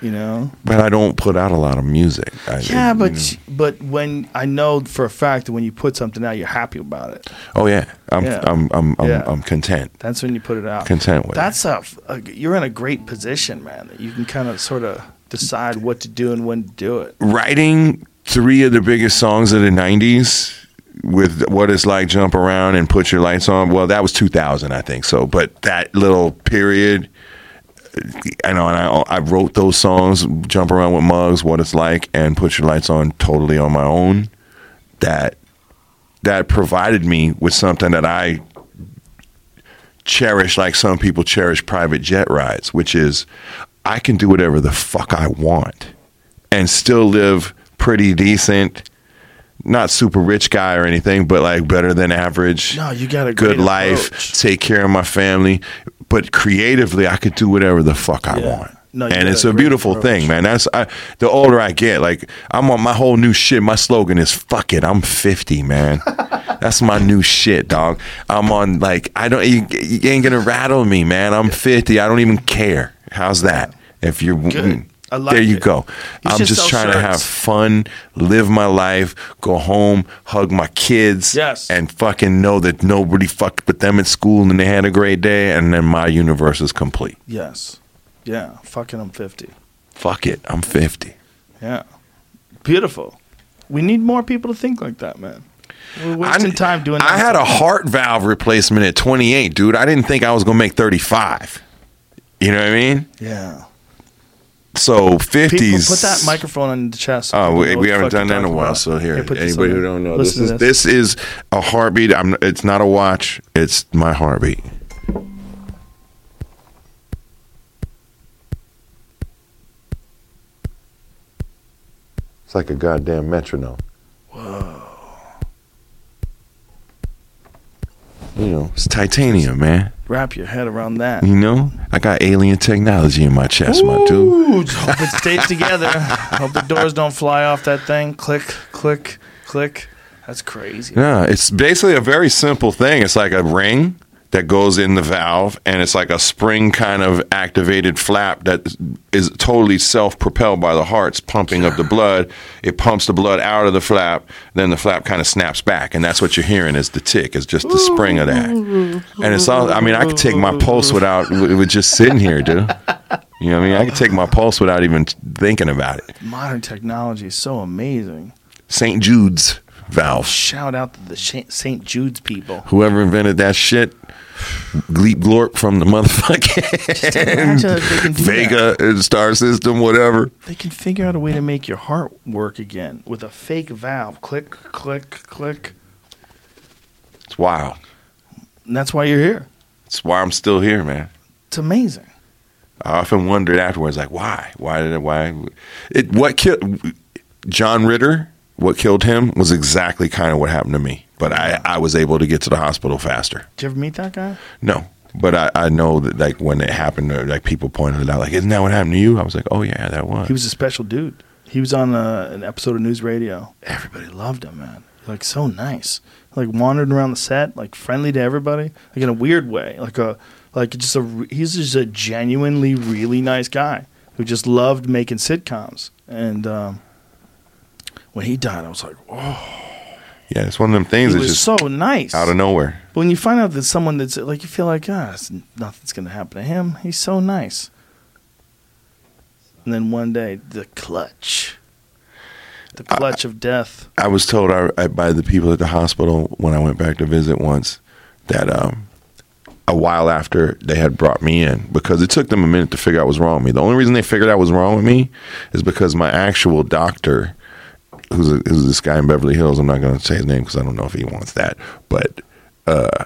You know. But I don't put out a lot of music. I, Yeah, you but know. but when I know for a fact that when you put something out, you're happy about it. oh yeah, I'm Yeah. I'm I'm I'm, Yeah. I'm content. That's when you put it out. Content with it. That's a, a you're in a great position, man. That you can kind of sort of decide what to do and when to do it. Writing three of the biggest songs of the '90s with what it's like jump around and put your lights on. Well, that was 2000, I think. So, but that little period. I know, and I, I wrote those songs, "Jump Around with Muggs," "What It's Like," and "Put Your Lights On" totally on my own. That that provided me with something that I cherish, like some people cherish private jet rides, which is I can do whatever the fuck I want and still live pretty decent. Not super rich guy or anything, but like better than average. No, you got a good life, approach. take care of my family. But creatively, I could do whatever the fuck I Yeah. want. No, and it's a a beautiful approach. thing, man. That's I, the older I get. Like I'm on my whole new shit. My slogan is "fuck it." I'm 50, man. That's my new shit, dog. I'm on like I don't. You, you ain't gonna rattle me, man. I'm 50. I don't even care. How's that? If you're Good. There, you it. go. I'm just trying to have fun, live my life, go home, hug my kids, Yes. and fucking know that nobody fucked with them at school and they had a great day, and then my universe is complete. Yes. Yeah. Fucking, I'm 50. Fuck it, I'm 50. Yeah. Beautiful. We need more people to think like that, man. We're wasting I- time doing. I had a heart valve replacement at 28, dude. I didn't think I was gonna make 35. You know what I mean? Yeah. So 50s. Put that microphone on the chest. Oh, we, we haven't done that in a while. about. So here, put this anybody who don't know, this to is this is a heartbeat. I'm. It's not a watch. It's my heartbeat. It's like a goddamn metronome. Whoa. You know, it's titanium, man. Wrap your head around that. You know, I got alien technology in my chest, my dude. Hope it stays together. hope the doors don't fly off that thing. Click, click, click. That's crazy. Yeah, it's basically a very simple thing. It's like a ring that goes in the valve, and it's like a spring kind of activated flap that is totally self propelled by the heart's pumping of the blood. It pumps the blood out of the flap, then the flap kind of snaps back, and that's what you're hearing is the tick, is just the spring of that. And it's all, I mean, I could take my pulse without, with just sitting here, dude. You know what I mean? I could take my pulse without even thinking about it. Modern technology is so amazing. St. Jude's valve. Shout out to the St. Jude's people. Whoever invented that shit, Gleep Glorp from the motherfucking imagine if they can do Vega and Star System, whatever. They can figure out a way to make your heart work again with a fake valve. Click, click, click. It's wild. And that's why you're here. It's why I'm still here, man. It's amazing. I often wondered afterwards, like, why? Why did it? Why? It what killed John Ritter? What killed him was exactly kind of what happened to me. But I, I was able to get to the hospital faster. Did you ever meet that guy? No, but I, I know that like when it happened, uh, like people pointed it out, like, isn't that what happened to you? I was like, oh yeah, that was. He was a special dude. He was on uh an episode of News Radio. Everybody loved him, man. Like so nice. Like wandering around the set, like friendly to everybody, like in a weird way. Like a like just a he's just a genuinely really nice guy who just loved making sitcoms. And um, when he died, I was like, oh, yeah, it's one of them he things that's was just so nice. out of nowhere. But when you find out that someone that's like you feel like ah, it's- nothing's gonna happen to him. He's so nice. And then one day, the clutch, the clutch of death. I was told I, I, by the people at the hospital when I went back to visit once that um, a while after they had brought me in because it took them a minute to figure out what was wrong with me. The only reason they figured out what was wrong with me is because my actual doctor who's, a, who's this guy in Beverly Hills. I'm not going to say his name because I don't know if he wants that, but uh,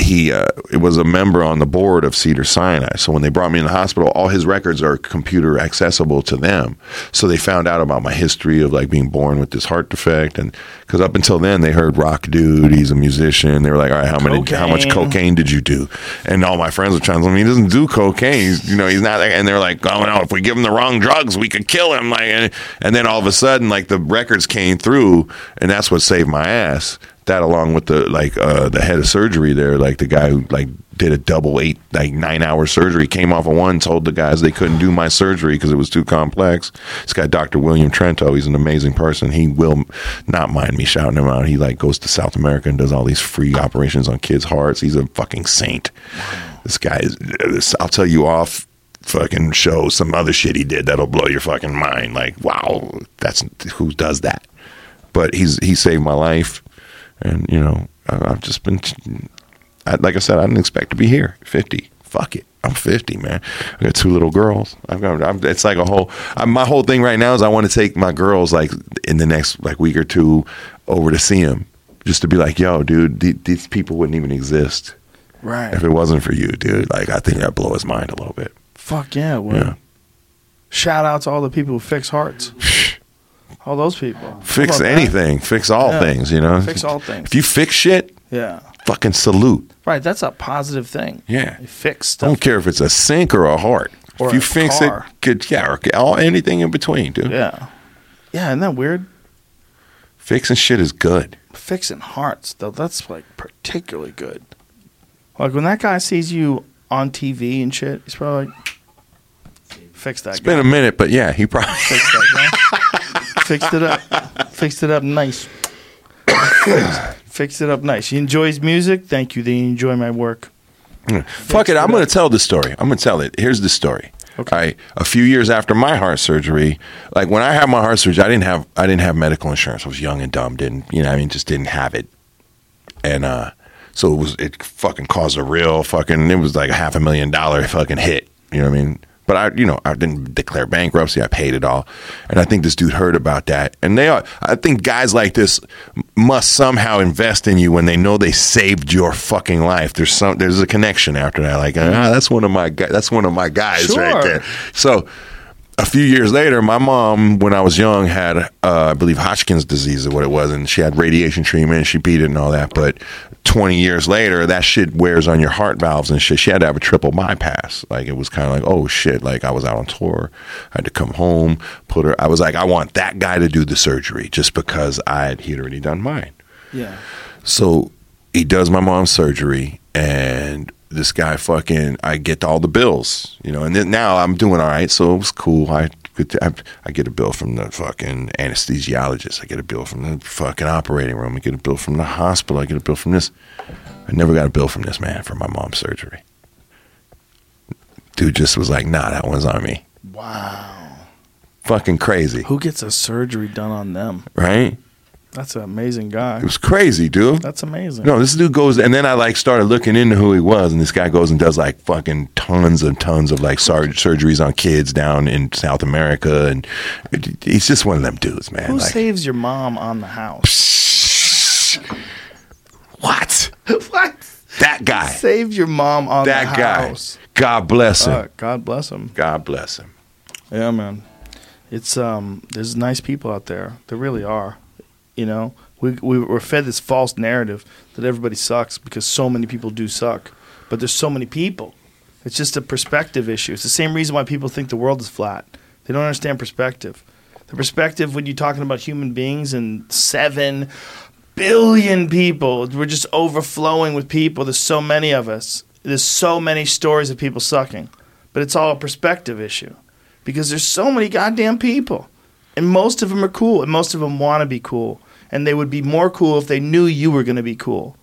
he uh, it was a member on the board of Cedar Sinai. So when they brought me in the hospital, all his records are computer accessible to them. So they found out about my history of like being born with this heart defect, and because up until then they heard rock dude, he's a musician. They were like, all right, how many, how much Cocaine. cocaine did you do? And all my friends were trying to tell me he doesn't do cocaine. He's, you know, he's not. And they're like, oh no, if we give him the wrong drugs, we could kill him. Like, and, and then all of a sudden, like the records came through, and that's what saved my ass that along with the like uh the head of surgery there like the guy who like did a double eight like nine hour surgery came off of one told the guys they couldn't do my surgery because it was too complex. This guy dr william trento he's an amazing person. He will not mind me shouting him out. He like goes to south america and does all these free operations on kids hearts. He's a fucking saint. This guy is this, i'll tell you off fucking show some other shit he did that'll blow your fucking mind. Like wow that's who does that? But he's he saved my life and you know I've just been I, like I said I didn't expect to be here. 50 fuck it. I'm 50 man. I got two little girls. I've got I'm, it's like a whole I, my whole thing right now is I want to take my girls like in the next like week or two over to see them just to be like yo dude th- these people wouldn't even exist Right. if it wasn't for you dude. Like I think that blow his mind a little bit. Fuck yeah. Well, yeah. Shout out to all the people who fix hearts. all those people. Fix about that? anything fix all Yeah. things you know Fix all things. if you fix shit Yeah. fucking salute Right. That's a positive thing. Yeah. You fix I stuff. don't care if it's a sink or a heart. Or if you fix car. it, good, yeah, or all anything in between, dude. Yeah. Yeah. Isn't that weird? Fixing shit is good. Fixing hearts, though, that's like particularly good. Like when that guy sees you on TV and shit, he's probably like, fix that It's guy. been a minute, but yeah, he probably. Fix that guy. Fixed it up. Fixed it up nice. Fixed, it up nice. He enjoys music. Thank you. They enjoy my work. Fuck it, I'm going to tell the story. I'm going to tell it. Here's the story. Okay. I, a few years after my heart surgery, like when I had my heart surgery, I didn't have I didn't have medical insurance. I was young and dumb, didn't you know? I mean, just didn't have it, and uh, so it was it fucking caused a real fucking. It was like a half a million dollar fucking hit. You know what I mean? But I, you know, I didn't declare bankruptcy. I paid it all, and I think this dude heard about that. And they are. I think guys like this must somehow invest in you when they know they saved your fucking life. There's some. There's a connection after that. Like, ah, that's one of my. guys. That's one of my guys right there. So. A few years later, my mom, when I was young, had, uh, I believe, Hodgkin's disease is what it was, and she had radiation treatment. And she beat it and all that. But 20 years later, that shit wears on your heart valves and shit. She had to have a triple bypass. Like it was kind of like, oh shit. Like I was out on tour, I had to come home, put her. I was like, I want that guy to do the surgery just because I had he'd already done mine. Yeah. So he does my mom's surgery, and this guy fucking, I get all the bills, you know. And then now I'm doing all right, so it was cool. I I, I get a bill from the fucking anesthesiologist. I get a bill from the fucking operating room. I get a bill from the hospital. I get a bill from this. I never got a bill from this man for my mom's surgery. Dude just was like, nah, that one's on me. Wow. Fucking crazy, Who gets a surgery done on them? right? That's an amazing guy. It was crazy, dude. That's amazing. No, this dude goes, and then I like started looking into who he was, and this guy goes and does like fucking tons and tons of like sur- surgeries on kids down in South America, and it- he's just one of them dudes, man. Who like, saves your mom on the house? what? what? That guy, Saved your mom on that the guy. house. God bless him. Fuck, God bless him. God bless him. Yeah, man. It's um. There's nice people out there. There really are. You know, we we we're fed this false narrative that everybody sucks because so many people do suck, but there's so many people. It's just a perspective issue. It's the same reason why people think the world is flat. They don't understand perspective. The perspective when you're talking about human beings and seven billion people, we're just overflowing with people. There's so many of us. There's so many stories of people sucking, but it's all a perspective issue because there's so many goddamn people, and most of them are cool, and most of them want to be cool, and they would be more cool if they knew you were going to be cool.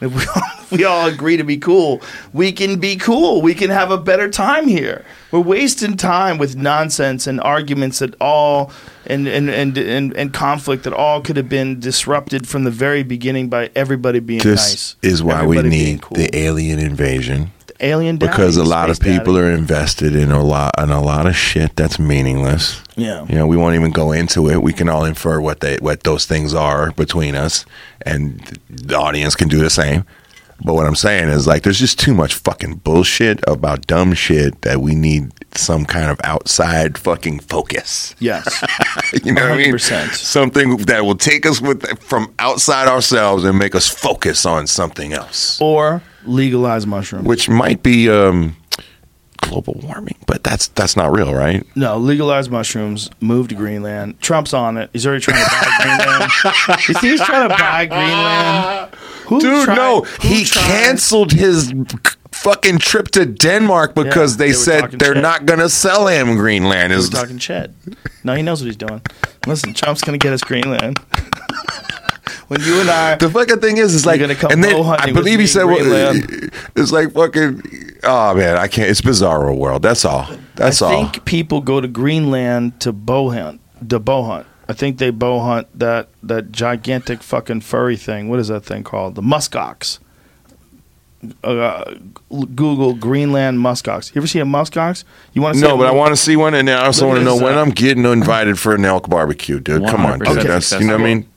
If we all, if we all agree to be cool, we can be cool. We can have a better time here. We're wasting time with nonsense and arguments that all and and, and, and, and conflict that all could have been disrupted from the very beginning by everybody being This nice. is why we need cool. the alien invasion. Alien daddy, because a lot of people daddy. are invested in a lot in a lot of shit that's meaningless. Yeah. You know, we won't even go into it. We can all infer what they what those things are between us, and the audience can do the same. But what I'm saying is like there's just too much fucking bullshit about dumb shit that we need some kind of outside fucking focus. Yes. You know what I mean? Something that will take us with from outside ourselves and make us focus on something else, or legalize mushrooms. which might be um, global warming, but that's that's not real, right? No, legalize mushrooms, move to Greenland. Trump's on it. He's already trying to buy Greenland. See, he's trying to buy Greenland. Who Dude, tried- no, who he tried- canceled his fucking trip to Denmark because Yeah, they, they said they're shit. not going to sell him Greenland. He Is talking shit. No, he knows what he's doing. Listen, Trump's gonna get us Greenland. when you and I, the fucking thing is, it's like, gonna come and then bow I believe he said, well, it's like fucking, oh man, I can't. It's bizarro world. That's all. That's I all. think people go to Greenland to bow hunt. To bow hunt. I think they bow hunt that that gigantic fucking furry thing. What is that thing called? The muskox. Uh, Google Greenland muskox. You ever see a muskox? You want to see? No, but I want to see one, and I also want to know when uh, I'm getting invited for an elk barbecue, dude. Come on, dude. 100% That's you know what I mean.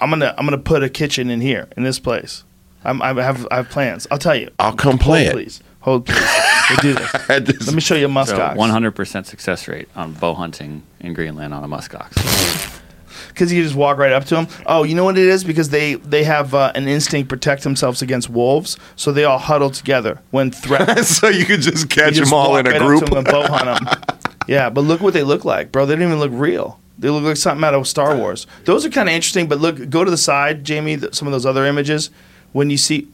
I'm gonna I'm gonna put a kitchen in here in this place. I'm, I have I have plans. I'll tell you. I'll come play Hold, it. please. Hold please. We'll do this. I just- Let me show you a So muskox. 100% success rate on bow hunting in Greenland on a muskox. because you just walk right up to them. Oh, you know what it is? Because they they have uh, an instinct protect themselves against wolves, so they all huddle together when threatened. so you could just You catch just them all walk in a right up group. to 'em and bow hunt 'em. yeah, but look what they look like, bro. They don't even look real. They look like something out of Star Wars. Those are kind of interesting, but look, go to the side, Jamie. th- Some of those other images, when you see,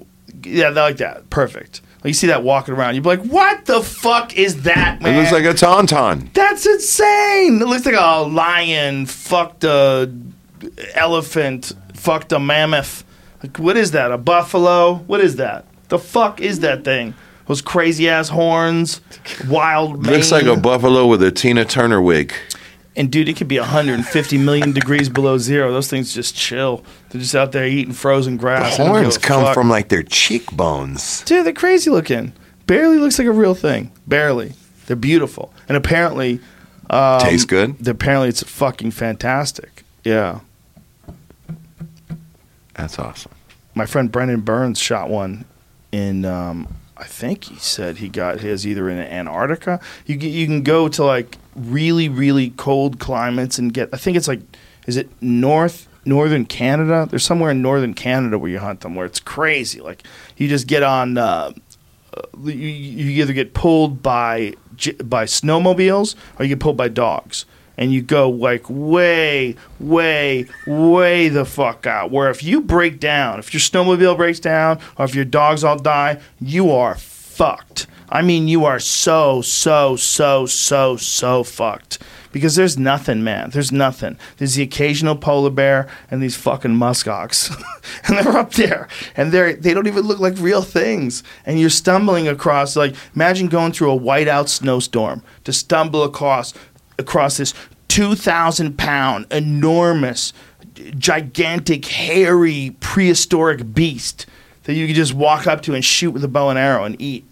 yeah, they're like that. Perfect. Like you see that walking around, you'd be like, "What the fuck is that, It looks like a tauntaun. That's insane. It looks like a lion fucked a elephant, fucked a mammoth. Like, what is that? A buffalo? What is that? The fuck is that thing? Those crazy ass horns, wild. Man. Looks like a buffalo with a Tina Turner wig. And dude, it could be 150 million degrees below zero. Those things just chill. They're just out there eating frozen grass. They don't horns come fuck. from like their cheekbones. Dude, they're crazy looking. Barely looks like a real thing. Barely. They're beautiful. And apparently, um, Tastes good. apparently it's fucking fantastic. Yeah. That's awesome. My friend Brendan Burns shot one in, um, I think he said he got his either in Antarctica. You, you can go to like really, really cold climates and get, I think it's like, is it north, northern Canada? There's somewhere in northern Canada where you hunt them where it's crazy. Like you just get on, uh, you, you either get pulled by by snowmobiles or you get pulled by dogs and you go like way way way the fuck out where if you break down if your snowmobile breaks down or if your dogs all die you are fucked i mean you are so so so so so fucked because there's nothing, man. There's nothing. There's the occasional polar bear and these fucking muskox, and they're up there, and they're they don't even look like real things. And you're stumbling across like imagine going through a whiteout snowstorm to stumble across across this two thousand pound enormous, gigantic, hairy, prehistoric beast that you can just walk up to and shoot with a bow and arrow and eat.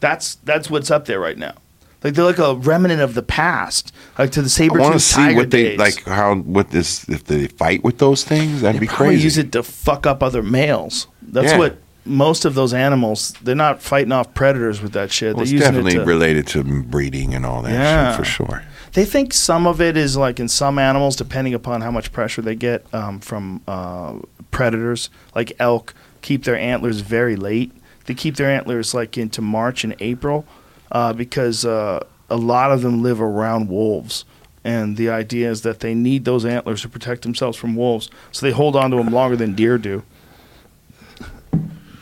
That's that's what's up there right now. Like they're like a remnant of the past, like to the I saber want to see tiger what they days. like. How what this if they fight with those things? That'd They be crazy. use it to fuck up other males. That's Yeah. what most of those animals. They're not fighting off predators with that shit. Well, they're it's using definitely it to, related to breeding and all that Yeah. shit for sure. They think some of it is like in some animals, depending upon how much pressure they get um, from uh, predators, like elk, keep their antlers very late. They keep their antlers like into March and April uh, because uh, a lot of them live around wolves. And the idea is that they need those antlers to protect themselves from wolves. So they hold on to them longer than deer do.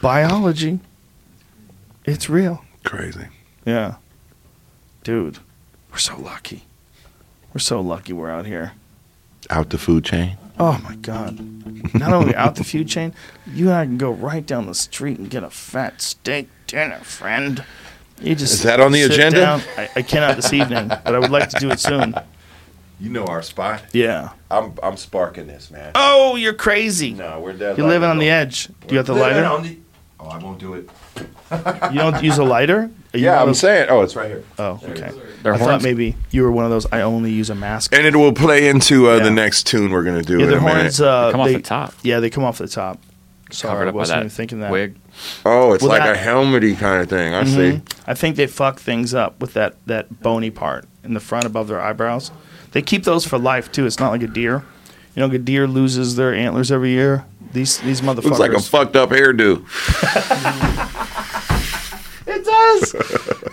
Biology. It's real. Crazy. Yeah. Dude, we're so lucky. We're so lucky we're out here. Out the food chain. Oh my God. Not only out the food chain, you and I can go right down the street and get a fat steak dinner, friend. You just Is that on the agenda? I, I cannot this evening, but I would like to do it soon. You know our spot. Yeah. I'm I'm sparking this, man. Oh, you're crazy. No, we're dead. You're living on the edge. Do you got the lighter? Oh, I won't do it. You don't use a lighter? Are you Yeah, one I'm those- saying. Oh, it's right here. Oh, okay. Their I thought horns- maybe you were one of those. I only use a mask. And it will play into uh, Yeah. the next tune we're gonna do Yeah, in their a minute. horns. Uh, come off they- the top. Yeah, they come off the top. Sorry, I wasn't even thinking that. wig. oh, it's Well, like that- a helmety kind of thing. I see. Mhm. I think they fuck things up with that that bony part in the front above their eyebrows. They keep those for life too. It's not like a deer. You know, like a deer loses their antlers every year. These these motherfuckers. Looks like a fucked up hairdo. It does.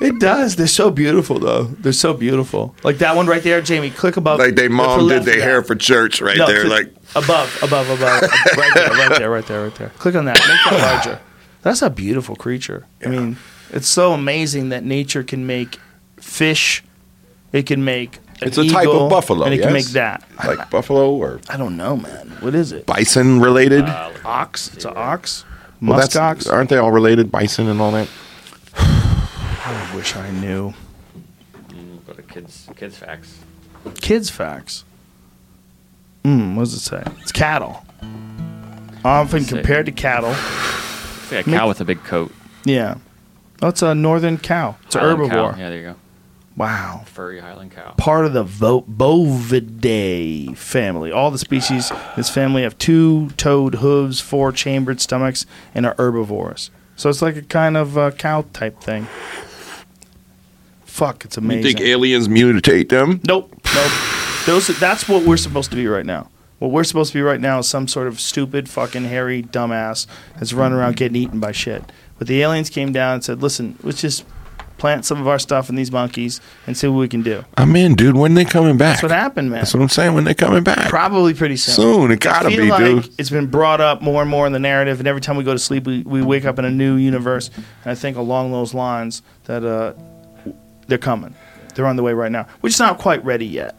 it does. They're so beautiful though. They're so beautiful. Like that one right there, Jamie. Click above. Like they mom did their hair for church right No, there. to- Like above, above, above, right there, right there, right there, right there. Click on that. Make that larger. That's a beautiful creature. I mean, it's so amazing that nature can make fish. It can make. An It's a type of buffalo, and it can yes? make that. like buffalo or I don't know, man. What is it? bison related. Ox. It's an ox. Well, Musk ox. Aren't they all related? Bison and all that. I wish I knew. Go to kids, kids facts. Kids facts. Hmm. What does it say? It's cattle. Often compared to cattle. It's like a Make- cow with a big coat. Yeah. Oh, it's a northern cow. It's an Highland cow. herbivore. Yeah, there you go. Wow. Furry Highland cow. part of the Vo- Bovidae family. All the species in this family have two-toed hooves, four chambered stomachs, and are herbivores. So it's like a kind of uh, cow type thing. Fuck, it's amazing. You think aliens mutate them? nope, nope. Those, that's what we're supposed to be right now. What we're supposed to be right now is some sort of stupid, fucking hairy dumbass that's running around getting eaten by shit. But the aliens came down and said, "Listen, let's just plant some of our stuff in these monkeys and see what we can do." I'm in, dude. When they coming back? That's what happened, man. That's what I'm saying. When they coming back? Probably pretty soon. Soon. It gotta I feel be, like dude. It's been brought up more and more in the narrative, and every time we go to sleep, we, we wake up in a new universe. And I think along those lines that uh, they're coming. They're on the way right now. We're just not quite ready yet.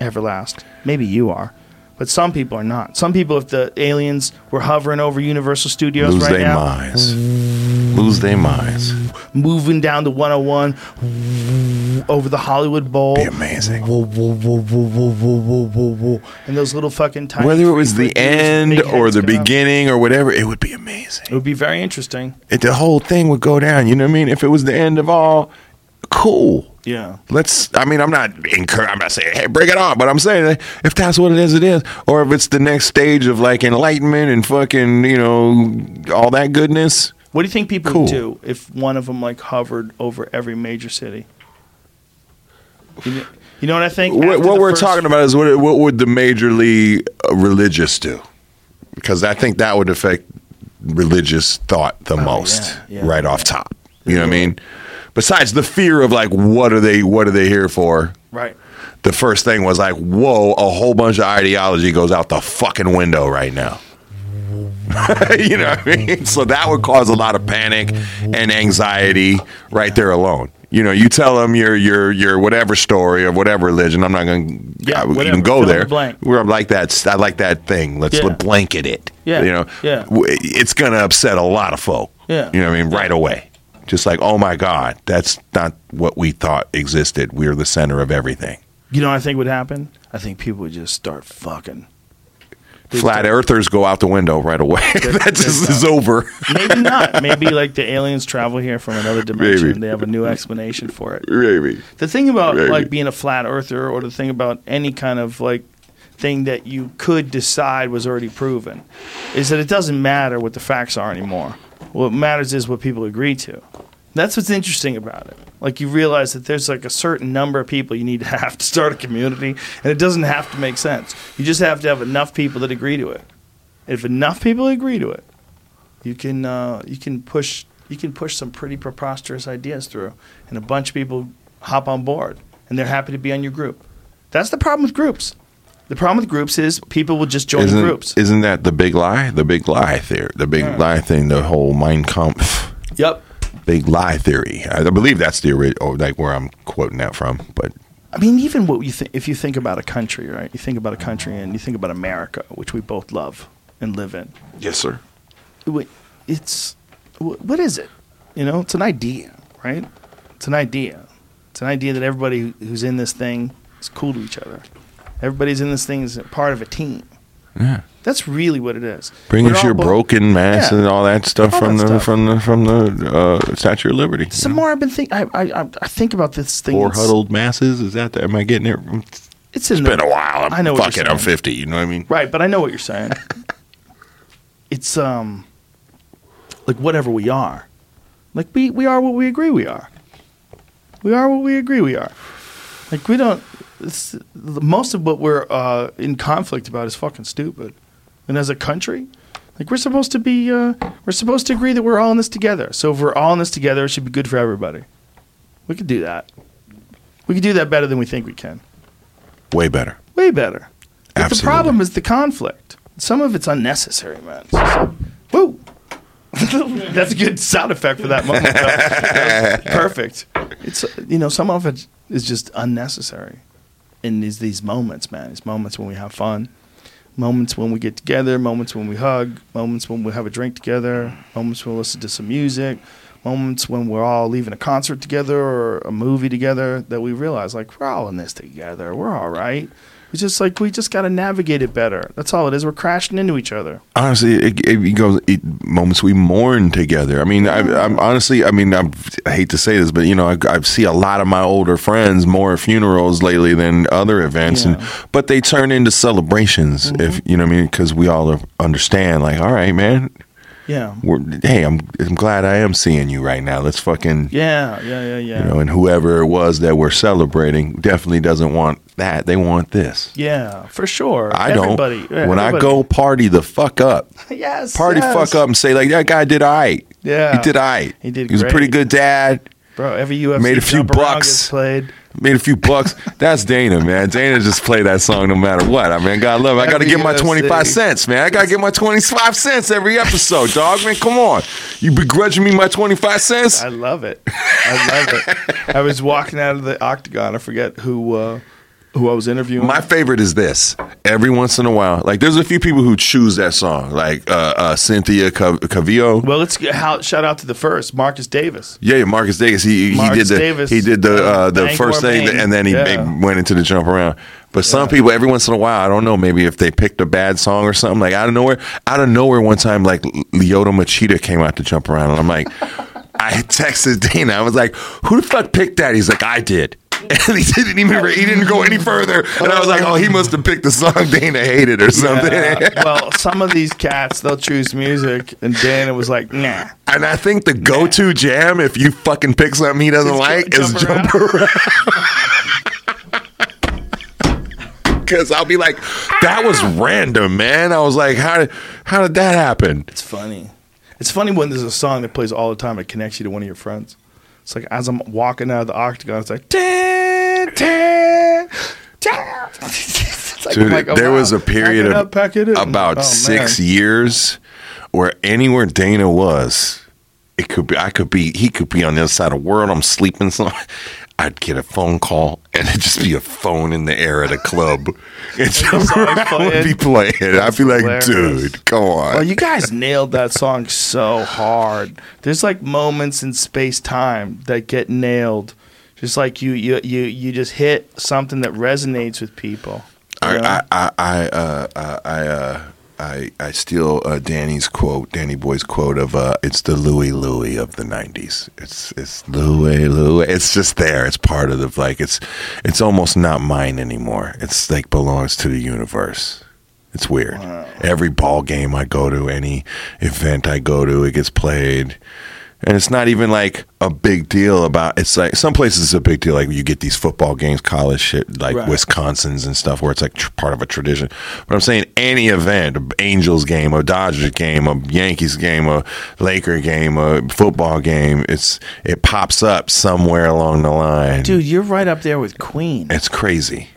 Everlast. Maybe you are. But some people are not. Some people, if the aliens were hovering over Universal Studios Lose right now, minds lose their minds. Moving down the 101 over the Hollywood Bowl. Be amazing. And those little fucking times. Whether it was the end or the beginning up. or whatever, it would be amazing. It would be very interesting. It, the whole thing would go down. You know what I mean? If it was the end of all, cool. Yeah. Let's. I mean, I'm not encouraging. I'm not saying, hey, break it off. But I'm saying that if that's what it is, it is. Or if it's the next stage of like enlightenment and fucking, you know, all that goodness. What do you think people Cool. would do if one of them like hovered over every major city? You know, you know what I think? What, what we're talking about is what what would the majorly uh, religious do? Because I think that would affect religious thought the most, yeah, yeah, right yeah. off top. You know what I mean? Besides the fear of like, what are they? What are they here for? Right. The first thing was like, whoa, a whole bunch of ideology goes out the fucking window right now. you know what I mean? So that would cause a lot of panic and anxiety right there alone. You know, you tell them your your your whatever story or whatever religion. I'm not going Yeah, to even go Fill in there. the blank. Where I'm like that. I like that thing. Let's Yeah. blanket it. Yeah, You know. yeah. W- It's going to upset a lot of folk. Yeah. You know what I mean? Right away. Just like, oh my God, that's not what we thought existed. We're the center of everything. You know what I think would happen? I think people would just start fucking. Flat start- earthers go out the window right away. that just is over. Maybe not. Maybe like the aliens travel here from another dimension. Maybe. They have a new explanation for it. Maybe. The thing about Maybe. like being a flat earther, or the thing about any kind of like thing that you could decide was already proven, is that it doesn't matter what the facts are anymore. What matters is what people agree to. That's what's interesting about it. Like you realize that there's like a certain number of people you need to have to start a community, and it doesn't have to make sense. You just have to have enough people that agree to it. If enough people agree to it, you can uh, you can push you can push some pretty preposterous ideas through, and a bunch of people hop on board, and they're happy to be on your group. That's the problem with groups. The problem with groups is people will just join Isn't, groups. isn't that the big lie? The big lie theory. The big Yeah. lie thing. The whole Mein Kampf. Yep. Big lie theory. I believe that's the original, oh, like where I'm quoting that from. But I mean, even what you think, if you think about a country, right? You think about a country, and you think about America, which we both love and live in. yes, sir. It's what is it? You know, it's an idea, right? It's an idea. It's an idea that everybody who's in this thing is cool to each other. Everybody's in this thing is part of a team. Yeah. That's really what it is. Bring We're us your bo- broken mass Yeah. and all that stuff All from that the stuff. from the from the uh, Statue of Liberty. Some more I've been think I, I I- think about this thing. Four huddled masses. Is that the, am I getting it? It's It's in been the- a while. I'm I know Fuck it. I'm 50. You know what I mean? Right, but I know what you're saying. it's um like whatever we are. Like we we are what we agree we are. We are what we agree we are. Like we don't most of what we're uh, in conflict about is fucking stupid. And as a country, like we're supposed to be uh, we're supposed to agree that we're all in this together. So if we're all in this together, it should be good for everybody. We could do that. We could do that better than we think we can. Way better. Way better. But Absolutely. the problem is the conflict. Some of it's unnecessary, man. It's just like, whoa. That's a good sound effect for that moment. Perfect. It's you know some of it is just unnecessary. In these these moments, man, these moments when we have fun, moments when we get together, moments when we hug, moments when we have a drink together, mm. moments when we listen to some music, moments when we're all leaving a concert together or a movie together. That we realize like we're all in this together. We're all right. It's just like we just got to navigate it better. That's all it is. We're crashing into each other. honestly, it, it, goes it, moments we mourn together. I mean, I, I'm honestly, I mean, I'm, I hate to say this, but you know, I, I see a lot of my older friends more funerals lately than other events, and Yeah. Mm-hmm. but they turn into celebrations. If you know what I mean, because we all understand, like, all right, man, Yeah. we're hey, I'm I'm glad I am seeing you right now. Let's fucking Yeah. Yeah. Yeah. Yeah. you know, and whoever it was that we're celebrating definitely doesn't want that. They want this. yeah. For sure. I Everybody, don't. when I go party the fuck up, yes. party yes. fuck up and say like that guy did all right. Yeah. he did all right. He did He was a pretty good dad. bro. Every UFC Made a few bucks. played. Made a few bucks. That's Dana, man. Dana just play that song no matter what. I mean, God love. it. I got to get my twenty five cents, man. I got to get my twenty five cents every episode, dog. Man, come on. You begrudging me my twenty five cents? I love it. I love it. I was walking out of the octagon. I forget who uh, who I was interviewing. My favorite is this. Every once in a while, like there's a few people who choose that song, like uh, uh, Cynthia Cav- Cavillo. well, let's get, how, shout out to the first Marcus Davis. Yeah, Marcus Davis. He he Marcus did the Davis, he did the uh, uh, the Bangor, first thing, Maine. and then he Yeah. he went into the jump around. But some people, every once in a while, I don't know, maybe if they picked a bad song or something, like out of nowhere, out of nowhere, one time, like Lyoto Machida came out to jump around, and I'm like, I texted Dana, I was like, who the fuck picked that? He's like, I did. And he didn't even he didn't go any further, and I was like, "Oh, he must have picked the song Dana hated or something." Yeah. well, some of these cats they'll choose music, and Dana was like, "Nah." And I think the go-to jam, if you fucking pick something he doesn't like, Jump is jump around. Because I'll be like, that was random, man. I was like, how did how did that happen? It's funny. It's funny when there's a song that plays all the time It connects you to one of your friends. It's like as I'm walking out of the octagon, it's like. It's like, Dude, like, oh, there wow. was a oh, period of up, pack it in. about Oh, six man. years where anywhere Dana was, it could be I could be he could be on the other side of the world. I'm sleeping so I'd get a phone call and it'd just be a phone in the air at a club. And Around would be playing. I'd be like, hilarious. dude, come on. Well, you guys nailed that song so hard. There's like moments in space time that get nailed. Just like you, you, you, you just hit something that resonates with people. I I I uh, uh, I uh, I I steal uh, Danny's quote, Danny Boy's quote of uh, "It's the Louie Louie of the '90s." It's it's Louie Louie. It's just there. It's part of the like. It's it's almost not mine anymore. It's like belongs to the universe. It's weird. Every ball game I go to, any event I go to, it gets played. And it's not even like a big deal about it's like some places it's a big deal like you get these football games college shit like Right. Wisconsin's and stuff where it's like tr- part of a tradition but I'm saying any event a Angels game a Dodgers game a Yankees game a Laker game a football game it's it pops up somewhere along the line Dude, you're right up there with Queen. it's crazy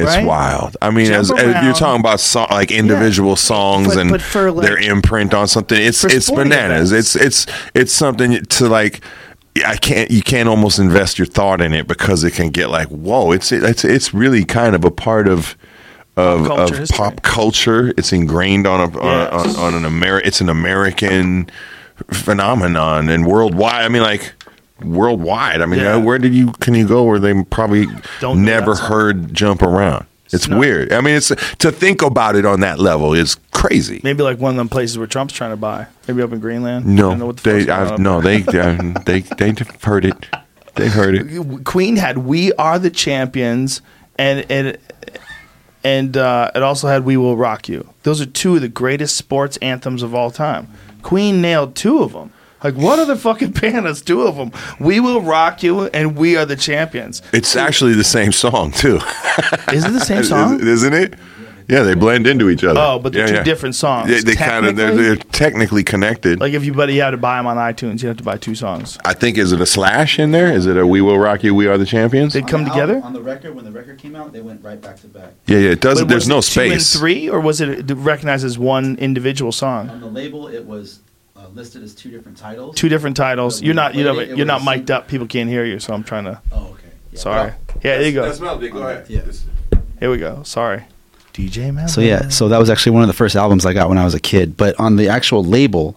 it's Right? wild. I mean, as, as you're talking about like individual songs But- and but for, like- their imprint on something, it's it's bananas. events. It's it's it's something to like. I can't. You can't almost invest your thought in it because it can get like, whoa! It's it's it's really kind of a part of of, Pop culture of pop culture. It's ingrained on a on, on, on an Ameri- It's an American phenomenon and worldwide. I mean, like worldwide. I mean, Yeah. where did you can you go where they probably Don't never heard jump around? It's not- weird. I mean, it's to think about it on that level is crazy. Maybe like one of them places where Trump's trying to buy. Maybe up in Greenland. I don't know No, the they, I, no, they, uh, they, they heard it. They heard it. Queen had "We Are the Champions" and and and uh, it also had "We Will Rock You." Those are two of the greatest sports anthems of all time. Queen nailed two of them. Like what other fucking band has two of them? "We Will Rock You" and "We Are the Champions." It's actually the same song too, Is it the same song? isn't it? Yeah, they blend into each other. Oh, but they're Yeah, two yeah. different songs. They, they kind of they're, Technically? they're technically connected. Like if you but you had to buy them on iTunes, you have to buy two songs. I think is it a slash in there? Is it a "We Will Rock You, We Are the Champions"? They come the together. album- on the record when the record came out. They went right back to back. Yeah, yeah. It doesn't. But There's was no it space. Two and three, or was it recognized as one individual song? On the label, it was listed as two different titles. Two different titles. But You're not. You know. played it, it You're not the mic'd up. People can't hear you, so I'm trying to. Oh, okay. Yeah, Sorry. but Yeah, there you go. melody. Go ahead. Yeah. Here we go. Sorry. DJ man. So yeah, so that was actually one of the first albums I got when I was a kid. But on the actual label,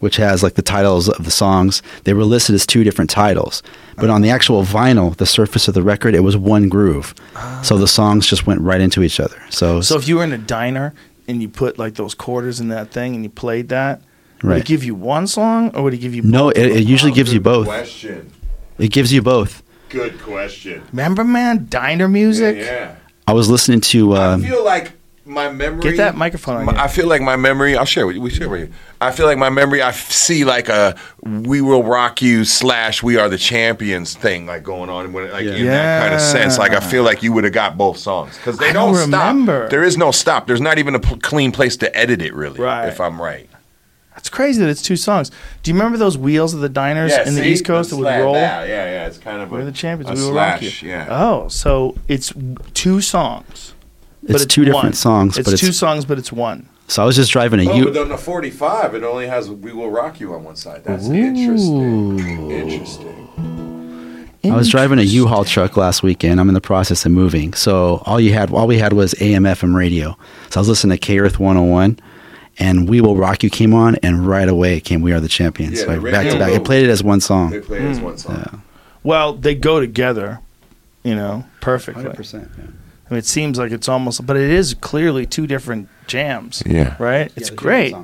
which has like the titles of the songs, they were listed as two different titles. But on the actual vinyl, the surface of the record, it was one groove. So the songs just went right into each other. So, So if you were in a diner and you put like those quarters in that thing and you played that, would it Right. give you one song or would it give you? no, both? it, it usually gives you both. Question. It gives you both. Good question. Remember, man, diner music. Yeah. I was listening to um, I feel like my memory. Get that microphone on My- I feel like my memory. I'll share with you. We share with you. I feel like my memory. I see like a "We Will Rock You" slash "We Are the Champions" thing like going on, when, like in that kind of sense. Like I feel like you would have got both songs because they I don't, don't remember. stop. There is no stop. There's not even a clean place to edit it. Really, Right. if I'm right. It's crazy that it's two songs. Do you remember those wheels of the diners in the East Coast that would roll? Yeah, yeah, yeah. It's kind of We're a, the champions. a we will rock slash, you. Yeah. Oh, so it's two songs. it's, two different songs, It's but it's two songs, but it's one. so I was just driving a Oh, U. but on the 45, it only has "We Will Rock You" on one side. That's interesting. Interesting. I was driving a U-Haul truck last weekend. I'm in the process of moving, so all you had, all we had was AM FM radio. So I was listening to K Earth 101, and "We Will Rock You" came on, and right away came "We Are the Champions." Yeah, like the back to back. It moved. played it as one song. They play it as one song. Well, they go together, you know, perfectly. 100%. I mean, it seems like it's almost, but it is clearly two different jams. Yeah. Right? It's great.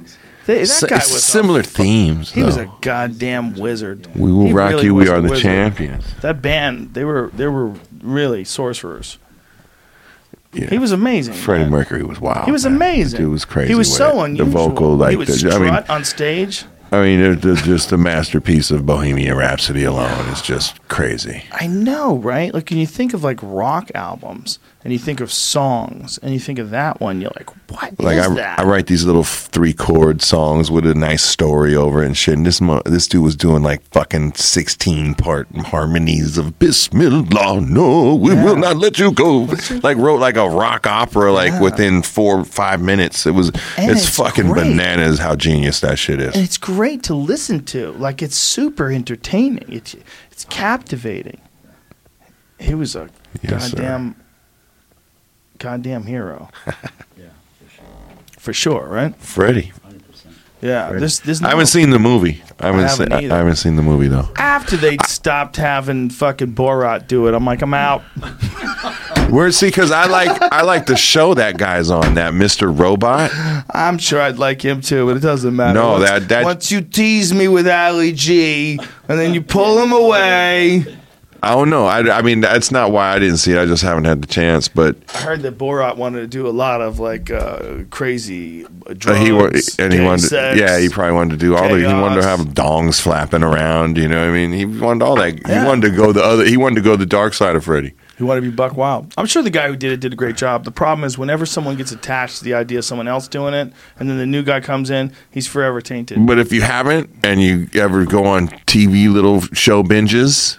They- that S- guy it's was similar A, themes. he was a goddamn wizard. We will he rock really you. We are the wizard. champions. That band, they were they were really sorcerers. Yeah. He was amazing. Freddie. Mercury was wild. He was man. amazing. Dude was crazy. He was so it. unusual. The vocal, like, he would the, strut I mean, on stage. I mean, it- it's just the masterpiece of Bohemian Rhapsody alone is just crazy. I know, right? Like when you think of like rock albums and you think of songs and you think of that one, you're like, what is Like I, that? I write these little three chord songs with a nice story over it and shit. And this mo- this dude was doing like fucking sixteen part harmonies of Bismillah, no, we will not let you go. Like wrote like a rock opera like within four five minutes. It was it's, it's fucking great. bananas how genius that shit is. and it's great to listen to. Like it's super entertaining. It's it's captivating. He was a Yes, sir. Goddamn hero. Yeah, for sure. For sure, right? Freddie. 100%. Yeah. This this I haven't seen the movie. I haven't, haven't seen, I, either. I haven't seen the movie though. after they stopped having fucking Borat do it. I'm like, I'm out. Where see, because I like I like the show that guy's on that Mr. Robot. I'm sure I'd like him too, but it doesn't matter. No, once, that- that- once you tease me with Ali G, and then you pull him away. I don't know. I, I mean, that's not why I didn't see it. I just haven't had the chance. But I heard that Borat wanted to do a lot of like uh, crazy uh, uh, drugs, he and he wanted, sex. yeah, he probably wanted to do all the. He wanted to have dongs flapping around. You know, what I mean, he wanted all that. Yeah. He wanted to go the other. He wanted to go the dark side of Freddie. He wanted to be Buck Wild. I'm sure the guy who did it did a great job. The problem is whenever someone gets attached to the idea of someone else doing it, and then the new guy comes in, he's forever tainted. But if you haven't, and you ever go on TV little show binges,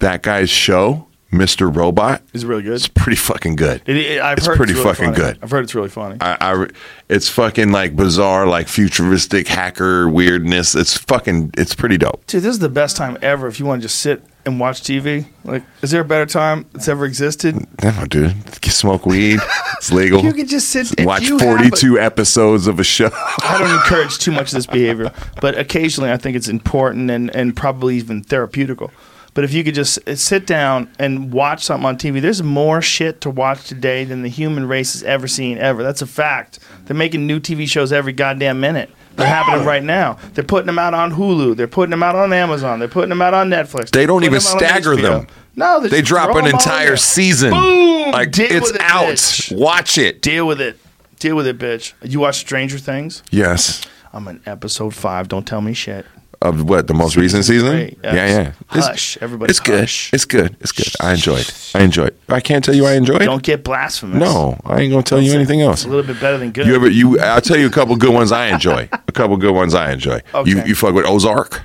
that guy's show, Mr. Robot, He's really good. it's pretty fucking good. It, it- I've It's heard pretty really fucking funny. good. I've heard it's really funny. I, I, it's fucking like bizarre, like futuristic hacker weirdness. It's fucking, it's pretty dope. Dude, this is the best time ever if you want to just sit and watch TV. Like, is there a better time that's ever existed? No, dude, smoke weed. It's legal. You can just sit if Watch you have a- 42 episodes of a show. I don't encourage too much of this behavior, but occasionally I think it's important and, and probably even therapeutical. But if you could just uh, sit down and watch something on TV, there's more shit to watch today than the human race has ever seen ever. That's a fact. They're making new TV shows every goddamn minute. They're happening right now. They're putting them out on Hulu. They're putting them out on Amazon. They're putting them out on Netflix. They don't even stagger them. No, They drop an them all in entire season. Boom! Like Deal it's it, out. bitch. Watch it. Deal with it. Deal with it, bitch. You watch Stranger Things? Yes. I'm in episode five. Don't tell me shit. Of what the most recent season? Great. Yeah, yeah. It's- Hush, everybody. It's good. It's good. It's good. I enjoyed. it. I enjoyed. it. I can't tell you I enjoyed. Don't get blasphemous. No, I ain't gonna tell you anything else. It's a little bit better than good. You ever? You? I'll tell you a couple good ones I enjoy. A couple good ones I enjoy. You Okay. you you fuck with Ozark?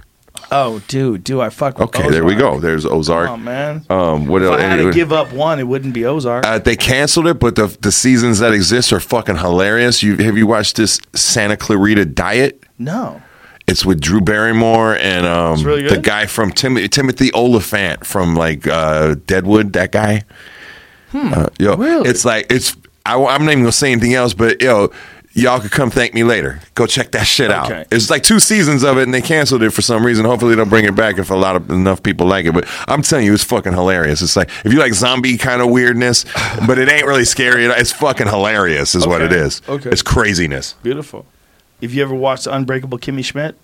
oh, dude, do I fuck with Ozark? Okay, there we go. There's Ozark. Oh man. Um, what if else? I had to give up one, it wouldn't be Ozark. Uh, they canceled it, but the the seasons that exist are fucking hilarious. You have you watched this Santa Clarita Diet? no. It's with Drew Barrymore and um, really the guy from Tim- Timothy Olyphant from like uh, Deadwood. That guy. Uh, yo, Hmm. Really? It's like it's. I, am not even gonna say anything else, but yo, y'all could come thank me later. Go check that shit out. Okay. It's like two seasons of it, and they canceled it for some reason. Hopefully, they'll bring it back if a lot of enough people like it. But I'm telling you, it's fucking hilarious. It's like if you like zombie kind of weirdness, but it ain't really scary. It's fucking hilarious, is what it is. Okay. It's craziness. Beautiful. If you ever watched Unbreakable Kimmy Schmidt,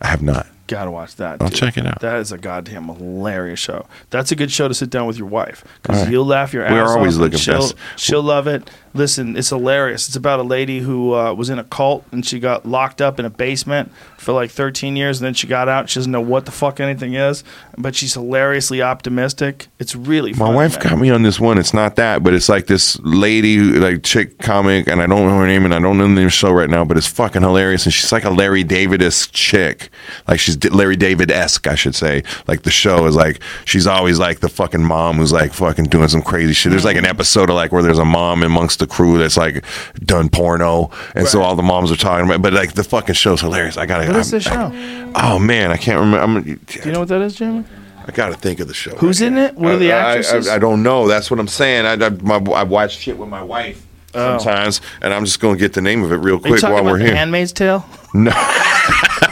I have not. gotta watch that. I'll dude. check it out. That is a goddamn hilarious show. That's a good show to sit down with your wife because right. you'll laugh your ass We're off. always and looking she'll, best. she'll love it. Listen, it's hilarious. It's about a lady who uh, was in a cult and she got locked up in a basement for like 13 years, and then she got out. She doesn't know what the fuck anything is, but she's hilariously optimistic. It's really My wife man. got me on this one. It's not that, but it's like this lady, like chick comic, and I don't know her name, and I don't know the name of the show right now, but it's fucking hilarious. And she's like a Larry David esque chick, like she's Larry David esque, I should say. Like the show is like she's always like the fucking mom who's like fucking doing some crazy shit. There's like an episode of like where there's a mom amongst the crew that's like done porno, and so all the moms are talking about. But like the fucking show's hilarious. I gotta. What is this show? Oh man, I can't remember. I'm, Do you know what that is, Jamie? I got to think of the show. Who's right in now. it? What are the uh, I- I- actresses? I, I don't know. That's what I'm saying. I, I, my, I watch shit with my wife Oh. sometimes, and I'm just going to get the name of it real quick while we're The here. Handmaid's Tale? no,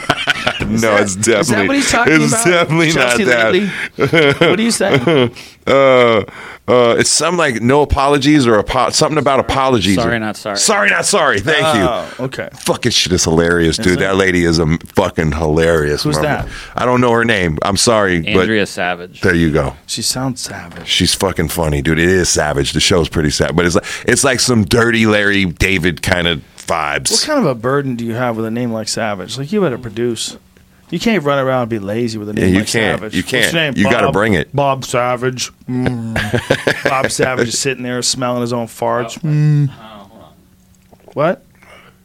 no, it's definitely. Is that what he's talking it's about? definitely Chelsea not that. Lately? what are you saying? Uh, uh, it's some like no apologies or apo- something about apologies. Sorry, or- not sorry. Sorry, not sorry. Thank Oh, you. okay. Fucking shit is hilarious, dude. it? That lady is a fucking hilarious. Who's mother- that? I don't know her name. I'm sorry, Andrea Savage. there you go. She sounds savage. She's fucking funny, dude. It is savage. The show's pretty sad, but it's like it's like some dirty Larry David kind of vibes. What kind of a burden do you have with a name like Savage? Like you better produce. You can't run around and be lazy with a name Yeah, you like can't. Savage. You What's your can't. name? You gotta bring it. Bob Savage. Mm. Bob Savage is sitting there smelling his own farts. Mm. Oh, hold on. What?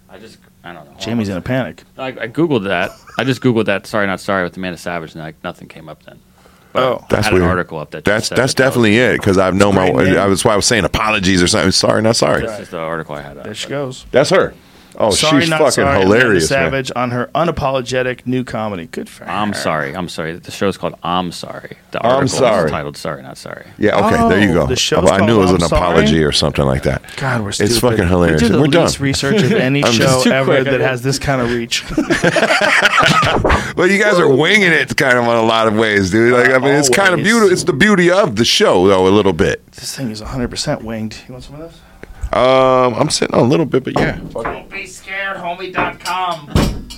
I just, I don't know. Jamie's in a panic. I, I googled that. I just googled that. Sorry, not sorry with Amanda Savage, and like nothing came up then. But Oh. I That's had weird. an article up that. That's said that's that that definitely it because I've known my. Great name. I was why I was saying apologies or something. Sorry, not sorry. Was, this is the article I had. Up, There she goes. That's her. Oh, sorry, she's not fucking sorry. Amanda hilarious. man. Savage on her unapologetic new comedy. Good for her. I'm sorry. I'm sorry. The show's called I'm Sorry. The I'm article Sorry. is titled Sorry, not sorry. Yeah. Okay. there you Oh, go. the show's I knew it was called an I'm Sorry? apology or something like that. God, we're stupid. It's fucking hilarious. We do the We're done. least research of any I'm show just too ever quick. that has this kind of reach. Well, you guys are winging it kind of on a lot of ways, dude. Like I mean, it's kind of Always. beautiful. It's the beauty of the show, though, a little bit. this thing is 100% winged. You want some of this? Um, I'm sitting on a little bit, but yeah. Don't be scared, homie.com.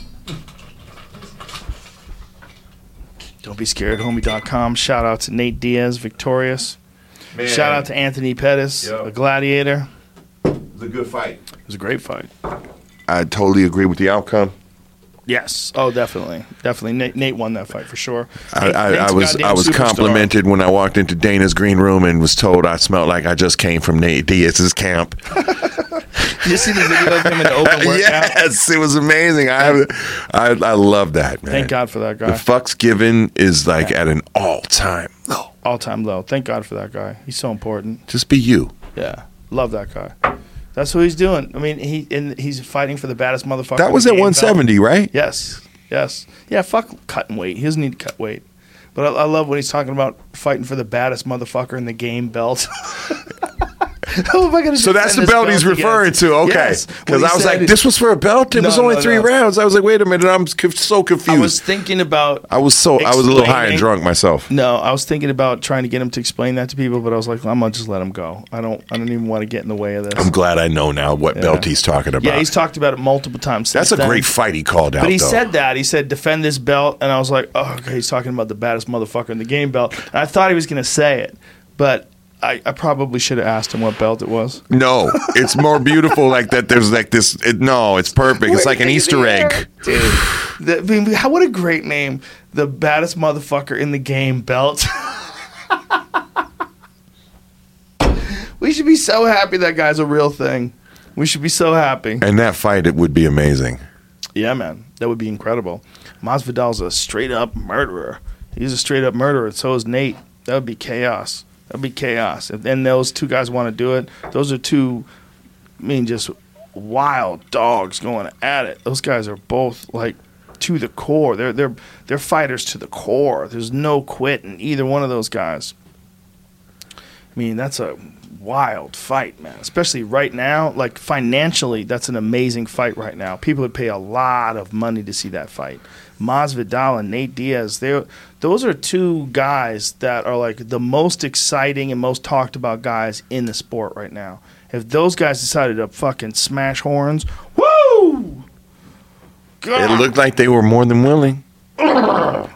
Don't be scared, homie.com. Shout out to Nate Diaz, victorious. Shout out to Anthony Pettis, Yep. a gladiator. It's a good fight. It was a great fight. I totally agree with the outcome. Yes. Oh, definitely. Definitely. Nate, Nate won that fight for sure. I, I, I was I was superstar. complimented when I walked into Dana's green room and was told I smelled like I just came from Nate Diaz's camp. You see the video of him in the open workout? yes, it was amazing. I, I I love that man. Thank God for that guy. The fucks given is like at an all time low. All time low. Thank God for that guy. He's so important. Just be you. Yeah. Love that guy. That's what he's doing. I mean, he and he's fighting for the baddest motherfucker. That was at game 170, right? Yes. Yes. Yeah, fuck cutting weight. He doesn't need to cut weight. But I, I love when he's talking about fighting for the baddest motherfucker in the game belt. I going to? So that's the belt he's referring to. Okay. Because I was like, this was for a belt? It No, was only no, three no. rounds. I was like, wait a minute. I'm so confused. I was thinking about. I was so I was a little high and drunk myself. No, I was thinking about trying to get him to explain that to people, but I was like, I'm gonna just let him go. I don't. I don't even want to get in the way of this. I'm glad I know now what belt he's talking about. yeah, he's talked about it multiple times. That's a then. great fight he called out. But he though. said that. He said, defend this belt. And I was like, oh, okay, he's talking about the baddest motherfucker in the game belt. And I thought he was going to say it. But I, I probably should have asked him what belt it was. No, it's more beautiful like that. There's like this. It, no, it's perfect. It's like an Easter egg. air, Dude. The- I mean, how, what a great name. The baddest motherfucker in the game belt. we should be so happy that guy's a real thing. We should be so happy. And that fight, it would be amazing. Yeah, man, that would be incredible. Masvidal's a straight up murderer. He's a straight up murderer. So is Nate. That would be chaos. That would be chaos. Then those two guys want to do it, those are two. I mean, just wild dogs going at it. Those guys are both like to the core. They're they're they're fighters to the core. There's no quitting either one of those guys. I mean, that's a wild fight, man. Especially right now, like financially, that's an amazing fight right now. People would pay a lot of money to see that fight. Masvidal and Nate Diaz, they those are two guys that are like the most exciting and most talked about guys in the sport right now. If those guys decided to fucking smash horns, woo! It looked like they were more than willing.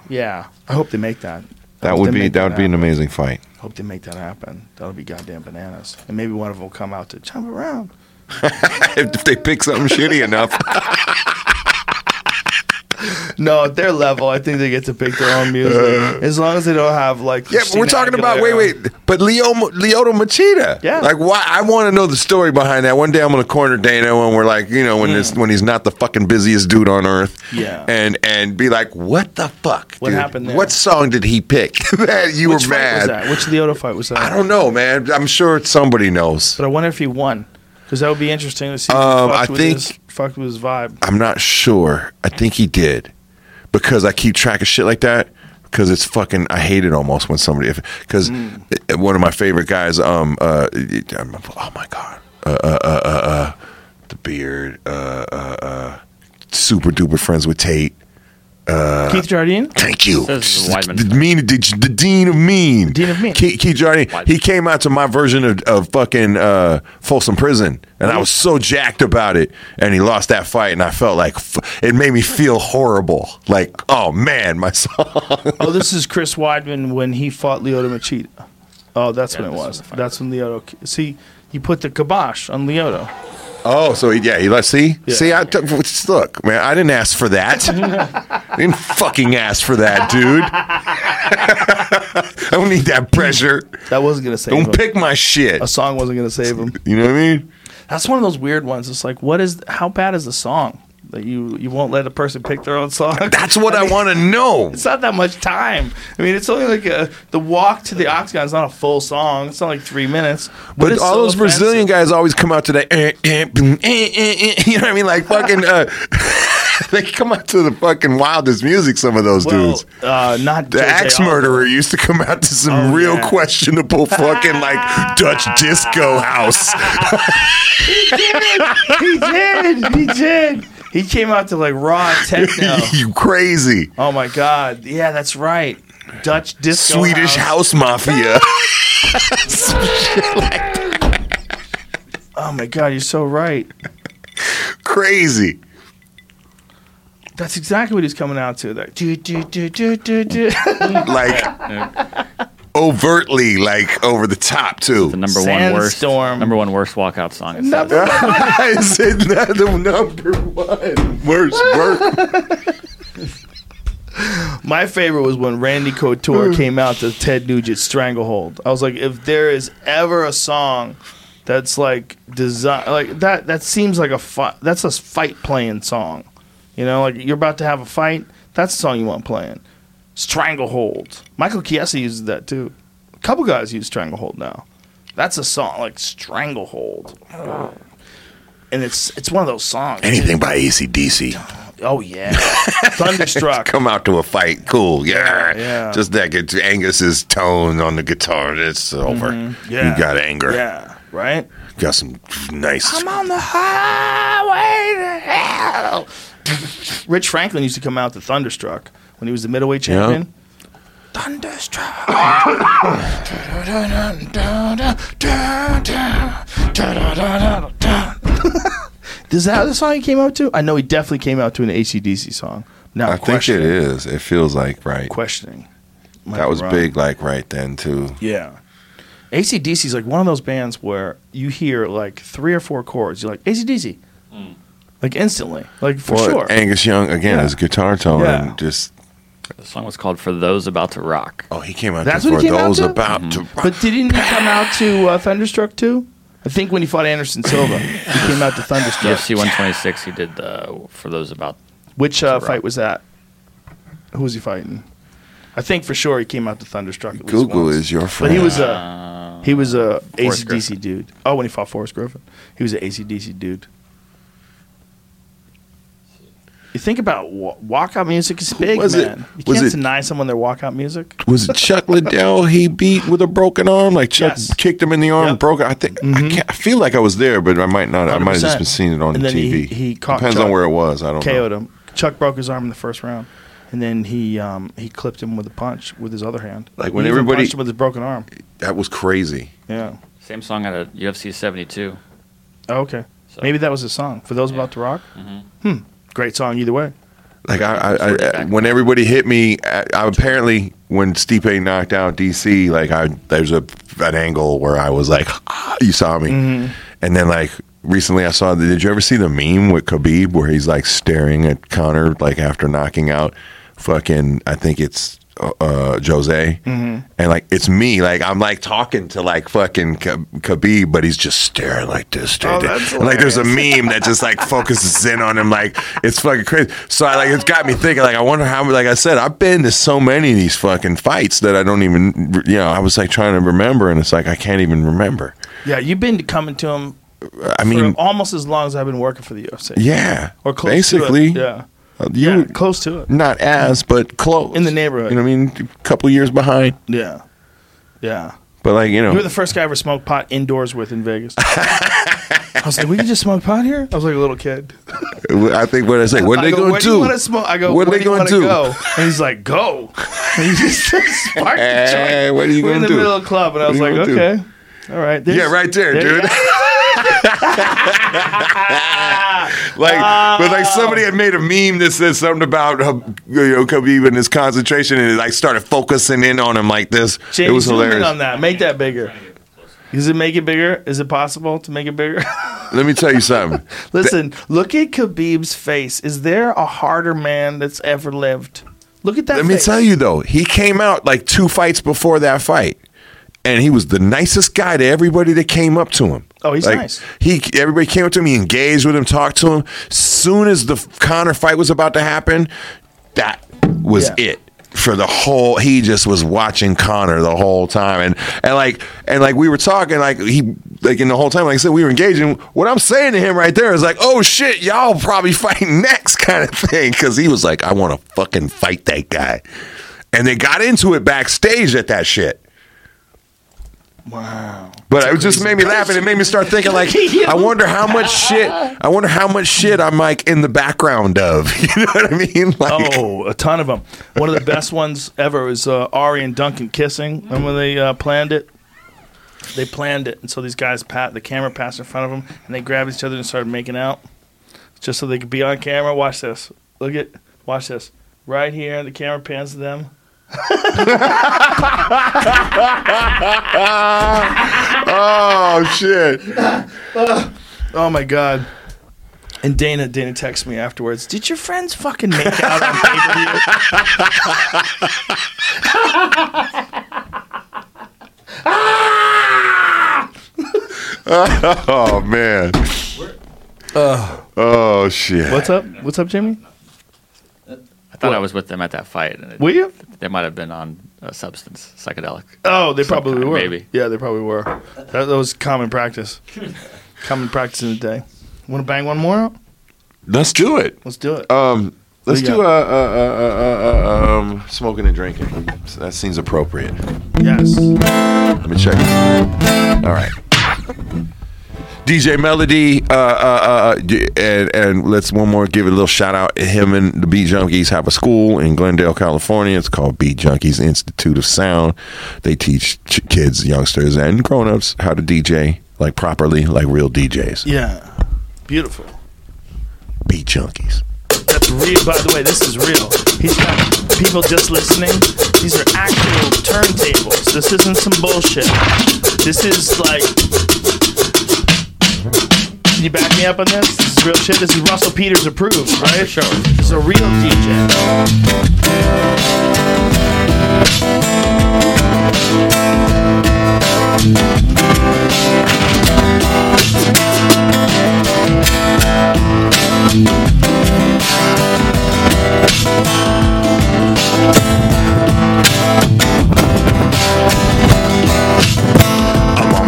Yeah, I hope they make that. I That would be make that would be an amazing fight. Hope they make that happen. That'll be goddamn bananas. And maybe one of them will come out to jump around. if they pick something shitty enough. No, at their level, I think they get to pick their own music as long as they don't have like. Yeah, but we're talking about wait, wait. But Leo Lyoto Machida. Yeah. Like why I want to know the story behind that. One day I'm gonna corner Dana when we're like, you know, when this when he's not the fucking busiest dude on earth. Mm. Yeah. And and be like, what the fuck? What dude? happened there? What song did he pick that you Which were mad? that? Which Lyoto fight was that? I don't know, man. I'm sure somebody knows. But I wonder if he won because that would be interesting to see. Um, I think- his, fucked with his vibe. I'm not sure. I think he did because I keep track of shit like that. Because it's fucking, I hate it almost when somebody. Because Mm. one of my favorite guys, um, uh, oh my god, uh, uh, uh, uh, uh the beard, uh, uh, uh, super duper friends with Tate. Keith Jardine. Thank you. Says Weidman. The, mean, the, the dean of mean. Dean of Mean. Keith, Keith Jardine. He came out to my version of, of fucking uh, Folsom Prison, and I was so jacked about it. And he lost that fight, and I felt like f- it made me feel horrible. Like, oh man, my song. Oh, this is Chris Weidman when he fought Lyoto Machida. Oh, that's Yeah, when it this was. is the fight. That's when Lyoto. See, you put the kibosh on Lyoto. Oh, so he, yeah, he let's see, Yeah. see. I t- look, man, I didn't ask for that. I didn't fucking ask for that, dude. I don't need that pressure. That wasn't gonna save him. Don't him. pick my shit. A song wasn't gonna save him. You know what I mean? That's one of those weird ones. It's like, what is? How bad is the song that you you won't let a person pick their own song? That's what I, want to know. It's not that much time. I mean, it's only like a the walk to the octagon is not a full song. It's not like three minutes. But it's all so those Brazilian guys always come out to that, eh, eh, boom, eh, eh, eh, you know what I mean? Like fucking, uh, they come out to the fucking wildest music. Some of those Well, dudes. uh, not The axe murderer used to come out to some Oh, real yeah. questionable fucking like Dutch disco house. He did. He did. He came out to like raw techno. you crazy Oh my god. Yeah, that's right. Dutch disco. Swedish house mafia. Oh my god, you're so right. crazy. That's exactly what he's coming out to. That do do do do do do. Like overtly, like over the top too. The number one worst, Sandstorm. number one worst walkout song. It says. Number I said not the number one worst work. My favorite was when Randy Couture mm. came out to Ted Nugent's Stranglehold. I was like, if there is ever a song that's like design like that, that seems like a fight. That's a fight playing song. You know, like you're about to have a fight. That's the song you want playing. Stranglehold. Michael Chiesa uses that too. A couple guys use Stranglehold now. That's a song like Stranglehold. And it's it's one of those songs. Anything by ACDC. Oh yeah, Thunderstruck. Come out to a fight. Cool. Yeah. Yeah. Just that Angus's tone on the guitar. It's over. Mm-hmm. Yeah. You got anger. Yeah, right? Got some nice. I'm on the highway to hell. Rich Franklin used to come out to Thunderstruck when he was the middleweight champion. Thunderstruck. Is that the song he came out to? I know he definitely came out to an ACDC song. Now I I'm think it questioning- is. It feels like right. Questioning. Might That be was wrong. big, like right then too. Yeah. ACDC is like one of those bands where you hear like three or four chords. You're like, ACDC. Mm. Like instantly. Like for Well, sure. Angus Young again, Yeah. his guitar tone, Yeah. and just The song was called "For Those About to Rock." oh, he came out That's to what for he came out those to? about to. But didn't he come out to uh, Thunderstruck too? I think when he fought Anderson Silva, he came out to Thunderstruck. UFC 126. He did the "For Those About." Which uh, Rock. fight was that? Who was he fighting? I think for sure he came out to Thunderstruck. at least Google once. is your friend. But friend. he was a Uh, he was a Forrest ACDC Griffin. dude. Oh, when he fought Forrest Griffin, he was an ACDC dude. You think about wa- walkout music is big, was it? man. You Was can't it- deny someone their walkout music. was it Chuck Liddell he beat with a broken arm? Like Chuck Yes. kicked him in the arm, Yep. broke. I think I, can't, I feel like I was there, but I might not. I might have just 100%. been seeing it on And the then he- TV. he caught Depends Chuck, on where it was. I don't KO'd know. him. Chuck broke his arm in the first round, and then he um, he clipped him with a punch with his other hand. Like, when He even everybody- punched him with his broken arm. That was crazy. Yeah. Same song at a UFC 72. Oh, okay. So- Maybe that was his song for those about to rock. Hmm. Great song either way. Like I, I, I when everybody hit me, I, I apparently when Stipe knocked out DC, like I there's a an angle where I was like, ah, you saw me, Mm-hmm. and then like recently I saw. Did you ever see the meme with Khabib where he's like staring at Conor like after knocking out fucking I think it's uh, uh Jose, Mm-hmm. and like it's me, like I'm like talking to like fucking Khabib, but he's just staring like this. staring Oh, that's like there's a meme that just like focuses in on him, like it's fucking crazy. So I like it's got me thinking, like I wonder how, like I said, I've been to so many of these fucking fights that I don't even, you know, I was like trying to remember, and it's like I can't even remember. Yeah, you've been coming to him I mean, for almost as long as I've been working for the UFC. yeah, Or close basically, to it. Yeah. Uh, you yeah, close to it. not as, but close In the neighborhood. You know what I mean? A couple years behind, Yeah. Yeah. but like you know, You were the first guy I ever smoked pot indoors with in Vegas. I was like, we can just smoke pot here? I was like a little kid. I think what I say, what are they going to do you do? to smoke? I go, What are they gonna do? Go? And he's like, go. And he just sparked the joint. Hey, what are you going We're in the middle of the club, and I was like, you okay. All right. Yeah, right there, you dude. like, but like somebody had made a meme that said something about uh, you know Khabib and his concentration, and it like started focusing in on him like this. Jamie, it was zoom in hilarious. on that. Make that bigger. Does it make it bigger? Is it possible to make it bigger? Let me tell you something. Listen, look at Khabib's face. Is there a harder man that's ever lived? Look at that. Let me tell you though, he came out like two fights before that fight, and he was the nicest guy to everybody that came up to him. Oh, he's Like, nice. He everybody came up to him, he engaged with him, talked to him. Soon as the Conor fight was about to happen, that was Yeah. it. For the whole, he just was watching Conor the whole time, and and like and like we were talking, like he like in the whole time, like I said, we were engaging. What I'm saying to him right there is like, oh shit, y'all probably fighting next kind of thing, because he was like, I want to fucking fight that guy, and they got into it backstage at that shit. Wow. But it just made me laugh, and it made me start thinking, like, I wonder how much shit, I wonder how much shit I'm like in the background of. You know what I mean? Like, Oh, a ton of them. One of the best ones ever was uh, Ari and Duncan kissing. Remember when they uh, planned it? They planned it, and so these guys pat the camera passed in front of them, and they grabbed each other and started making out, just so they could be on camera. Watch this. Look at. Watch this. Right here, the camera pans to them. Oh shit! Oh my god. And Dana, Dana texts me afterwards. Did your friends fucking make out on pay per view? Oh man! Oh shit! What's up? What's up, Jimmy? I thought I was with them at that fight, and it, Were you? they might have been on a substance, psychedelic. Oh, they probably kind, were. maybe. Yeah, they probably were. That, that was common practice. common practice in the day. Want to bang one more out? Let's do it. Let's do it. Um, let's do do you uh, uh, uh, uh, uh, um, smoking and drinking. That seems appropriate. yes. Let me check. All right. DJ Melo-D, uh, uh, uh, and and let's one more give it a little shout out. Him and the Beat Junkies have a school in Glendale, California. It's called Beat Junkies Institute of Sound. They teach ch- kids, youngsters, and grown ups how to DJ like properly, like real DJs. Yeah. Beautiful. Beat Junkies. That's real. By the way, this is real. He's got people just listening. These are actual turntables. This isn't some bullshit. This is like. Can you back me up on this? This is real shit. This is Russell Peters approved, right? For sure. This is a real DJ.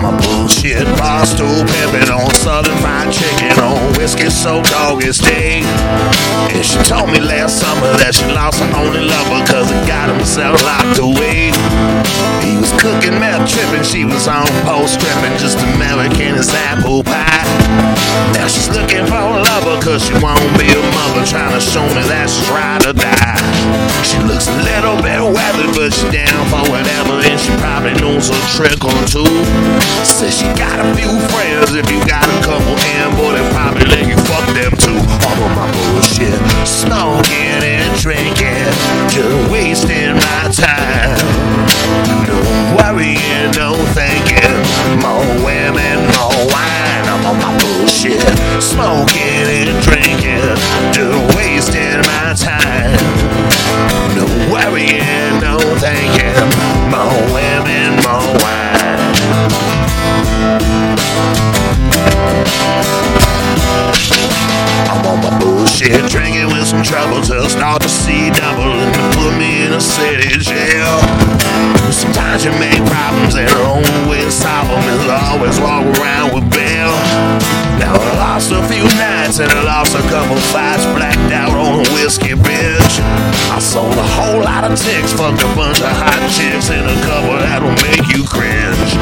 My bullshit bar stool pimping on southern fried chicken on whiskey so doggy steak. And she told me last summer that she lost her only lover cause he got himself locked away. He was cooking meth tripping, she was on post stripping, just American as apple pie. Now she's looking for a lover cause she won't be a mother trying to show me that she's ride or die. She looks a little bit weathered, but she down for whatever, and she probably knows a trick or two. Says she got a few friends, if you got couple fights, blacked out on a whiskey bench. I sold a whole lot of ticks, fucked a bunch of hot chicks and a couple that'll make you cringe.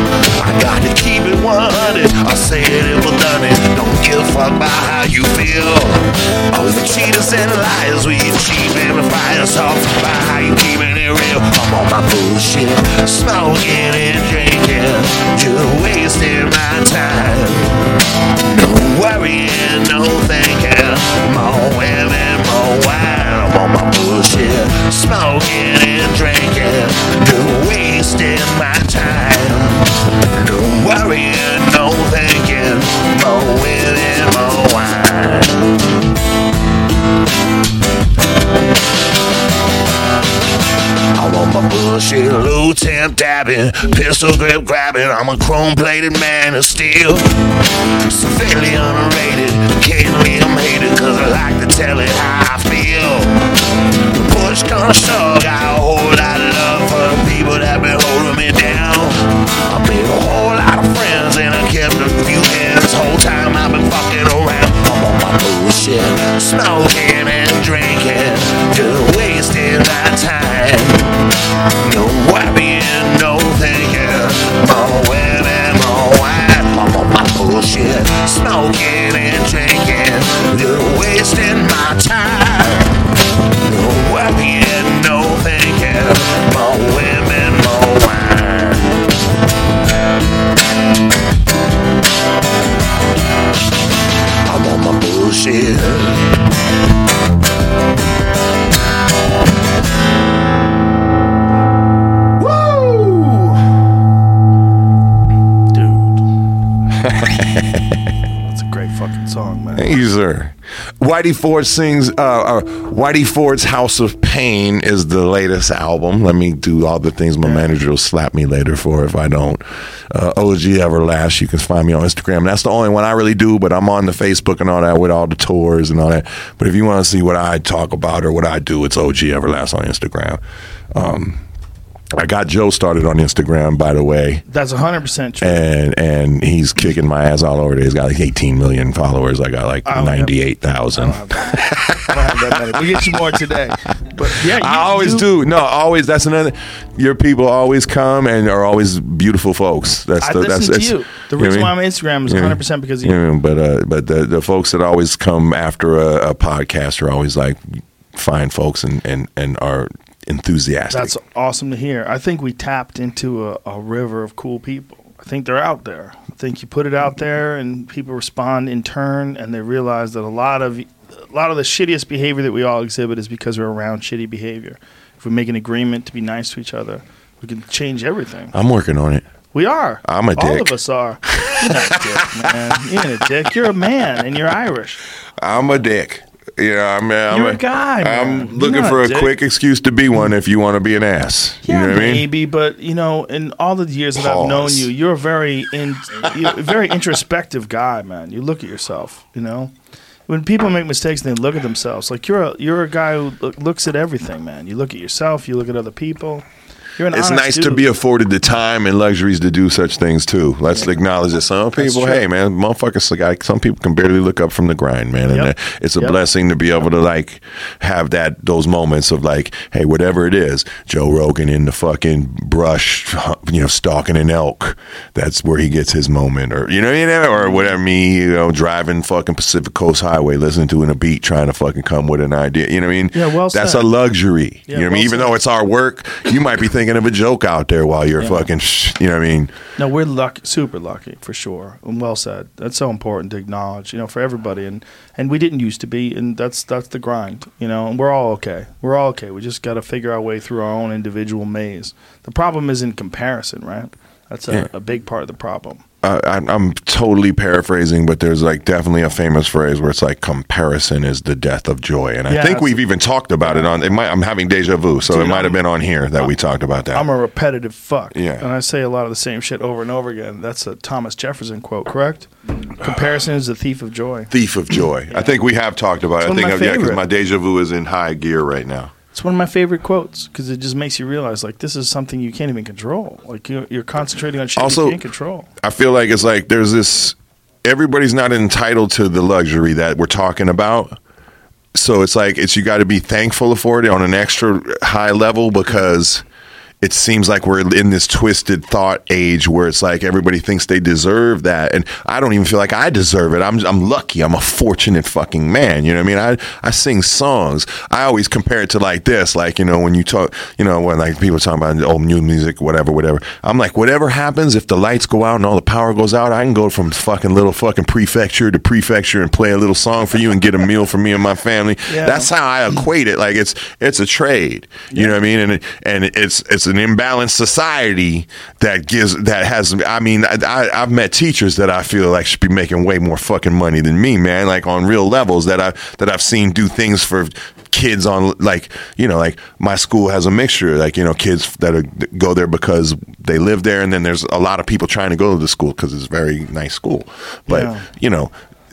I got to keep it 100. I say it I done it. Don't give a fuck about how you feel. All the cheaters and liars we cheap amplifiers talk about how you keeping it real. I'm on my bullshit, smoking and drinking, just wasting my time. No worrying, no thinking. More women, more wine. On my bullshit, smoking and drinking, just wasting my time. No worrying, no thinking. More women, more wine. I'm on my bullshit, low temp dabbing, pistol grip grabbing. I'm a chrome plated man of steel. Severely underrated, occasionally I'm hated cause I like to tell it how I feel. Push comes shove, got a whole lot of love for the people that been holding me down. I made a whole lot of friends and I kept a few ends. Whole time I've been fucking around. I'm on my bullshit, smoking and drinking, just wasting my time. No worrying, bullshit, smoking and drinking, You're wasting my time. No worrying, no thinking, That's a great fucking song, man. Thank you, sir. Whitey Ford sings. Uh, uh, Whitey Ford's House of Pain is the latest album. Let me do all the things my manager will slap me later for if I don't. Uh, OG Everlast. You can find me on Instagram. That's the only one I really do, but I'm on the Facebook and all that with all the tours and all that. But if you want to see what I talk about or what I do, it's OG Everlast on Instagram. Um, I got Joe started on Instagram, by the way, That's 100% true. and and he's kicking my ass all over. there. He's got like 18 million followers. I got like I don't have- 98,000. I don't have that. I don't have that many. We'll get you more today. But yeah, you, I always you- do. No, always. That's another. Your people always come and are always beautiful folks. That's I the. That's to you. The reason I why I'm on Instagram is Yeah. 100% because of you. Yeah, but uh, but the the folks that always come after a, a podcast are always like fine folks and and and are enthusiastic. That's awesome to hear. I think we tapped into a, a river of cool people. I think they're out there. I think you put it out there and people respond in turn and they realize that a lot of a lot of the shittiest behavior that we all exhibit is because we're around shitty behavior. If we make an agreement to be nice to each other, we can change everything. I'm working on it. We are. I'm a All dick. All of us are. You're not a dick, man. You ain't a dick. You're a man and you're Irish. I'm a dick. Yeah, I'm, I'm You're a guy, man. I'm looking for a a dick. quick excuse to be one if you want to be an ass. Yeah, you know what I mean? maybe, but you know, in all the years that I've known you, you're a very in, you're a very introspective guy, man. You look at yourself. You know, when people make mistakes, they look at themselves. Like you're a you're a guy who looks at everything, man. You look at yourself. You look at other people. It's nice to be afforded the time and luxuries to do such things too. Let's acknowledge that some people, hey man, motherfuckers, like some people can barely look up from the grind, man, and Yep. it's a Yep. blessing to be able to like have that those moments of like, hey, whatever it is, Joe Rogan in the fucking brush, you know, stalking an elk. That's where he gets his moment, or you know, you know, or whatever. Me, you know, driving fucking Pacific Coast Highway, listening to in a beat, trying to fucking come with an idea. You know what I mean? Yeah, well That's said. a luxury. Yeah, you know what I mean? Even said. though it's our work, you might be thinking of a joke out there while you're Yeah. fucking, you know what I mean? No, we're lucky, super lucky for sure. And well said. That's so important to acknowledge, you know, for everybody. And and we didn't used to be, and that's that's the grind, you know. And we're all okay. We're all okay. We just got to figure our way through our own individual maze. The problem is in comparison, right? That's a, Yeah. a big part of the problem. Uh, I, I'm totally paraphrasing, but there's like definitely a famous phrase where it's like comparison is the death of joy, and I Yeah, think we've even talked about it on. It might, I'm having deja vu, so Dude, it might have been on here that we talked about that. I'm a repetitive fuck. Yeah. And I say a lot of the same shit over and over again. That's a Thomas Jefferson quote, correct? Comparison is the thief of joy. Thief of joy. I think we have talked about it. I It's one of think I've- yeah, because my deja vu is in high gear right now. It's one of my favorite quotes because it just makes you realize like this is something you can't even control. Like you're, you're concentrating on shit Also- you can't control. I feel like it's like there's this everybody's not entitled to the luxury that we're talking about. So it's like it's you got to be thankful for it on an extra high level because it seems like we're in this twisted thought age where it's like everybody thinks they deserve that and I don't even feel like I deserve it. I'm I'm lucky. I'm a fortunate fucking man, you know what I mean? I I sing songs. I always compare it to like this, like you know when you talk, you know when like people talking about old new music whatever whatever. I'm like whatever happens if the lights go out and all the power goes out, I can go from fucking little fucking prefecture to prefecture and play a little song for you and get a meal for me and my family. Yeah. That's how I equate it. Like it's it's a trade. You know what I mean? And it, and it's it's an imbalanced society that gives that has. I mean, I, I I've met teachers that I feel like should be making way more fucking money than me, man. Like on real levels that I that I've seen do things for kids on like you know like my school has a mixture like you know kids that are, go there because they live there and then there's a lot of people trying to go to the school because it's a very nice school but Yeah. you know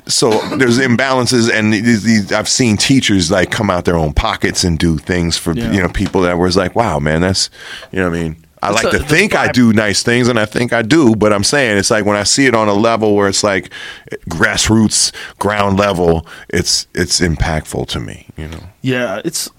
so there's imbalances and these, these, i've seen teachers like come out their own pockets and do things for Yeah. you know people that was like wow man that's you know what i mean I It's like a- to think I do nice things, and I think I do. But I'm saying it's like when I see it on a level where it's like grassroots, ground level, it's it's impactful to me. You know, Yeah, it's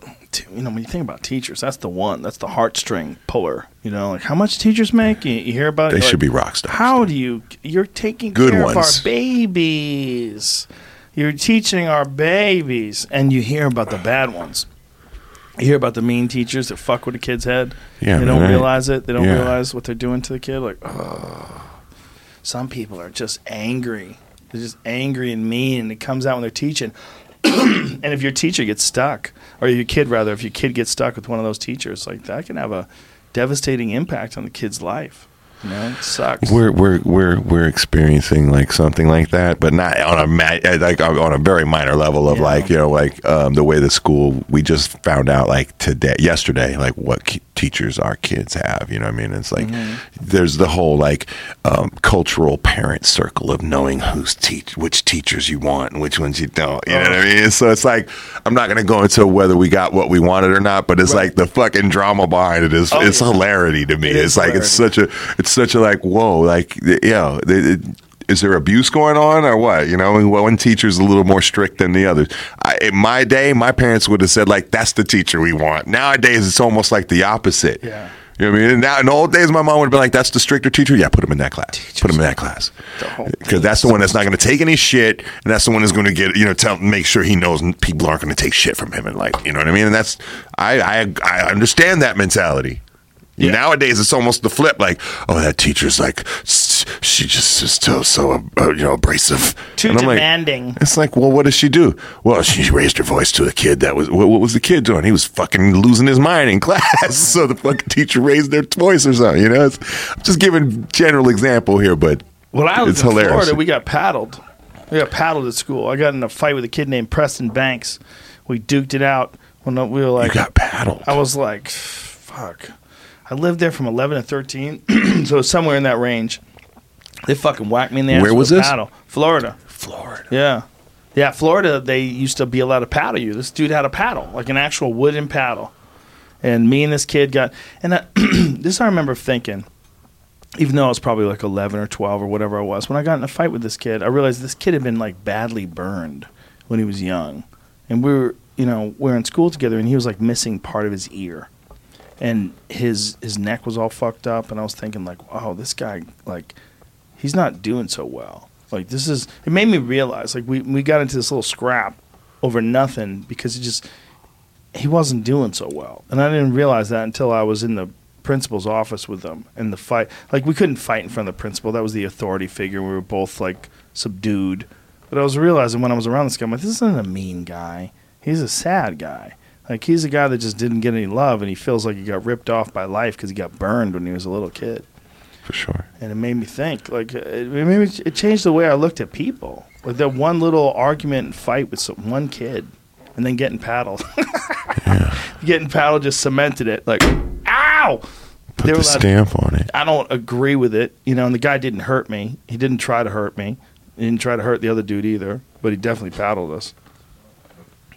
you know when you think about teachers, that's the one. That's the heartstring puller. You know, like how much teachers make. You, you hear about it, they should like, be rock stars. How do you? You're taking Good care of ones. our babies. You're teaching our babies, and you hear about the bad ones. You hear about the mean teachers that fuck with a kid's head. Yeah, they don't realize it. They don't Yeah. realize what they're doing to the kid. Like, oh. Some people are just angry. They're just angry and mean, and it comes out when they're teaching. and if your teacher gets stuck, or your kid rather, if your kid gets stuck with one of those teachers, like that can have a devastating impact on the kid's life. You know, it sucks. We're we're we're we're experiencing like something like that, but not on a ma- uh, like on a very minor level of Yeah. like you know like um, the way the school we just found out like today yesterday like what teachers our kids have. You know what I mean? It's like Mm-hmm. there's the whole like um, cultural parent circle of knowing who's teach which teachers you want and which ones you don't. You know what Oh. I mean? So it's like I'm not gonna go into whether we got what we wanted or not, but it's like the fucking drama behind it is Oh, it's yeah. hilarity to me. It it's like it's such a it's such a like whoa like you know. Is there abuse going on or what? You know, one teacher's a little more strict than the others. I, in my day, my parents would have said like, "That's the teacher we want." Nowadays, it's almost like the opposite. Yeah. You know what I mean? And now, in the old days, my mom would have been like, "That's the stricter teacher. Yeah, put him in that class. Put him in that class, because that's the one that's not going to take any shit, and that's the one that's going to get you know tell make sure he knows people aren't going to take shit from him and like you know what I mean. And that's I I, I understand that mentality. Nowadays, it's almost the flip. Like, oh, that teacher's like, she just is so so uh, you know abrasive, Too And I'm like- demanding. it's like, well, what does she do? Well, she raised her voice to a kid that was what, what was the kid doing? He was fucking losing his mind in class, so the fucking teacher raised their voice or something. You know, it's, I'm just giving general example here, but When I was it's in hilarious. Florida, we got paddled. We got paddled at school. I got in a fight with a kid named Preston Banks. We duked it out when we were you like, got paddled. I was like, fuck. I lived there from 11 to 13, so somewhere in that range. They fucking whacked me in the ass. Where with was a this? Paddle. Florida. Florida. Yeah. Yeah, Florida, they used to be allowed to paddle you. This dude had a paddle, like an actual wooden paddle. And me and this kid got, and I, this I remember thinking, even though I was probably like 11 or 12 or whatever I was, when I got in a fight with this kid, I realized this kid had been like badly burned when he was young. And we were, you know, we were in school together and he was like missing part of his ear. And his his neck was all fucked up and I was thinking like, wow, this guy like he's not doing so well. Like this is it made me realize like we we got into this little scrap over nothing because he just he wasn't doing so well. And I didn't realize that until I was in the principal's office with him and the fight like we couldn't fight in front of the principal. That was the authority figure. We were both like subdued. But I was realizing when I was around this guy, I'm like, this isn't a mean guy. He's a sad guy. Like he's a guy that just didn't get any love and he feels like he got ripped off by life because he got burned when he was a little kid For sure. and it made me think. Like it, it made me, it changed the way I looked at people. Like that one little argument and fight with some, one kid, and then getting paddled. Getting paddled just cemented it. Like, ow! Put They the stamp on it. I don't agree with it, you know. And the guy didn't hurt me. He didn't try to hurt me. He didn't try to hurt the other dude either. But he definitely paddled us.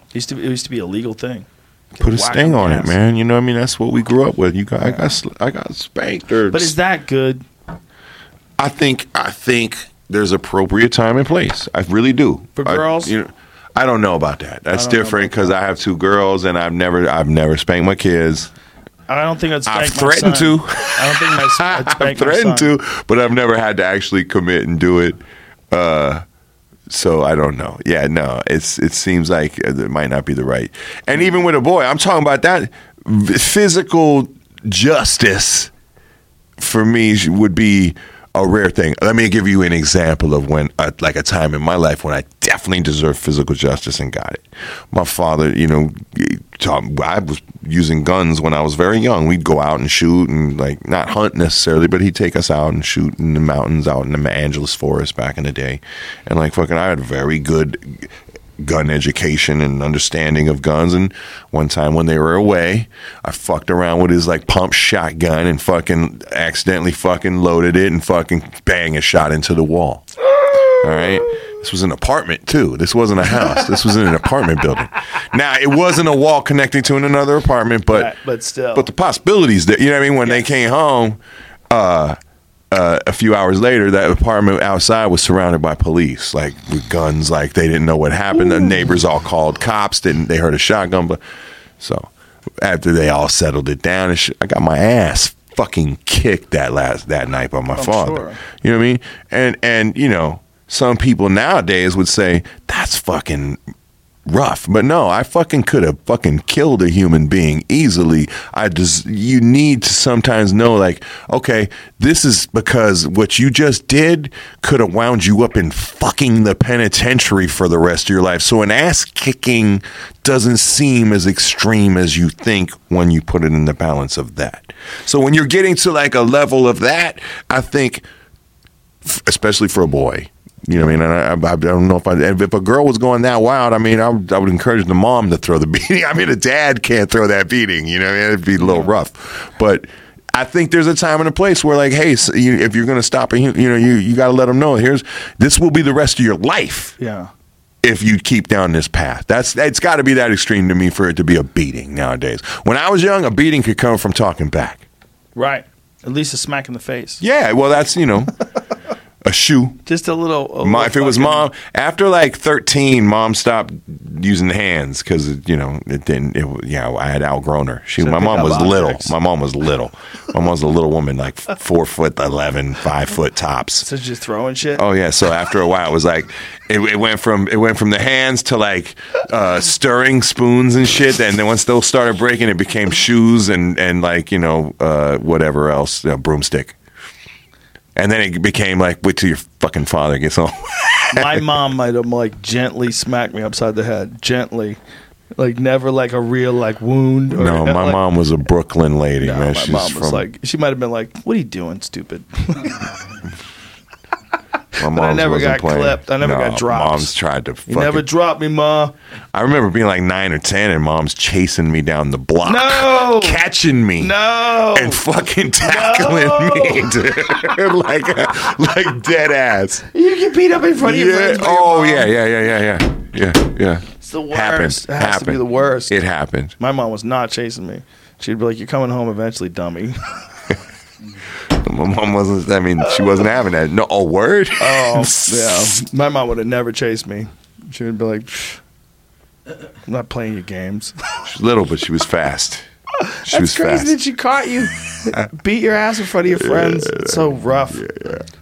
It used to be, it used to be a legal thing. Put a sting on it, man. You know what I mean? That's what we grew up with. You got, I got, I got spanked. Or But is that good? I think I think there's appropriate time and place. I really do. For I- girls? you know, I don't know about that. That's different because I have two girls and I've never I've never spanked my kids. I don't think I'd spank I've my threatened son. to. I don't think my, I'd I've spank my threatened son. to, but I've never had to actually commit and do it. Uh, so I don't know. Yeah, no, it's it seems like uh, it might not be the right. And even with a boy, I'm talking about that physical justice for me would be a rare thing. Let me give you an example of when, uh, like a time in my life when I definitely deserved physical justice and got it. My father, you know, taught, I was using guns when I was very young. We'd go out and shoot and like not hunt necessarily, but he'd take us out and shoot in the mountains out in the Angeles forest back in the day. And like fucking, I had very good gun education and understanding of guns. And one time when they were away, I fucked around with his like pump shotgun and fucking accidentally fucking loaded it and fucking bang a shot into the wall. All right. This was an apartment too. This wasn't a house. This was in an apartment building. Now it wasn't a wall connecting to another apartment, but Right, but still. but the possibilities that you know what I mean when they came home, uh, uh, a few hours later, that apartment outside was surrounded by police, like with guns. Like they didn't know what happened. The neighbors all called cops. Didn't they heard a shotgun? But so after they all settled it down, and shit, I got my ass fucking kicked that last that night by my I'm father. sure. You know what I mean? And and you know, some people nowadays would say that's fucking rough. But no, I fucking could have fucking killed a human being easily. I just you need to sometimes know like, okay, this is because what you just did could have wound you up in fucking the penitentiary for the rest of your life. So an ass kicking doesn't seem as extreme as you think when you put it in the balance of that. So when you're getting to like a level of that, I think especially for a boy, You know what I mean? And I, I, I don't know if I, if a girl was going that wild, I mean, I would, I would encourage the mom to throw the beating. I mean, a dad can't throw that beating. You know, what I mean? it'd be a little rough. But I think there's a time and a place where, like, hey, so you, if you're going to stop a, you know, you you got to let them know. Here's this will be the rest of your life Yeah. if you keep down this path. That's it's got to be that extreme to me for it to be a beating nowadays. When I was young, a beating could come from talking back. Right. At least a smack in the face. Yeah, well, that's you know, a shoe. Just a little. a Ma- little if it was mom after like 13 mom stopped using the hands because you know it didn't it, yeah i had outgrown her. She my mom was little. My mom was little. My mom was a little woman like four foot 11 five foot tops. So just throwing shit. Oh yeah, so after a while, it was like it, it went from it went from the hands to like uh, stirring spoons and shit, and then once those started breaking, it became shoes and and like you know uh, whatever else, uh, broomstick, and then it became like wait till your fucking father gets home. My mom might have like gently smacked me upside the head, gently, like never like a real like wound. Or, no, my like- mom was a Brooklyn lady, No, man. my She's mom from was like, she might have been like, "What are you doing, stupid?" my I never got playing. clipped. I never No, got dropped. Mom's tried to. You never dropped me, ma. I remember being like nine or ten, and mom's chasing me down the block, No! catching me, No. and fucking tackling No! me, dude. like like dead ass. you get beat up in front of your Yeah. friends. your Oh mom. yeah, yeah, yeah, yeah, yeah, yeah, yeah. It's the worst. Happened. It has to be Happened. the worst. It happened. My mom was not chasing me. She'd be like, "You're coming home eventually, dummy." My mom wasn't. I mean, she wasn't having that. No, a word. Oh yeah, my mom would have never chased me. She would be like, "Psh, "I'm not playing your games." She was little, but she was fast. She That's was crazy fast. that she caught you. Beat your ass in front of your friends. It's so rough.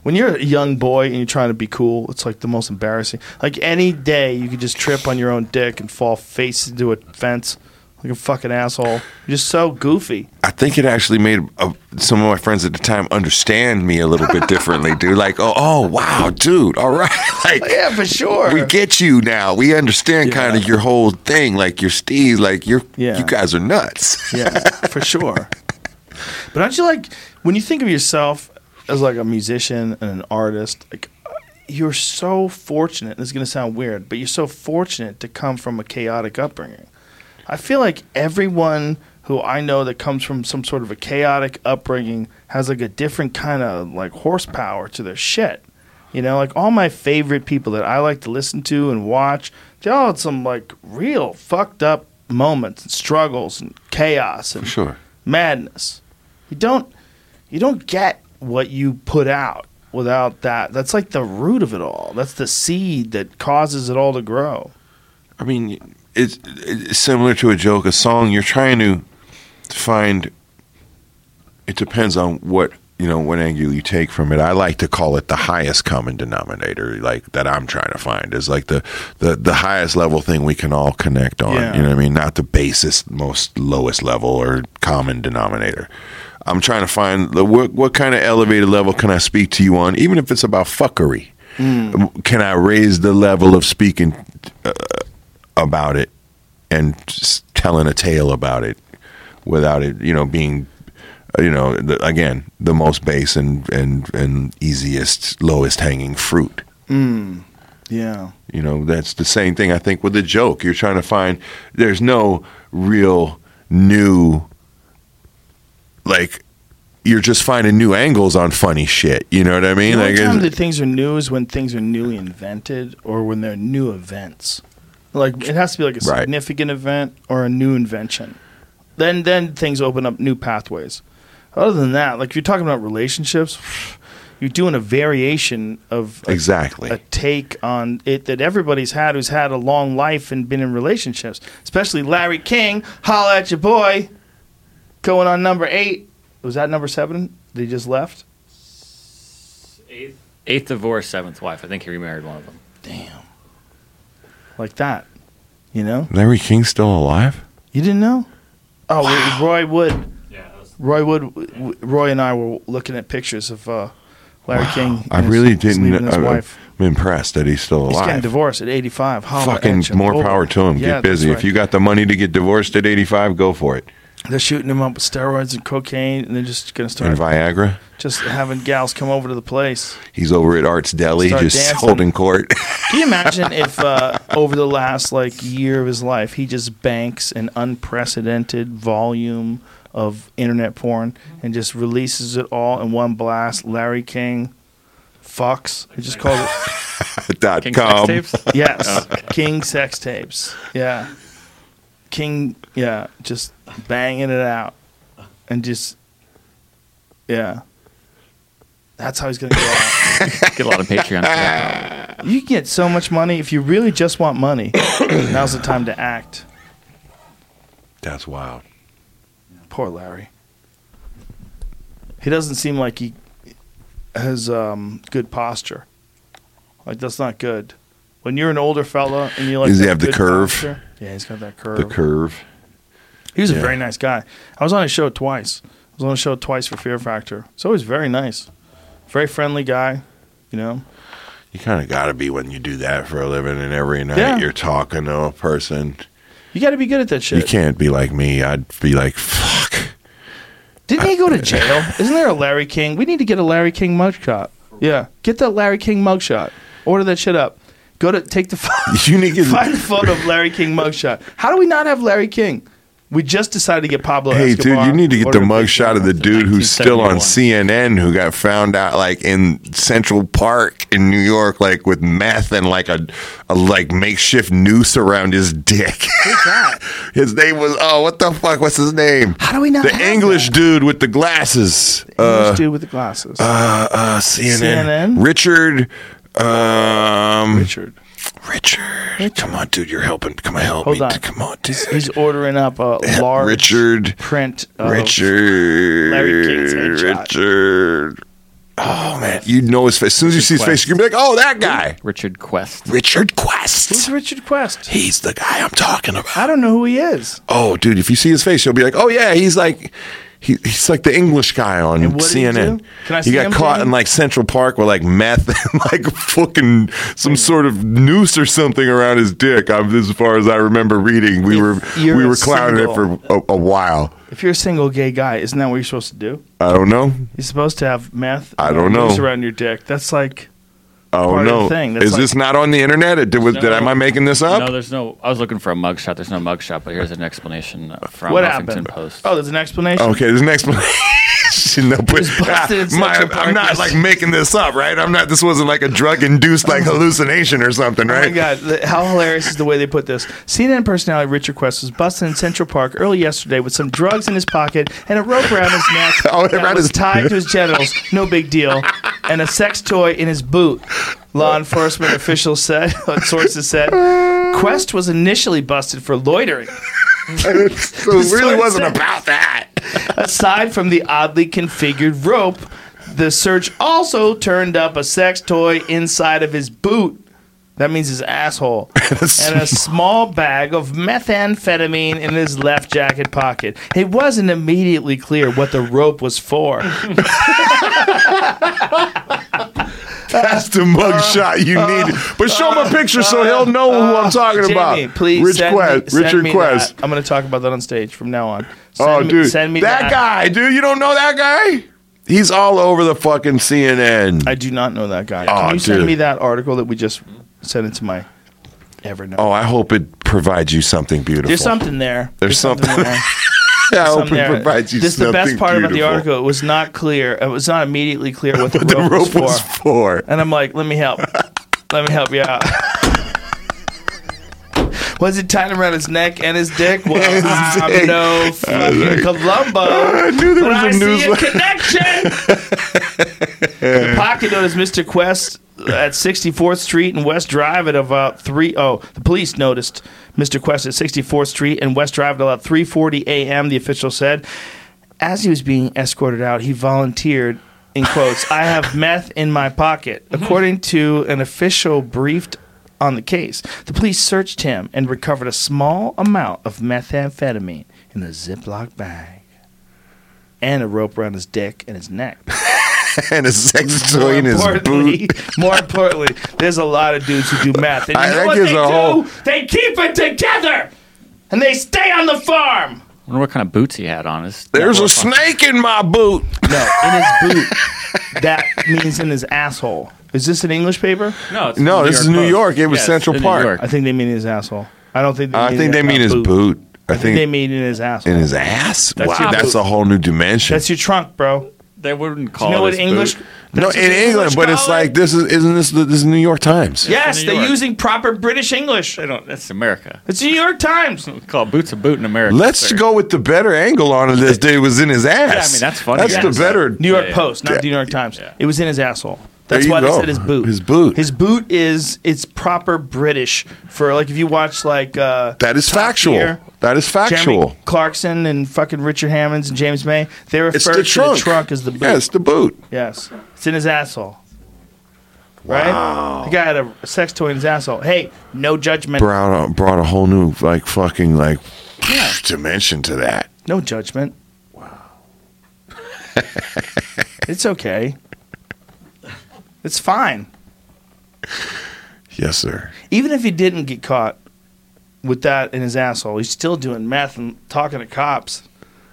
When you're a young boy and you're trying to be cool, it's like the most embarrassing. Like any day, you could just trip on your own dick and fall face into a fence like a fucking asshole. You're just so goofy. I think it actually made uh, some of my friends at the time understand me a little bit differently, dude. Like, oh, oh, wow, dude, all right, like, Yeah, for sure. we get you now. We understand Yeah. kind of your whole thing, like your Steve, like you're, Yeah. you guys are nuts. Yeah, for sure. But aren't you like when you think of yourself as like a musician and an artist, like you're so fortunate. This is gonna sound weird, but you're so fortunate to come from a chaotic upbringing. I feel like everyone who I know that comes from some sort of a chaotic upbringing has like a different kind of like horsepower to their shit. You know, like all my favorite people that I like to listen to and watch, they all had some like real fucked up moments and struggles and chaos and sure. madness. You don't you don't get what you put out without that. That's like the root of it all. That's the seed that causes it all to grow. I mean, it's, it's similar to a joke, a song. You're trying to find. It depends on what you know, what angle you take from it. I like to call it the highest common denominator, like that I'm trying to find is like the the the highest level thing we can all connect on. Yeah. You know what I mean? Not the basest, most lowest level or common denominator. I'm trying to find the what, what kind of elevated level can I speak to you on, even if it's about fuckery. Can I raise the level of speaking uh, about it and telling a tale about it without it, you know, being, you know, the, again, the most base and, and, and easiest, lowest hanging fruit. Mm, yeah. You know, that's the same thing I think with a joke. You're trying to find, there's no real new, like, you're just finding new angles on funny shit. You know what I mean? The only Like, time that things are new is when things are newly invented or when they're new events. Like it has to be like a Right. significant event or a new invention. Then then things open up new pathways. Other than that, like if you're talking about relationships, you're doing a variation of a, Exactly. a take on it that everybody's had who's had a long life and been in relationships. Especially Larry King, holla at your boy, going on number eight. Was that number seven? That he just left. Eighth, eighth divorce, seventh wife. I think he remarried one of them. Damn. Like that. You know? Larry King's still alive? You didn't know? Oh, well, Roy Wood. Yeah. Roy Wood. Roy and I were looking at pictures of uh, Larry King. I and his- really his didn't. leaving his I- wife. I'm impressed that he's still alive. He's getting divorced at 85. Holla Fucking at ya. more Oh, power to him. yeah, get busy. that's If you got the money to get divorced at 85, go for it. They're shooting him up with steroids and cocaine, and they're just gonna start. And start Viagra. just having gals come over to the place. He's over at Art's Deli, Start just dancing. holding court. Can you imagine if uh, over the last like year of his life, he just banks an unprecedented volume of internet porn and just releases it all in one blast? Larry King, Fox, He just calls it dot King sex com. tapes? yes, King sex tapes. Yeah, King. Yeah, just banging it out and just yeah. That's how he's gonna go out. Get a lot of Patreon. for. You can get so much money if you really just want money. now's the time to act. That's wild. Poor Larry. He doesn't seem like he has um, good posture. Like that's not good. When you're an older fella and you like Does he have the curve? posture- yeah, he's got that curve. The curve. He was Yeah. a very nice guy. I was on his show twice. I was on his show twice for Fear Factor. So he's very nice, very friendly guy. You know, You kind of got to be when you do that for a living, and every night Yeah. you're talking to a person. you got to be good at that shit. You can't be like me. I'd be like, fuck. Didn't he go to jail? Isn't there a Larry King? We need to get a Larry King mugshot. Yeah, get that Larry King mugshot. Order that shit up. Go to take the You need to find the photo of Larry King mugshot. How do we not have Larry King? We just decided to get Pablo. Hey, dude, you need to get the Order a mug shot of the dude who's still on CNN who got found out like in Central Park in New York, like with meth and like a, a like makeshift noose around his dick. Who's that? his name was oh, what the fuck? What's his name? How do we not The have English that? dude with the glasses. English Uh, dude with the glasses. uh, uh, CNN. CNN? Richard. Um, Richard. Richard. Come on, dude. You're helping. Come on, help Hold me. on. Come on, dude. He's ordering up a large Richard. print. Of, Richard. Larry King's headshot. Richard. Oh man, you know his face. As soon as you see his face, you're gonna be like, "Oh, that guy, Richard Quest. Richard Quest. Who's Quest. Richard Quest? He's the guy I'm talking about." I don't know who he is. Oh, dude, if you see his face, you'll be like, "Oh yeah, he's like." He, he's like the English guy on And what did he CNN. I he see got caught in like Central Park with like meth and like fucking some hmm. sort of noose or something around his dick. I'm, as far as I remember reading, we If were we were clowning it for a, a while. If you're a single gay guy, isn't that what you're supposed to do? I don't know. You're supposed to have meth. I don't know. noose around your dick. That's like Oh part of the no! thing. That's Is like- this not on the internet? Did, was, did am I making this up? No, there's no. I was looking for a mugshot. There's no mugshot, but here's an explanation uh, from what Huffington happened. Post. Oh, there's an explanation. Okay, there's an explanation. no, but, was busted ah, my- I'm not like making this up, right? I'm not. This wasn't like a drug-induced like hallucination or something, Oh my right? God! How hilarious is the way they put this? CNN personality Richard Quest was busted in Central Park early yesterday with some drugs in his pocket and a rope around his neck Oh, that around was his- tied to his genitals. No big deal. And a sex toy in his boot. Law enforcement officials said. Sources said Quest was initially busted for loitering. so it really So wasn't it's- about that. Aside from the oddly configured rope, the search also turned up a sex toy inside of his boot. That means his asshole. and a small bag of methamphetamine in his left jacket pocket. It wasn't immediately clear what the rope was for. That's the mugshot you need. But show him a picture so he'll know who I'm talking Jamie, about. please Rich send Quest. me, send Richard me Quest. that. I'm going to talk about that on stage from now on. Oh, send oh, me, dude, send me that, that, guy, dude. You don't know that guy? He's all over the fucking CNN. I do not know that guy. Oh, Can you send dude. me that article that we just sent into my Evernote? oh, I hope it provides you something beautiful. There's something there. There's something- there. I hope it provides you This is the best part about the article. It was not clear. It was not immediately clear what the, What the rope, rope was, was for. for. And I'm like, let me help. let me help you out. was it tied around his neck and his dick? Well, His I'm dick. no fucking Columbo. I knew there was a I see a connection. the pocket note is Mr. Quest at 64th Street and West Drive at about three oh the police noticed Mr. Quest at 64th Street and West Drive at about 3:40 a.m. The official said, as he was being escorted out, he volunteered. In quotes, I have meth in my pocket. Mm-hmm. According to an official briefed on the case, the police searched him and recovered a small amount of methamphetamine in a Ziploc bag and a rope around his dick and his neck. and a sex toy More in his boot. more importantly, there's a lot of dudes who do math. And you I- know that what gives they a do? whole- They keep it together, and they stay on the farm. wonder what kind of boots he had on. His There's a snake in my boot. No, in his boot. that means in his asshole. Is this an English paper? No, it's No, the this is New Post. York. It was Yes, Central in New Park. York. I think they mean his asshole. I don't think. They I think they mean his boot. I I think they mean in his asshole. in his ass. That's wow, your that's boot. a whole new dimension. That's your trunk, bro. They wouldn't call you know it what his English? boot. no, in England, English but it's it. like this is isn't this the, this is New York Times? Yes, New they're York. using proper British English. They don't. That's America. It's the New York Times. We call boots a boot in America. Let's sir. go with the better angle on it. This dude was in his ass. I mean, that's funny. That's Yeah. the better. New York Yeah, yeah. Post, not Yeah. the New York Times. Yeah. It was in his asshole. That's why they said his boot. His boot. His boot is it's proper British for like if you watch like uh That is factual. Gear, That is Jeremy factual. Clarkson and fucking Richard Hammonds and James May. They refer It's the to trunk. the trunk as the boot. Yeah, it's the boot. Yes, it's in his asshole. Right? The guy had a sex toy in his asshole. Hey, no judgment. Brought a, brought a whole new like fucking like dimension to that. No judgment. Wow. it's okay. It's fine. Yes, sir. Even if he didn't get caught with that in his asshole, he's still doing meth and talking to cops.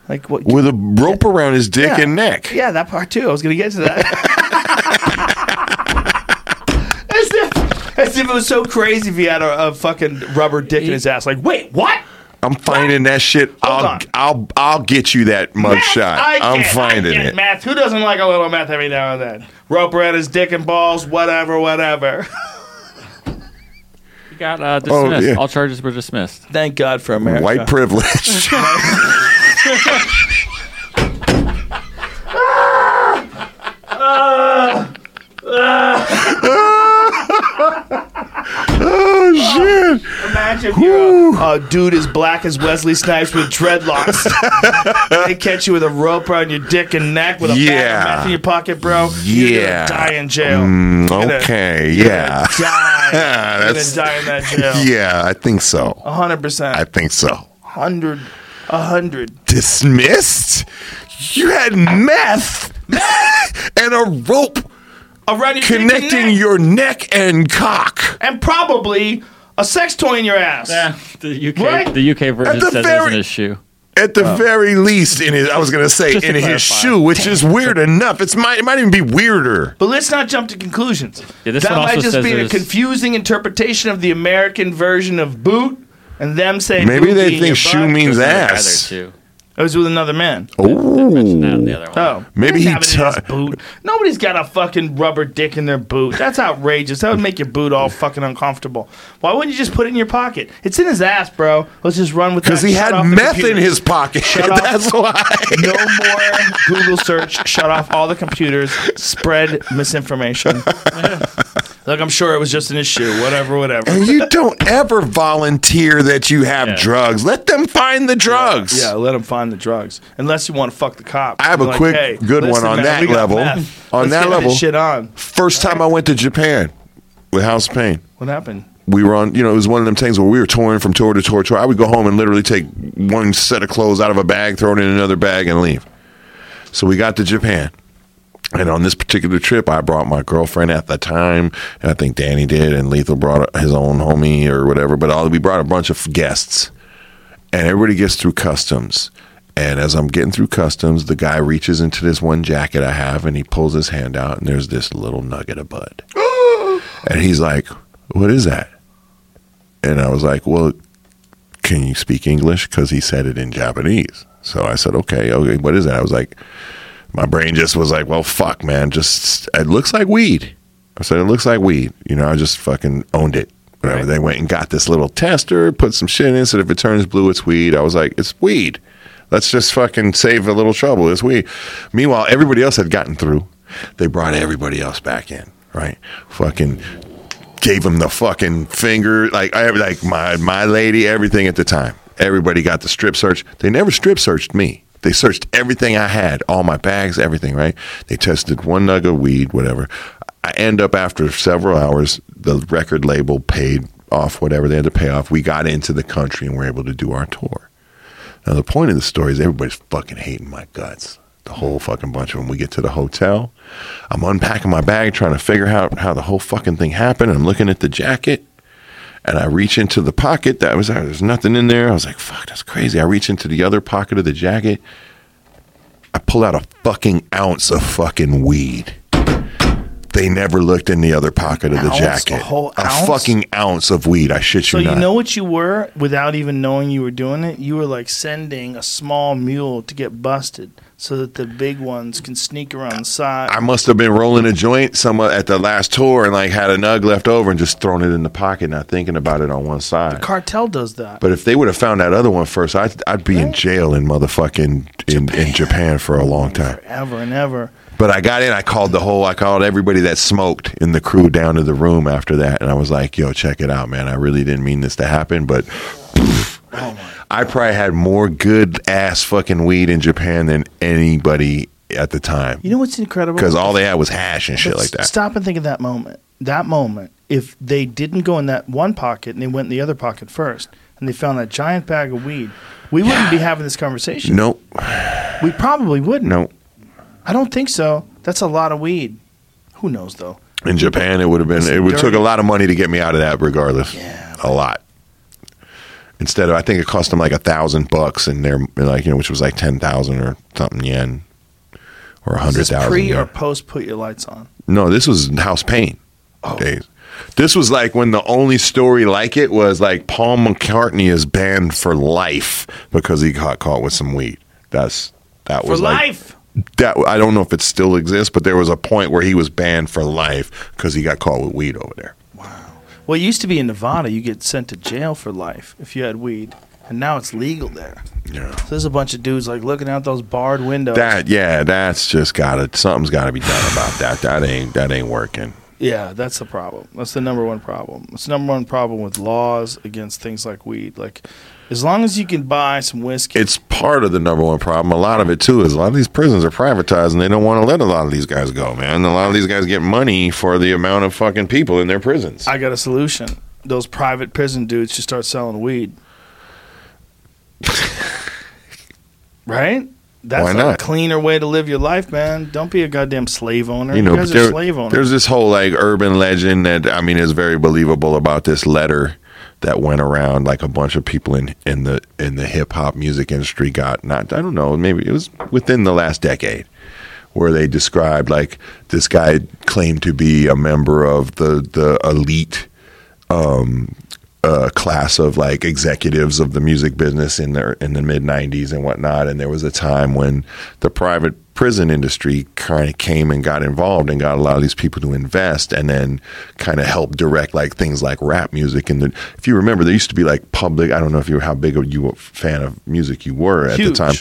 Like what? With a rope around his dick Yeah. and neck. Yeah, that part too. I was gonna get to that. as, if, as if it was so crazy if he had a, a fucking rubber dick in his ass. Like, wait, what? I'm finding that shit. I'll, on. I'll I'll get you that mugshot. I I'm get- finding I get it. Math. Who doesn't like a little math every now and then? Rope around his dick and balls, whatever, whatever. He got uh, Oh, dismissed. yeah. All charges were dismissed. Thank God for America. White privilege. oh shit! Imagine if you're a, a dude as black as Wesley Snipes with dreadlocks. they catch you with a rope around your dick and neck with a bag Yeah. of meth in your pocket, bro. You're Yeah. gonna die in jail. Mm, You're gonna- okay, you're yeah. gonna die. you're gonna That's- die in that jail. Yeah, I think so. A hundred percent. I think so. hundred. A hundred. Dismissed? You had meth and a rope Around your connecting neck. your neck and cock. and probably a sex toy in your ass. Yeah, the UK Right? the UK version the says very- in his shoe. At the very least, in his, I was gonna say Just to in his shoe, which is weird enough. It's might it might even be weirder. But let's not jump to conclusions. Yeah, this that one might also just says be a confusing interpretation of the American version of boot, and them saying Maybe they think shoe means There's another guy ass. there too. It was with another man. Oh. Mentioned that in the Oh. Oh, Maybe They he have it in his tu- boot. Nobody's got a fucking rubber dick in their boot. That's outrageous. That would make your boot all fucking uncomfortable. Why wouldn't you just put it in your pocket? It's in his ass, bro. Let's just run with that. because he Shut had off the meth in computers. his pocket. Shut off. That's why. No more Google search. Shut off all the computers. Spread misinformation. Look, I'm sure it was just in his shoe. Whatever, whatever. And you don't ever volunteer that you have Yeah. drugs. Let them find the drugs. Yeah, let him find the drugs. Unless you want to fuck the cop. I have a You're quick, hey, good one on man, that we got level. meth. On Let's that get this level. shit on. First time I went to Japan with House of Pain. What happened? we were on, you know, it was one of them things where we were touring from tour to tour to tour. I would go home and literally take one set of clothes out of a bag, throw it in another bag, and leave. So we got to Japan. And on this particular trip, I brought my girlfriend at the time, and I think Danny did, and Lethal brought his own homie or whatever. But all, we brought a bunch of guests, and everybody gets through customs. And as I'm getting through customs, the guy reaches into this one jacket I have, and he pulls his hand out, and there's this little nugget of bud. and he's like, "What is that?" And I was like, "Well, can you speak English?" Because he said it in Japanese. So I said, "Okay, okay, what is that?" I was like, my brain just was like, "Well, fuck, man, just it looks like weed." I said, "It looks like weed." You know, I just fucking owned it. Whatever. Right. They went and got this little tester, put some shit in, it, said if it turns blue, it's weed. I was like, "It's weed." Let's just fucking save a little trouble. It's weed. Meanwhile, everybody else had gotten through. They brought everybody else back in, right? Fucking gave them the fucking finger, like I like my my lady, everything at the time. Everybody got the strip search. They never strip searched me. They searched everything I had, all my bags, everything. Right? They tested one nug of weed, whatever. I end up after several hours, the record label paid off whatever they had to pay off. We got into the country and were able to do our tour. Now the point of the story is everybody's fucking hating my guts. The whole fucking bunch of them. We get to the hotel. I'm unpacking my bag, trying to figure out how the whole fucking thing happened. I'm looking at the jacket, And I reach into the pocket that was there's nothing in there. I was like, fuck, that's crazy. I reach into the other pocket of the jacket. I pull out a fucking ounce of fucking weed. They never looked in the other pocket of the Ounce? jacket. A whole a ounce? fucking ounce of weed. I shit you So you you know what you were without even knowing you were doing it? You were like sending a small mule to get busted so that the big ones can sneak around the side. I must have been rolling a joint somewhere uh, at the last tour and like had a nug left over and just thrown it in the pocket, not thinking about it on one side. The cartel does that. But if they would have found that other one first, I'd, I'd be in jail in motherfucking in, in Japan for a long time. Forever and ever. But I got in. I called the whole. I called everybody that smoked in the crew down to the room after that, and I was like, "Yo, check it out, man. I really didn't mean this to happen, but." I probably had more good ass fucking weed in Japan than anybody at the time You know what's incredible? because all they had was hash and shit like that. Stop and think of that moment. That moment, if they didn't go in that one pocket and they went in the other pocket first, and they found that giant bag of weed, we wouldn't be having this conversation. Nope, We probably wouldn't. no. I don't think so. That's a lot of weed. Who knows though? In Japan, it would have been. It's It would took a lot of money to get me out of that, regardless. Yeah, a lot. Instead of, I think it cost them like a thousand bucks, and they're like, you know, which was like ten thousand or something yen, or a hundred thousand. pre or post put your lights on? No, this was House Pain Oh. days. This was like when the only story like it was like Paul McCartney is banned for life because he got caught with some weed. That's that For was like, life. That I don't know if it still exists, but there was a point where he was banned for life because he got caught with weed over there. Wow. Well, it used to be in Nevada, you get sent to jail for life if you had weed, and now it's legal there. Yeah. So there's a bunch of dudes like looking out those barred windows. That yeah, that's just gotta something's gotta be done about that. That ain't that ain't working. Yeah, that's the problem. That's the number one problem. It's the number one problem with laws against things like weed. Like, as long as you can buy some whiskey, It's part of the number one problem. A lot of it too is a lot of these prisons are privatized and they don't want to let a lot of these guys go, man. A lot of these guys get money for the amount of fucking people in their prisons. I got a solution. Those private prison dudes should start selling weed. right? That's Why a not? cleaner way to live your life, man. Don't be a goddamn slave owner. you know, you there- slave owners. there's this whole like urban legend that I mean is very believable about this letter that went around. Like a bunch of people in in the in the hip hop music industry got not I don't know maybe it was within the last decade where they described like this guy claimed to be a member of the the elite um, uh, class of like executives of the music business in the in the mid '90s and whatnot. And there was a time when the private prison industry kind of came and got involved and got a lot of these people to invest and then kind of help direct like things like rap music. And the, if you remember, there used to be like public. I don't know if you were how big of you a fan of music you were at Huge. the time.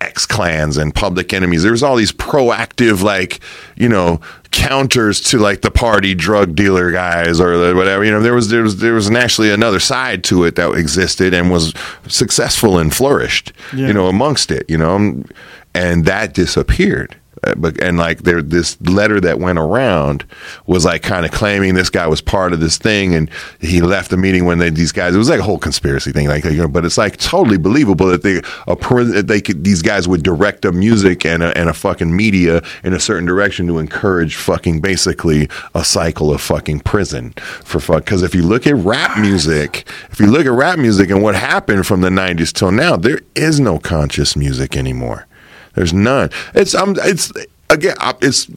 X clans and public enemies. There was all these proactive like you know counters to like the party drug dealer guys or the whatever. You know there was there was there was actually another side to it that existed and was successful and flourished. Yeah. You know amongst it. You know, and that disappeared. Uh, But and like there, this letter that went around was like kind of claiming this guy was part of this thing, and he left the meeting when they, these guys. It was like a whole conspiracy thing, like you know. But it's like totally believable that they a that they could these guys would direct a music and a, and a fucking media in a certain direction to encourage fucking basically a cycle of fucking prison for fuck. Because if you look at rap music, if you look at rap music and what happened from the '90s till now, there is no conscious music anymore. There's none. It's um. It's again. It's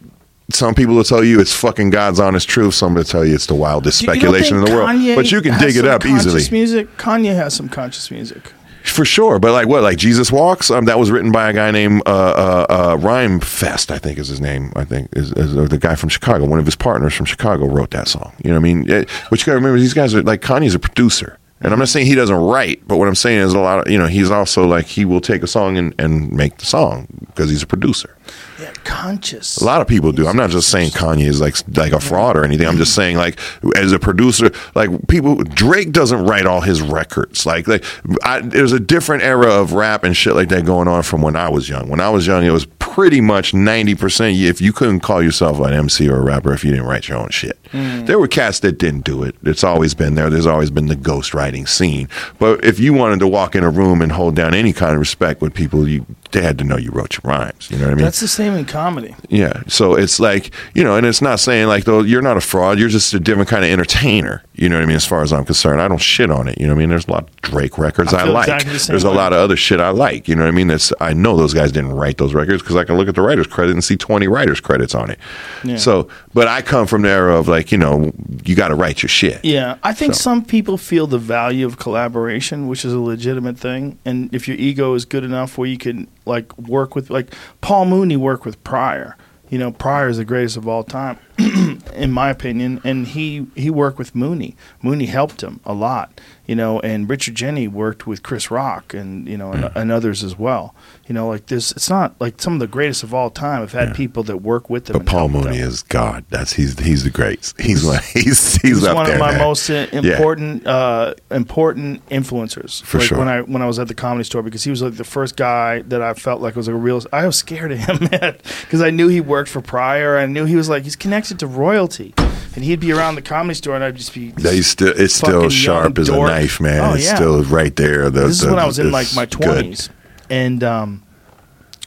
some people will tell you it's fucking God's honest truth. Some will tell you it's the wildest You- you speculation in the world. Kanye but you can dig it up easily Music. Kanye has some conscious music. for sure. But like what? Like Jesus Walks. Um, that was written by a guy named uh, uh, uh, Rhymefest. I think is his name. I think is, is uh, the guy from Chicago. One of his partners from Chicago wrote that song. You know what I mean? But you got to remember these guys are like Kanye's a producer. And I'm not saying he doesn't write, but what I'm saying is a lot of, you know, he's also like, he will take a song and, and make the song because he's a producer. Yeah, conscious. A lot of people do. I'm not just saying Kanye is like like a fraud or anything. I'm just saying like as a producer, like people Drake doesn't write all his records. Like like I, there's a different era of rap and shit like that going on from when I was young. When I was young, it was pretty much 90% if you couldn't call yourself an MC or a rapper if you didn't write your own shit. Mm. There were cats that didn't do it. It's always been there. There's always been the ghost writing scene. But if you wanted to walk in a room and hold down any kind of respect with people, you they had to know you wrote your rhymes. You know what I mean? That's the same in comedy. Yeah. So it's like, you know, and it's not saying like, though, you're not a fraud. You're just a different kind of entertainer. You know what I mean? As far as I'm concerned, I don't shit on it. You know what I mean? There's a lot of Drake records I I, like. exactly the There's a lot of other shit I like. You know what I mean? That's, I know those guys didn't write those records because I can look at the writer's credit and see 20 writer's credits on it. Yeah. So, but I come from the era of like, you know, you got to write your shit. Yeah, I think So- some people feel the value of collaboration, which is a legitimate thing. And if your ego is good enough where you can like work with like Paul Mooney worked with Pryor. You know, Pryor is the greatest of all time, in my opinion. And he he worked with Mooney. Mooney helped him a lot. You know, and Richard Jeni worked with Chris Rock and you know and, and others as well. You know, like this, it's not like some of the greatest of all time have had people that work with them. But Paul Mooney them. is God. That's he's he's the great. He's like he's he's, He's one there. of my man. most uh, Yeah. important uh, important influencers. For like sure. When I when I was at the comedy store because he was like the first guy that I felt like was like a real. I was scared of him, man, because I knew he worked for Pryor. I knew he was like he's connected to royalty, and he'd be around the comedy store, and I'd just be. He's still it's still sharp as dork. a knife, man. Oh, it's still right there. The, this is when I was in like my twenties, and um,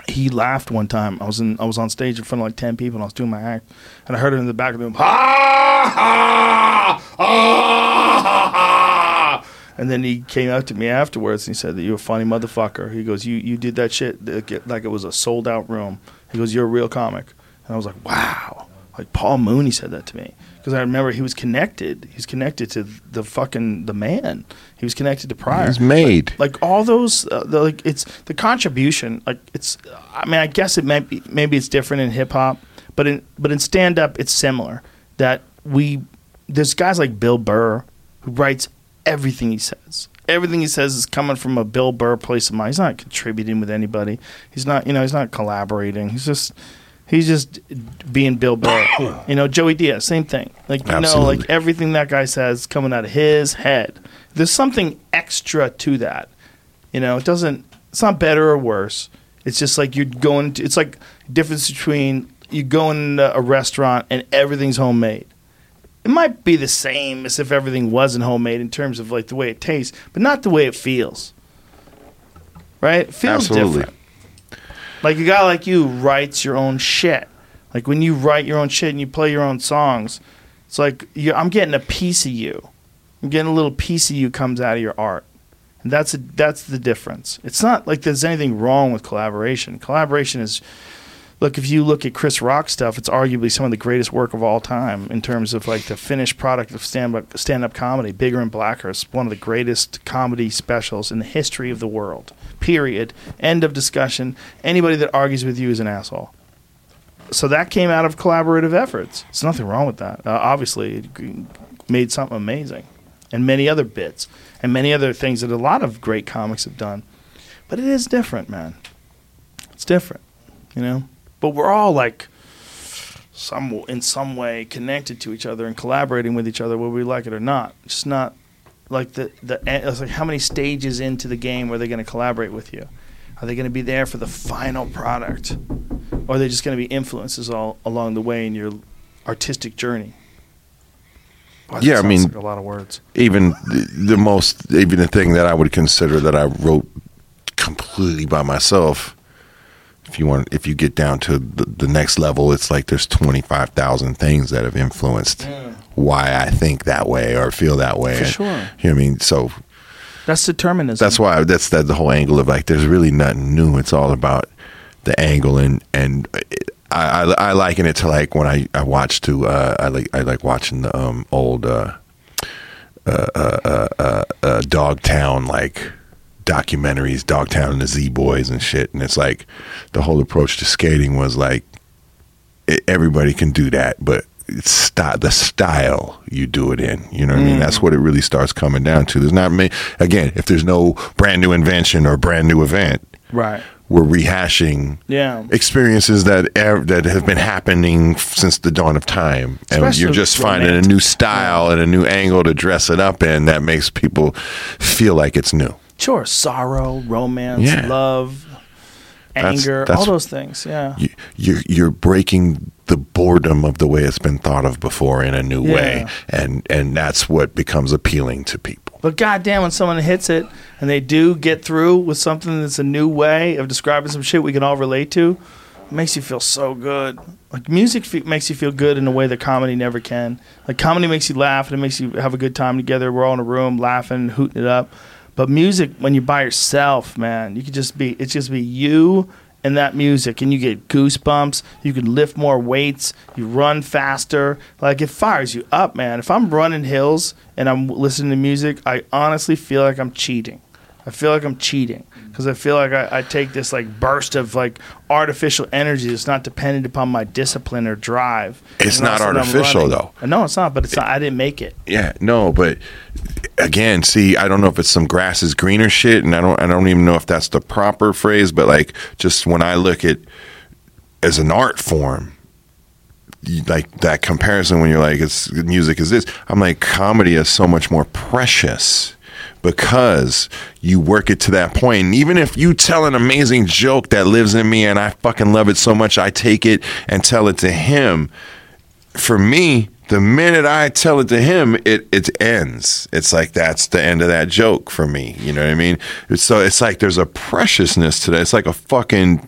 he laughed one time. I was in I was on stage in front of like ten people, and I was doing my act, and I heard him in the back of the room. Ha ha ha ha ha. And then he came up to me afterwards and he said that you're a funny motherfucker. He goes, you you did that shit like it was a sold out room. He goes, you're a real comic. And I was like, wow. Like Paul Mooney said that to me because I remember he was connected. He's connected to the fucking the man. He was connected to Pryor He's made. like all those uh, the, like it's the contribution like it's i mean i guess it might be maybe it's different in hip hop but in but in stand up it's similar that we there's guys like bill burr who writes everything he says everything he says is coming from a bill burr place of mind he's not contributing with anybody he's not you know he's not collaborating he's just he's just being bill burr you know joey diaz same thing like you know like everything that guy says coming out of his head there's something extra to that you know, it doesn't. It's not better or worse. It's just like you're going. To, it's like difference between you go in a restaurant and everything's homemade. It might be the same as if everything wasn't homemade in terms of like the way it tastes, but not the way it feels. Right? It feels Absolutely. different. Like a guy like you writes your own shit. Like when you write your own shit and you play your own songs, it's like you I'm getting a piece of you. I'm getting a little piece of you comes out of your art. And that's a, that's the difference. It's not like there's anything wrong with collaboration. Collaboration is look if you look at Chris Rock stuff, it's arguably some of the greatest work of all time in terms of like the finished product of stand up stand up comedy. Bigger and Blacker is one of the greatest comedy specials in the history of the world. Period. End of discussion. Anybody that argues with you is an asshole. So that came out of collaborative efforts. There's nothing wrong with that. Uh, obviously, it made something amazing, and many other bits, and many other things that a lot of great comics have done. But it is different, man. It's different, you know. But we're all like some in some way connected to each other and collaborating with each other, whether we like it or not. It's not like the the it's like how many stages into the game are they going to collaborate with you? Are they going to be there for the final product, or are they just going to be influences all along the way in your artistic journey? Yeah, I mean- like a lot of words. even the, the most even the thing that I would consider that I wrote completely by myself. If you want, if you get down to the, the next level, it's like there's twenty five thousand things that have influenced why I think that way or feel that way. For And, sure. You know what I mean? So That's determinism. that's why that's that the whole angle of like there's really nothing new. It's all about the angle and and it, I, I I liken it to like when I I watch to uh, I like I like watching the um old uh uh uh uh, uh, uh Dogtown like documentaries, Dogtown and the Z Boys and shit, and it's like the whole approach to skating was like it, everybody can do that, but it's sty- the style you do it in. You know what I mean? That's mm. what it really starts coming down to. There's not ma- again, if there's no brand new invention or brand new event, right. we're rehashing Yeah. experiences that ev- that have been happening f- since the dawn of time, and Especially you're just finding a new style and a new angle to dress it up in that makes people feel like it's new. Sure, sorrow, romance, Yeah. love, That's- anger, that's- all those things. Yeah. You, you're you're breaking the boredom of the way it's been thought of before in a new way, and and that's what becomes appealing to people. But goddamn, when someone hits it and they do get through with something that's a new way of describing some shit we can all relate to, it makes you feel so good. Like music fe- makes you feel good in a way that comedy never can. Like comedy makes you laugh and it makes you have a good time together. We're all in a room laughing, hooting it up. But music, when you're by yourself, man, you could just be. It's just be you and that music, and you get goosebumps. You can lift more weights. You run faster. Like it fires you up, man. If I'm running hills and I'm listening to music, I honestly feel like I'm cheating. I feel like I'm cheating because I feel like I, I take this like burst of like artificial energy that's not dependent upon my discipline or drive. It's not also that I'm artificial, though. No, it's not. But it's not. I didn't make it. Yeah, no, but again, see, I don't know if it's some grass is greener shit, and I don't, I don't even know if that's the proper phrase, but like, just when I look at as an art form, like that comparison when you're like, it's music is this, I'm like, comedy is so much more precious because you work it to that point. And even if you tell an amazing joke that lives in me and I fucking love it so much, I take it and tell it to him for me, the minute I tell it to him, it it ends. It's like that's the end of that joke for me. You know what I mean? So it's like there's a preciousness to that. It's like a fucking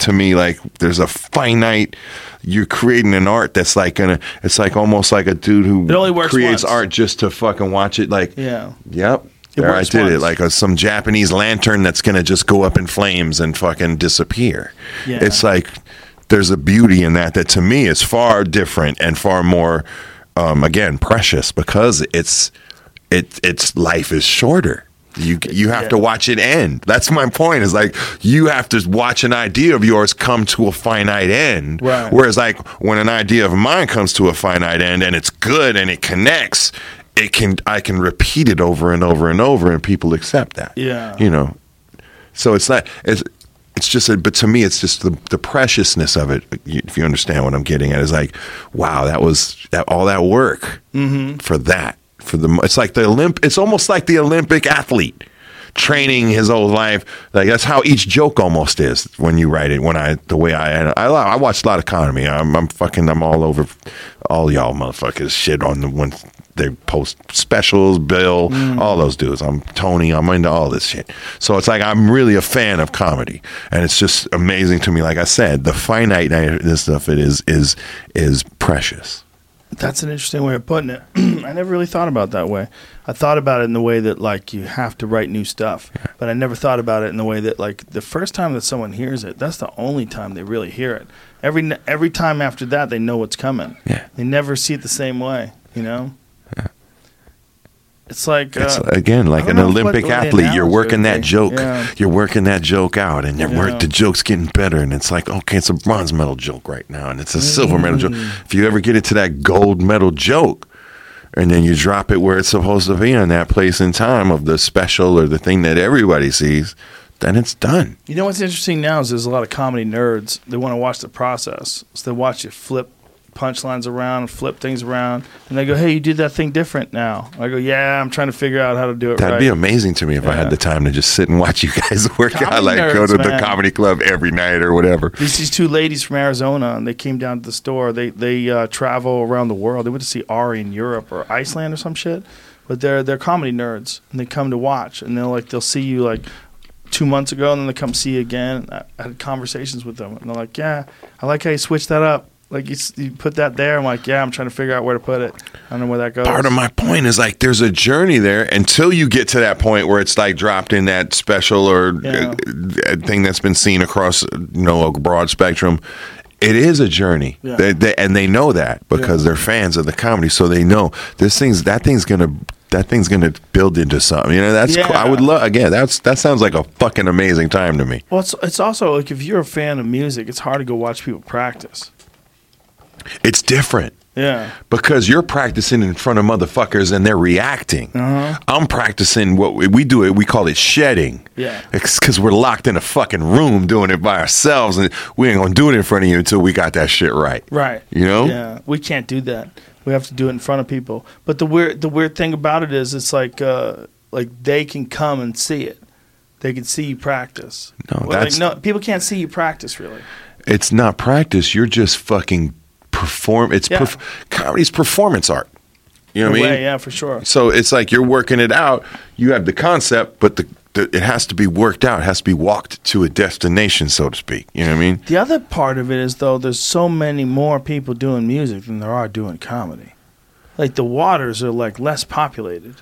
to me like there's a finite. You're creating an art that's like gonna. It's like almost like a dude who It only works creates once. art just to fucking watch it. Like Yeah. Yep. It there I did it. Like a, some Japanese lantern that's to just go up in flames and fucking disappear. Yeah. It's like there's a beauty in that that to me is far different and far more, um, again, precious because it's it its life is shorter. You you have to watch it end. That's my point. Is like you have to watch an idea of yours come to a finite end. Right. Whereas like when an idea of mine comes to a finite end and it's good and it connects, it can I can repeat it over and over and over and people accept that. Yeah. You know. So it's not it's it's just a, but to me it's just the the preciousness of it if you understand what I'm getting at is like wow that was that all that work mm-hmm. for that for the it's like the Olymp it's almost like the Olympic athlete training his whole life. Like that's how each joke almost is when you write it when I the way I I, I watch a lot of comedy. I'm, I'm fucking I'm all over all y'all motherfuckers shit on the when they post specials Bill mm. all those dudes. I'm Tony I'm into all this shit. So it's like I'm really a fan of comedy. And it's just amazing to me. Like I said the finiteness of it is is is precious That's an interesting way of putting it. I never really thought about it that way. I thought about it in the way that like you have to write new stuff, but I never thought about it in the way that like the first time that someone hears it, that's the only time they really hear it. Every every time after that, they know what's coming. Yeah. They never see it the same way. You know. It's like It's uh, again like an don't what- Olympic what athlete. You're working that joke. Yeah. You're working that joke out, and you're Yeah. work, the joke's getting better. And it's like, okay, it's a bronze medal joke right now, and it's a silver medal joke. Mm. If you ever get it to that gold medal joke, and then you drop it where it's supposed to be in that place and time of the special or the thing that everybody sees, then it's done. You know what's interesting now is there's a lot of comedy nerds. They want to watch the process. So they watch you flip punchlines around, and flip things around, and they go, "Hey, you did that thing different now." I go, "Yeah, I'm trying to figure out how to do it That'd right." be amazing to me if I had the time to just sit and watch you guys work out, Comedy like go nerds, to the comedy club every night or whatever. These these two ladies from Arizona, and they came down to the store. They they uh, travel around the world. They went to see Ari in Europe or Iceland or some shit. But they're they're comedy nerds, and they come to watch. And they'll like they'll see you like two months ago, and then they come see you again. I, I had conversations with them, and they're like, "Yeah, I like how you switched that up. Like you, you put that there." I'm like, "Yeah, I'm trying to figure out where to put it. I don't know where that goes." part of my point is like there's a journey there until you get to that point where it's like dropped in that special or Yeah. uh, thing that's been seen across you know a broad spectrum it is a journey Yeah. they, they, and they know that because Yeah. they're fans of the comedy so they know this thing's that thing's gonna that thing's gonna build into something you know that's cool. i would love again that's that sounds like a fucking amazing time to me Well, it's it's also like if you're a fan of music, it's hard to go watch people practice. It's different Yeah. because you're practicing in front of motherfuckers and they're reacting. Uh-huh. I'm practicing what we, we do it. We call it shedding. Yeah. because we're locked in a fucking room doing it by ourselves, and we ain't gonna do it in front of you until we got that shit right. Right. You know? Yeah. We can't do that. We have to do it in front of people. But the weird the weird thing about it is it's like uh like they can come and see it. They can see you practice. No, Well, like, that's- no people can't see you practice really. It's not practice. You're just fucking perform. It's Yeah. perf- comedy's performance art. You know what I mean? Way, yeah, for sure. So it's like you're working it out. You have the concept, but the, the it has to be worked out. It has to be walked to a destination, so to speak. You know what I mean? The other part of it is though, there's so many more people doing music than there are doing comedy. Like the waters are like less populated.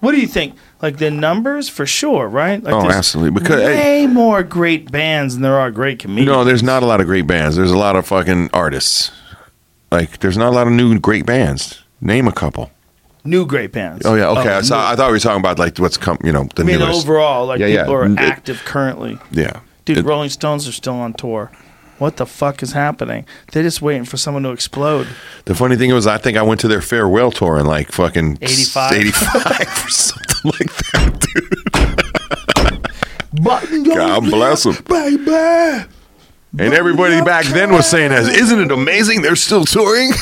What do you think? Like the numbers for sure, right? Like Oh, absolutely. Because- way more great bands than there are great comedians. No, there's not a lot of great bands. There's a lot of fucking artists. Like there's not a lot of new great bands. Name a couple. new great bands. Oh yeah, okay. Oh, so new. I thought we were talking about like what's come, you know, the I mean, newest. overall, like Yeah, yeah. people are It- active currently. yeah, Dude, It- Rolling Stones are still on tour. What the fuck is happening? They're just waiting for someone to explode. The funny thing was, I think I went to their farewell tour in like fucking 85? 85 or something like that, dude. But God bless 'em. baby. And everybody back then was saying, "As isn't it amazing? They're still touring."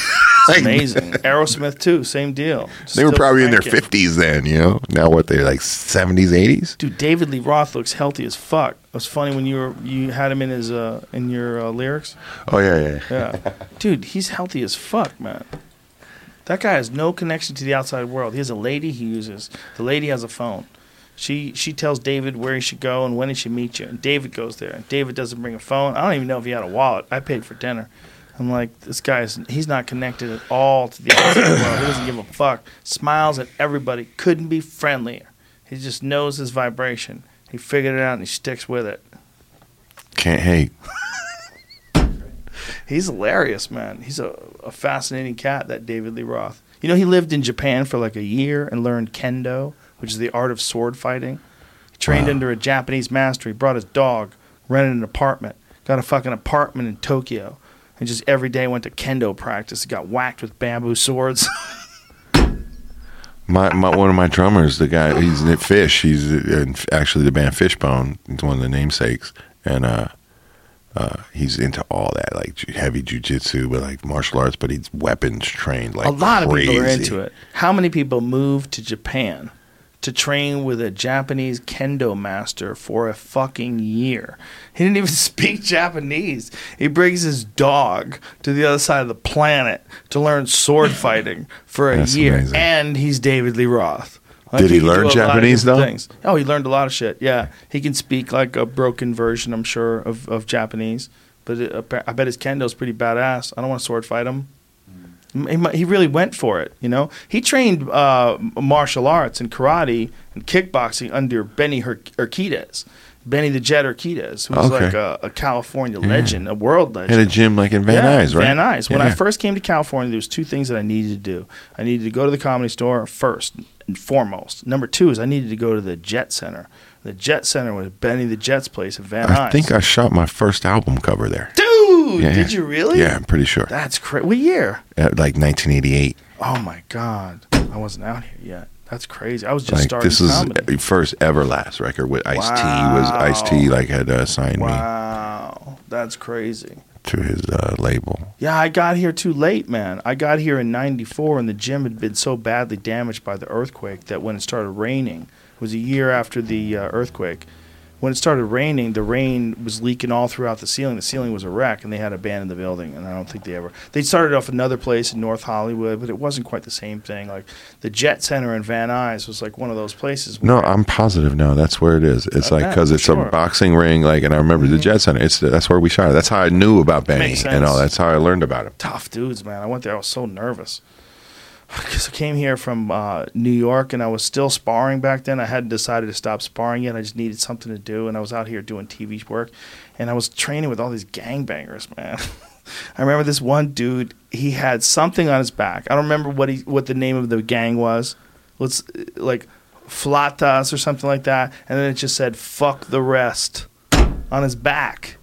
Like, Amazing. Aerosmith too, same deal. They were Still probably in their fifties then, you know. Now what they're like seventies, eighties. Dude, David Lee Roth looks healthy as fuck. It was funny when you were you had him in his uh in your uh, lyrics. Oh yeah, yeah. Yeah, dude, he's healthy as fuck, man. That guy has no connection to the outside world. He has a lady he uses. The lady has a phone. She she tells David where he should go and when he should meet you. And David goes there. And David doesn't bring a phone. I don't even know if he had a wallet. I paid for dinner. I'm like, this guy's he's not connected at all to the outside world. He doesn't give a fuck. Smiles at everybody. Couldn't be friendlier. He just knows his vibration. He figured it out and he sticks with it. Can't hate. He's hilarious, man. He's a, a fascinating cat, that David Lee Roth. You know, he lived in Japan for like a year and learned kendo, which is the art of sword fighting. He trained Wow. under a Japanese master. He brought his dog, rented an apartment, got a fucking apartment in Tokyo, and just every day went to kendo practice. He got whacked with bamboo swords. My, my one of my drummers, the guy, he's in Fish. He's in, actually the band Fishbone. It's one of the namesakes, and uh, uh, he's into all that, like heavy jujitsu, but like martial arts. But he's weapons trained, like a lot of people are into it. How many people moved to Japan to train with a Japanese kendo master for a fucking year? He didn't even speak Japanese. He brings his dog to the other side of the planet to learn sword fighting for a That's year, amazing. and he's David Lee Roth. Like, Did he can learn do a lot of Japanese, different though? Things. Oh, he learned a lot of shit. Yeah, he can speak like a broken version, I'm sure, of, of Japanese. But it, appa- I bet his kendo's pretty badass. I don't want to sword fight him. He, really went for it, you know. He trained uh, martial arts and karate and kickboxing under Benny Urquidez, Benny the Jet Urquidez, who's Okay. like a, a California legend, a world legend. Had a gym like in Van Nuys, right? Van Nuys. When I first came to California, there was two things that I needed to do. I needed to go to the comedy store first and foremost. Number two is I needed to go to the Jet Center. The Jet Center was Benny the Jet's place at Van Nuys. I think I shot my first album cover there. Dude, Yeah, did you really? Yeah, I'm pretty sure. That's crazy. What year? At like 1988. Oh my god, I wasn't out here yet. That's crazy. I was just like starting this is comedy. first Everlast record with Ice T was Ice T like had uh, signed me Wow, that's crazy. to his uh, label. Yeah, I got here too late, man. I got here in '94, and the gym had been so badly damaged by the earthquake that when it started raining, was a year after the uh, earthquake. When it started raining, the rain was leaking all throughout the ceiling. The ceiling was a wreck, and they had to abandon the building. And I don't think they ever. They started off another place in North Hollywood, but it wasn't quite the same thing. Like the Jet Center in Van Nuys was like one of those places. No, I'm positive now. That's where it is. It's I like because it's sure. Mm-hmm. a boxing ring. Like, and I remember the Jet Center. It's that's where we shot. it. That's how I knew about Benny and all. That's how I learned about him. tough dudes, man. I went there. I was so nervous because I came here from uh, New York and I was still sparring back then. I hadn't decided to stop sparring yet. I just needed something to do, and I was out here doing TV work, and I was training with all these gangbangers, man. I remember this one dude. He had something on his back. I don't remember what he what the name of the gang was. Let's like Flatas or something like that, and then it just said "fuck the rest" on his back.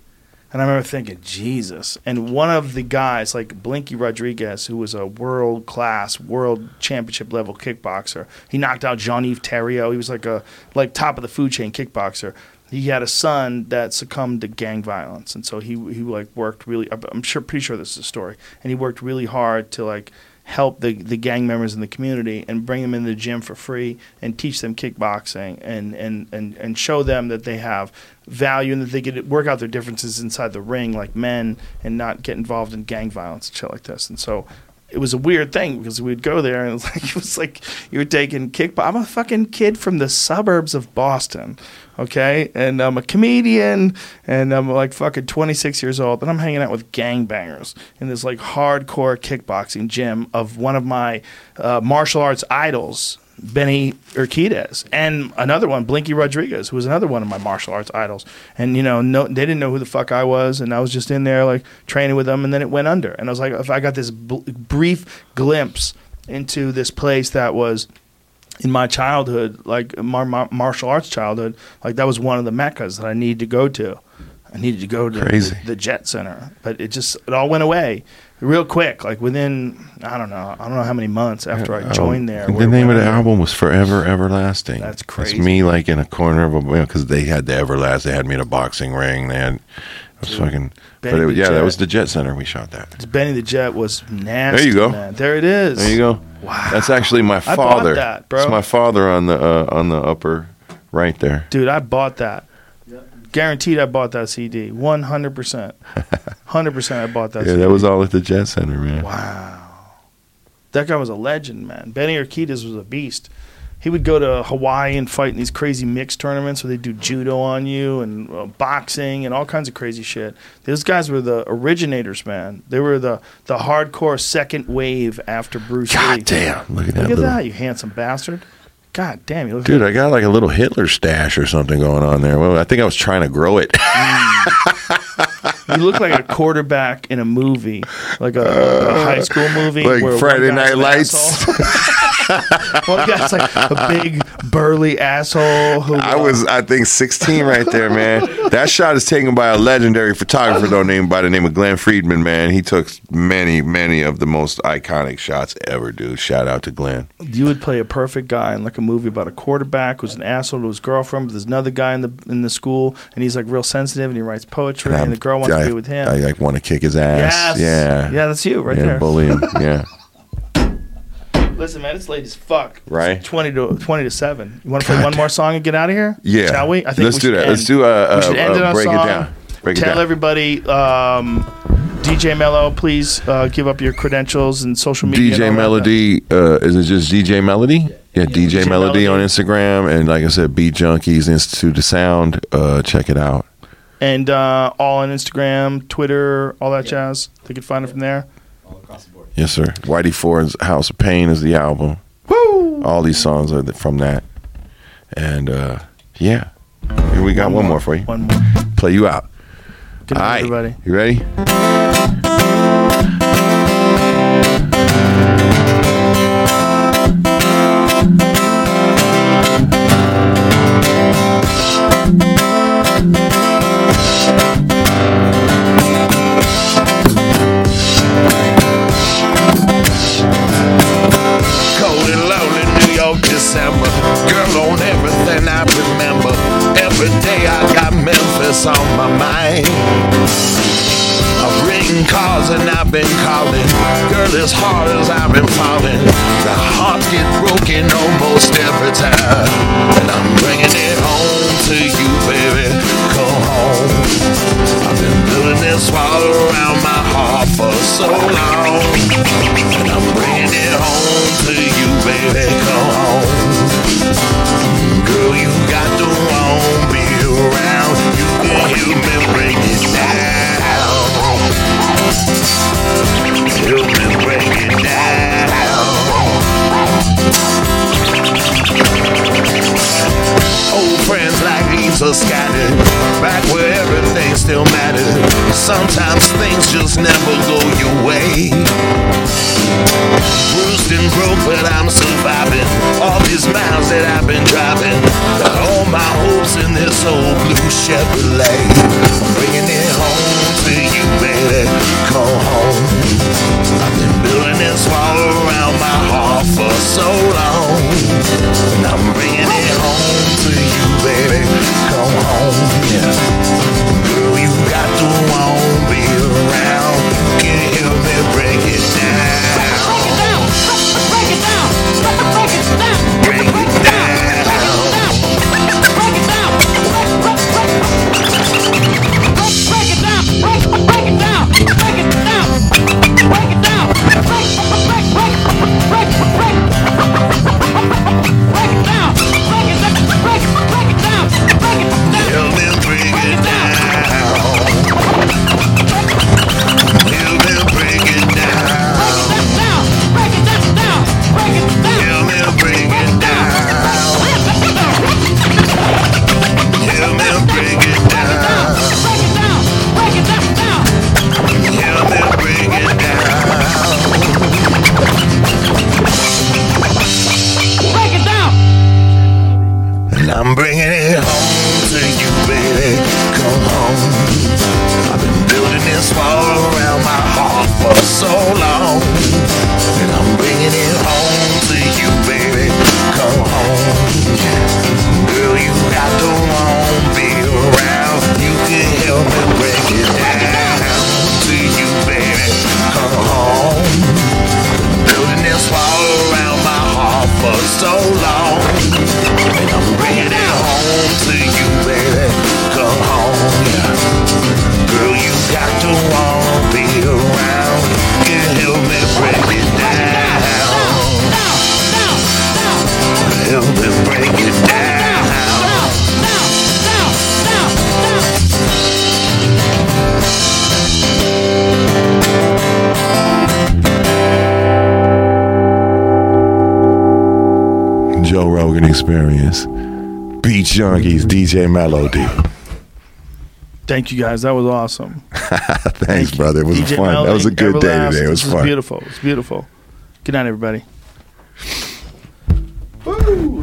And I remember thinking, Jesus. And one of the guys, like Blinky Rodriguez, who was a world class, world championship level kickboxer, he knocked out Jean Yves Theriault. He was like a like top of the food chain kickboxer. He had a son that succumbed to gang violence, and so he he like worked really. I'm sure, pretty sure this is a story, and he worked really hard to like help the, the gang members in the community and bring them in the gym for free and teach them kickboxing and, and, and, and show them that they have value and that they could work out their differences inside the ring like men and not get involved in gang violence and shit like this. And so it was a weird thing because we'd go there and it was like it was like you were taking kickbox. I'm a fucking kid from the suburbs of Boston, okay, and I'm a comedian and I'm like fucking 26 years old and I'm hanging out with gangbangers in this like hardcore kickboxing gym of one of my uh, martial arts idols. Benny Urquidez and another one, Blinky Rodriguez, who was another one of my martial arts idols. And you know, no, they didn't know who the fuck I was, and I was just in there like training with them, and then it went under. And I was like, if I got this bl- brief glimpse into this place that was in my childhood, like my, my martial arts childhood, like that was one of the meccas that I needed to go to. I needed to go to Crazy. The, the Jet Center, but it just it all went away real quick. Like within I don't know, I don't know how many months after I joined there. The name of the album was Forever Everlasting. That's crazy. It's me like in a corner of a because they had the Everlast. They had me in a boxing ring. They had. It was fucking. But it, the yeah, that was the Jet Center. We shot that. Benny the Jet was nasty. There you go. Man. There it is. There you go. Wow. That's actually my father. I bought father. that, bro. It's my father on the uh, on the upper right there. Dude, I bought that. Guaranteed I bought that CD. 100%. 100% I bought that Yeah, CD. that was all at the Jet Center, man. Wow. That guy was a legend, man. Benny Urquidez was a beast. He would go to Hawaii and fight in these crazy mixed tournaments where they do judo on you and uh, boxing and all kinds of crazy shit. Those guys were the originators, man. They were the, the hardcore second wave after Bruce Lee. God damn! Look at that Look at little that, you handsome bastard. God damn, you look dude. I got like a little Hitler stash or something going on there. Well, I think I was trying to grow it. You look like a quarterback in a movie, like a, a high school movie, Like Friday Night Lights. one guy's like a big burly asshole. Who I uh, was, I think, 16 right there, man. That shot is taken by a legendary photographer, though, named by the name of Glen Friedman. Man, he took many, many of the most iconic shots ever, dude. Shout out to Glenn. You would play a perfect guy in like a movie about a quarterback who's an asshole to his girlfriend, but there's another guy in the in the school, and he's like real sensitive, and he writes poetry, and, I'm- the girl wants I, to be with him. I like want to kick his ass. yes, Yeah, yeah, that's you right yeah, there. bully him. Yeah, Listen, man, it's late as fuck. It's Right. twenty to twenty to seven. You want to play one more song and get out of here? yeah. shall we? I think let's we do should that. Let's end- do a, we should a, end it a on a break it down. Break it Tell down. everybody, um, DJ Mello, please uh, give up your credentials and social media. DJ. Melo-D, uh, is it just DJ Melo-D? Yeah, DJ, DJ Melo-D, on Instagram, and like I said, Beat Junkies Institute of Sound. Uh, check it out. and uh, all on Instagram, Twitter, all that jazz. They can find it from there. all across the board. Yes, sir. Whitey Ford's House of Pain is the album. Woo! All these songs are from that, and uh, yeah, here we got one, more for you. One more. Play you out. Good All right, everybody. you ready? On my mind. I've written calls and I've been calling. Girl, as hard as I've been falling, the heart get broken almost every time. And I'm bringing it home to you, baby. Come home. I've been building this wall around my heart for so long. And I'm bringing it home to you, baby. Come home. Girl, you got to want me around. You can help me break it down. Help me break it down. Old friends like leaves are scattered Back where everything still mattered Sometimes things just never go your way. Bruised and broke but I'm surviving. All these miles that I've been driving Got all my hopes in this old blue Chevrolet. I'm bringing it home to you baby. Come home I've been this wall around my heart for so long And I'm bringing it home to you, baby. Come home, yeah. Girl, you got to want me around. Can you help me break it down? Break it down. Break it down. Junkies, DJ Melo-D. Thank you guys. That was awesome. Thanks, Thank brother. It was DJ fun. that was a Melo-D, good day today. It was this fun. beautiful. It was beautiful. Good night, everybody.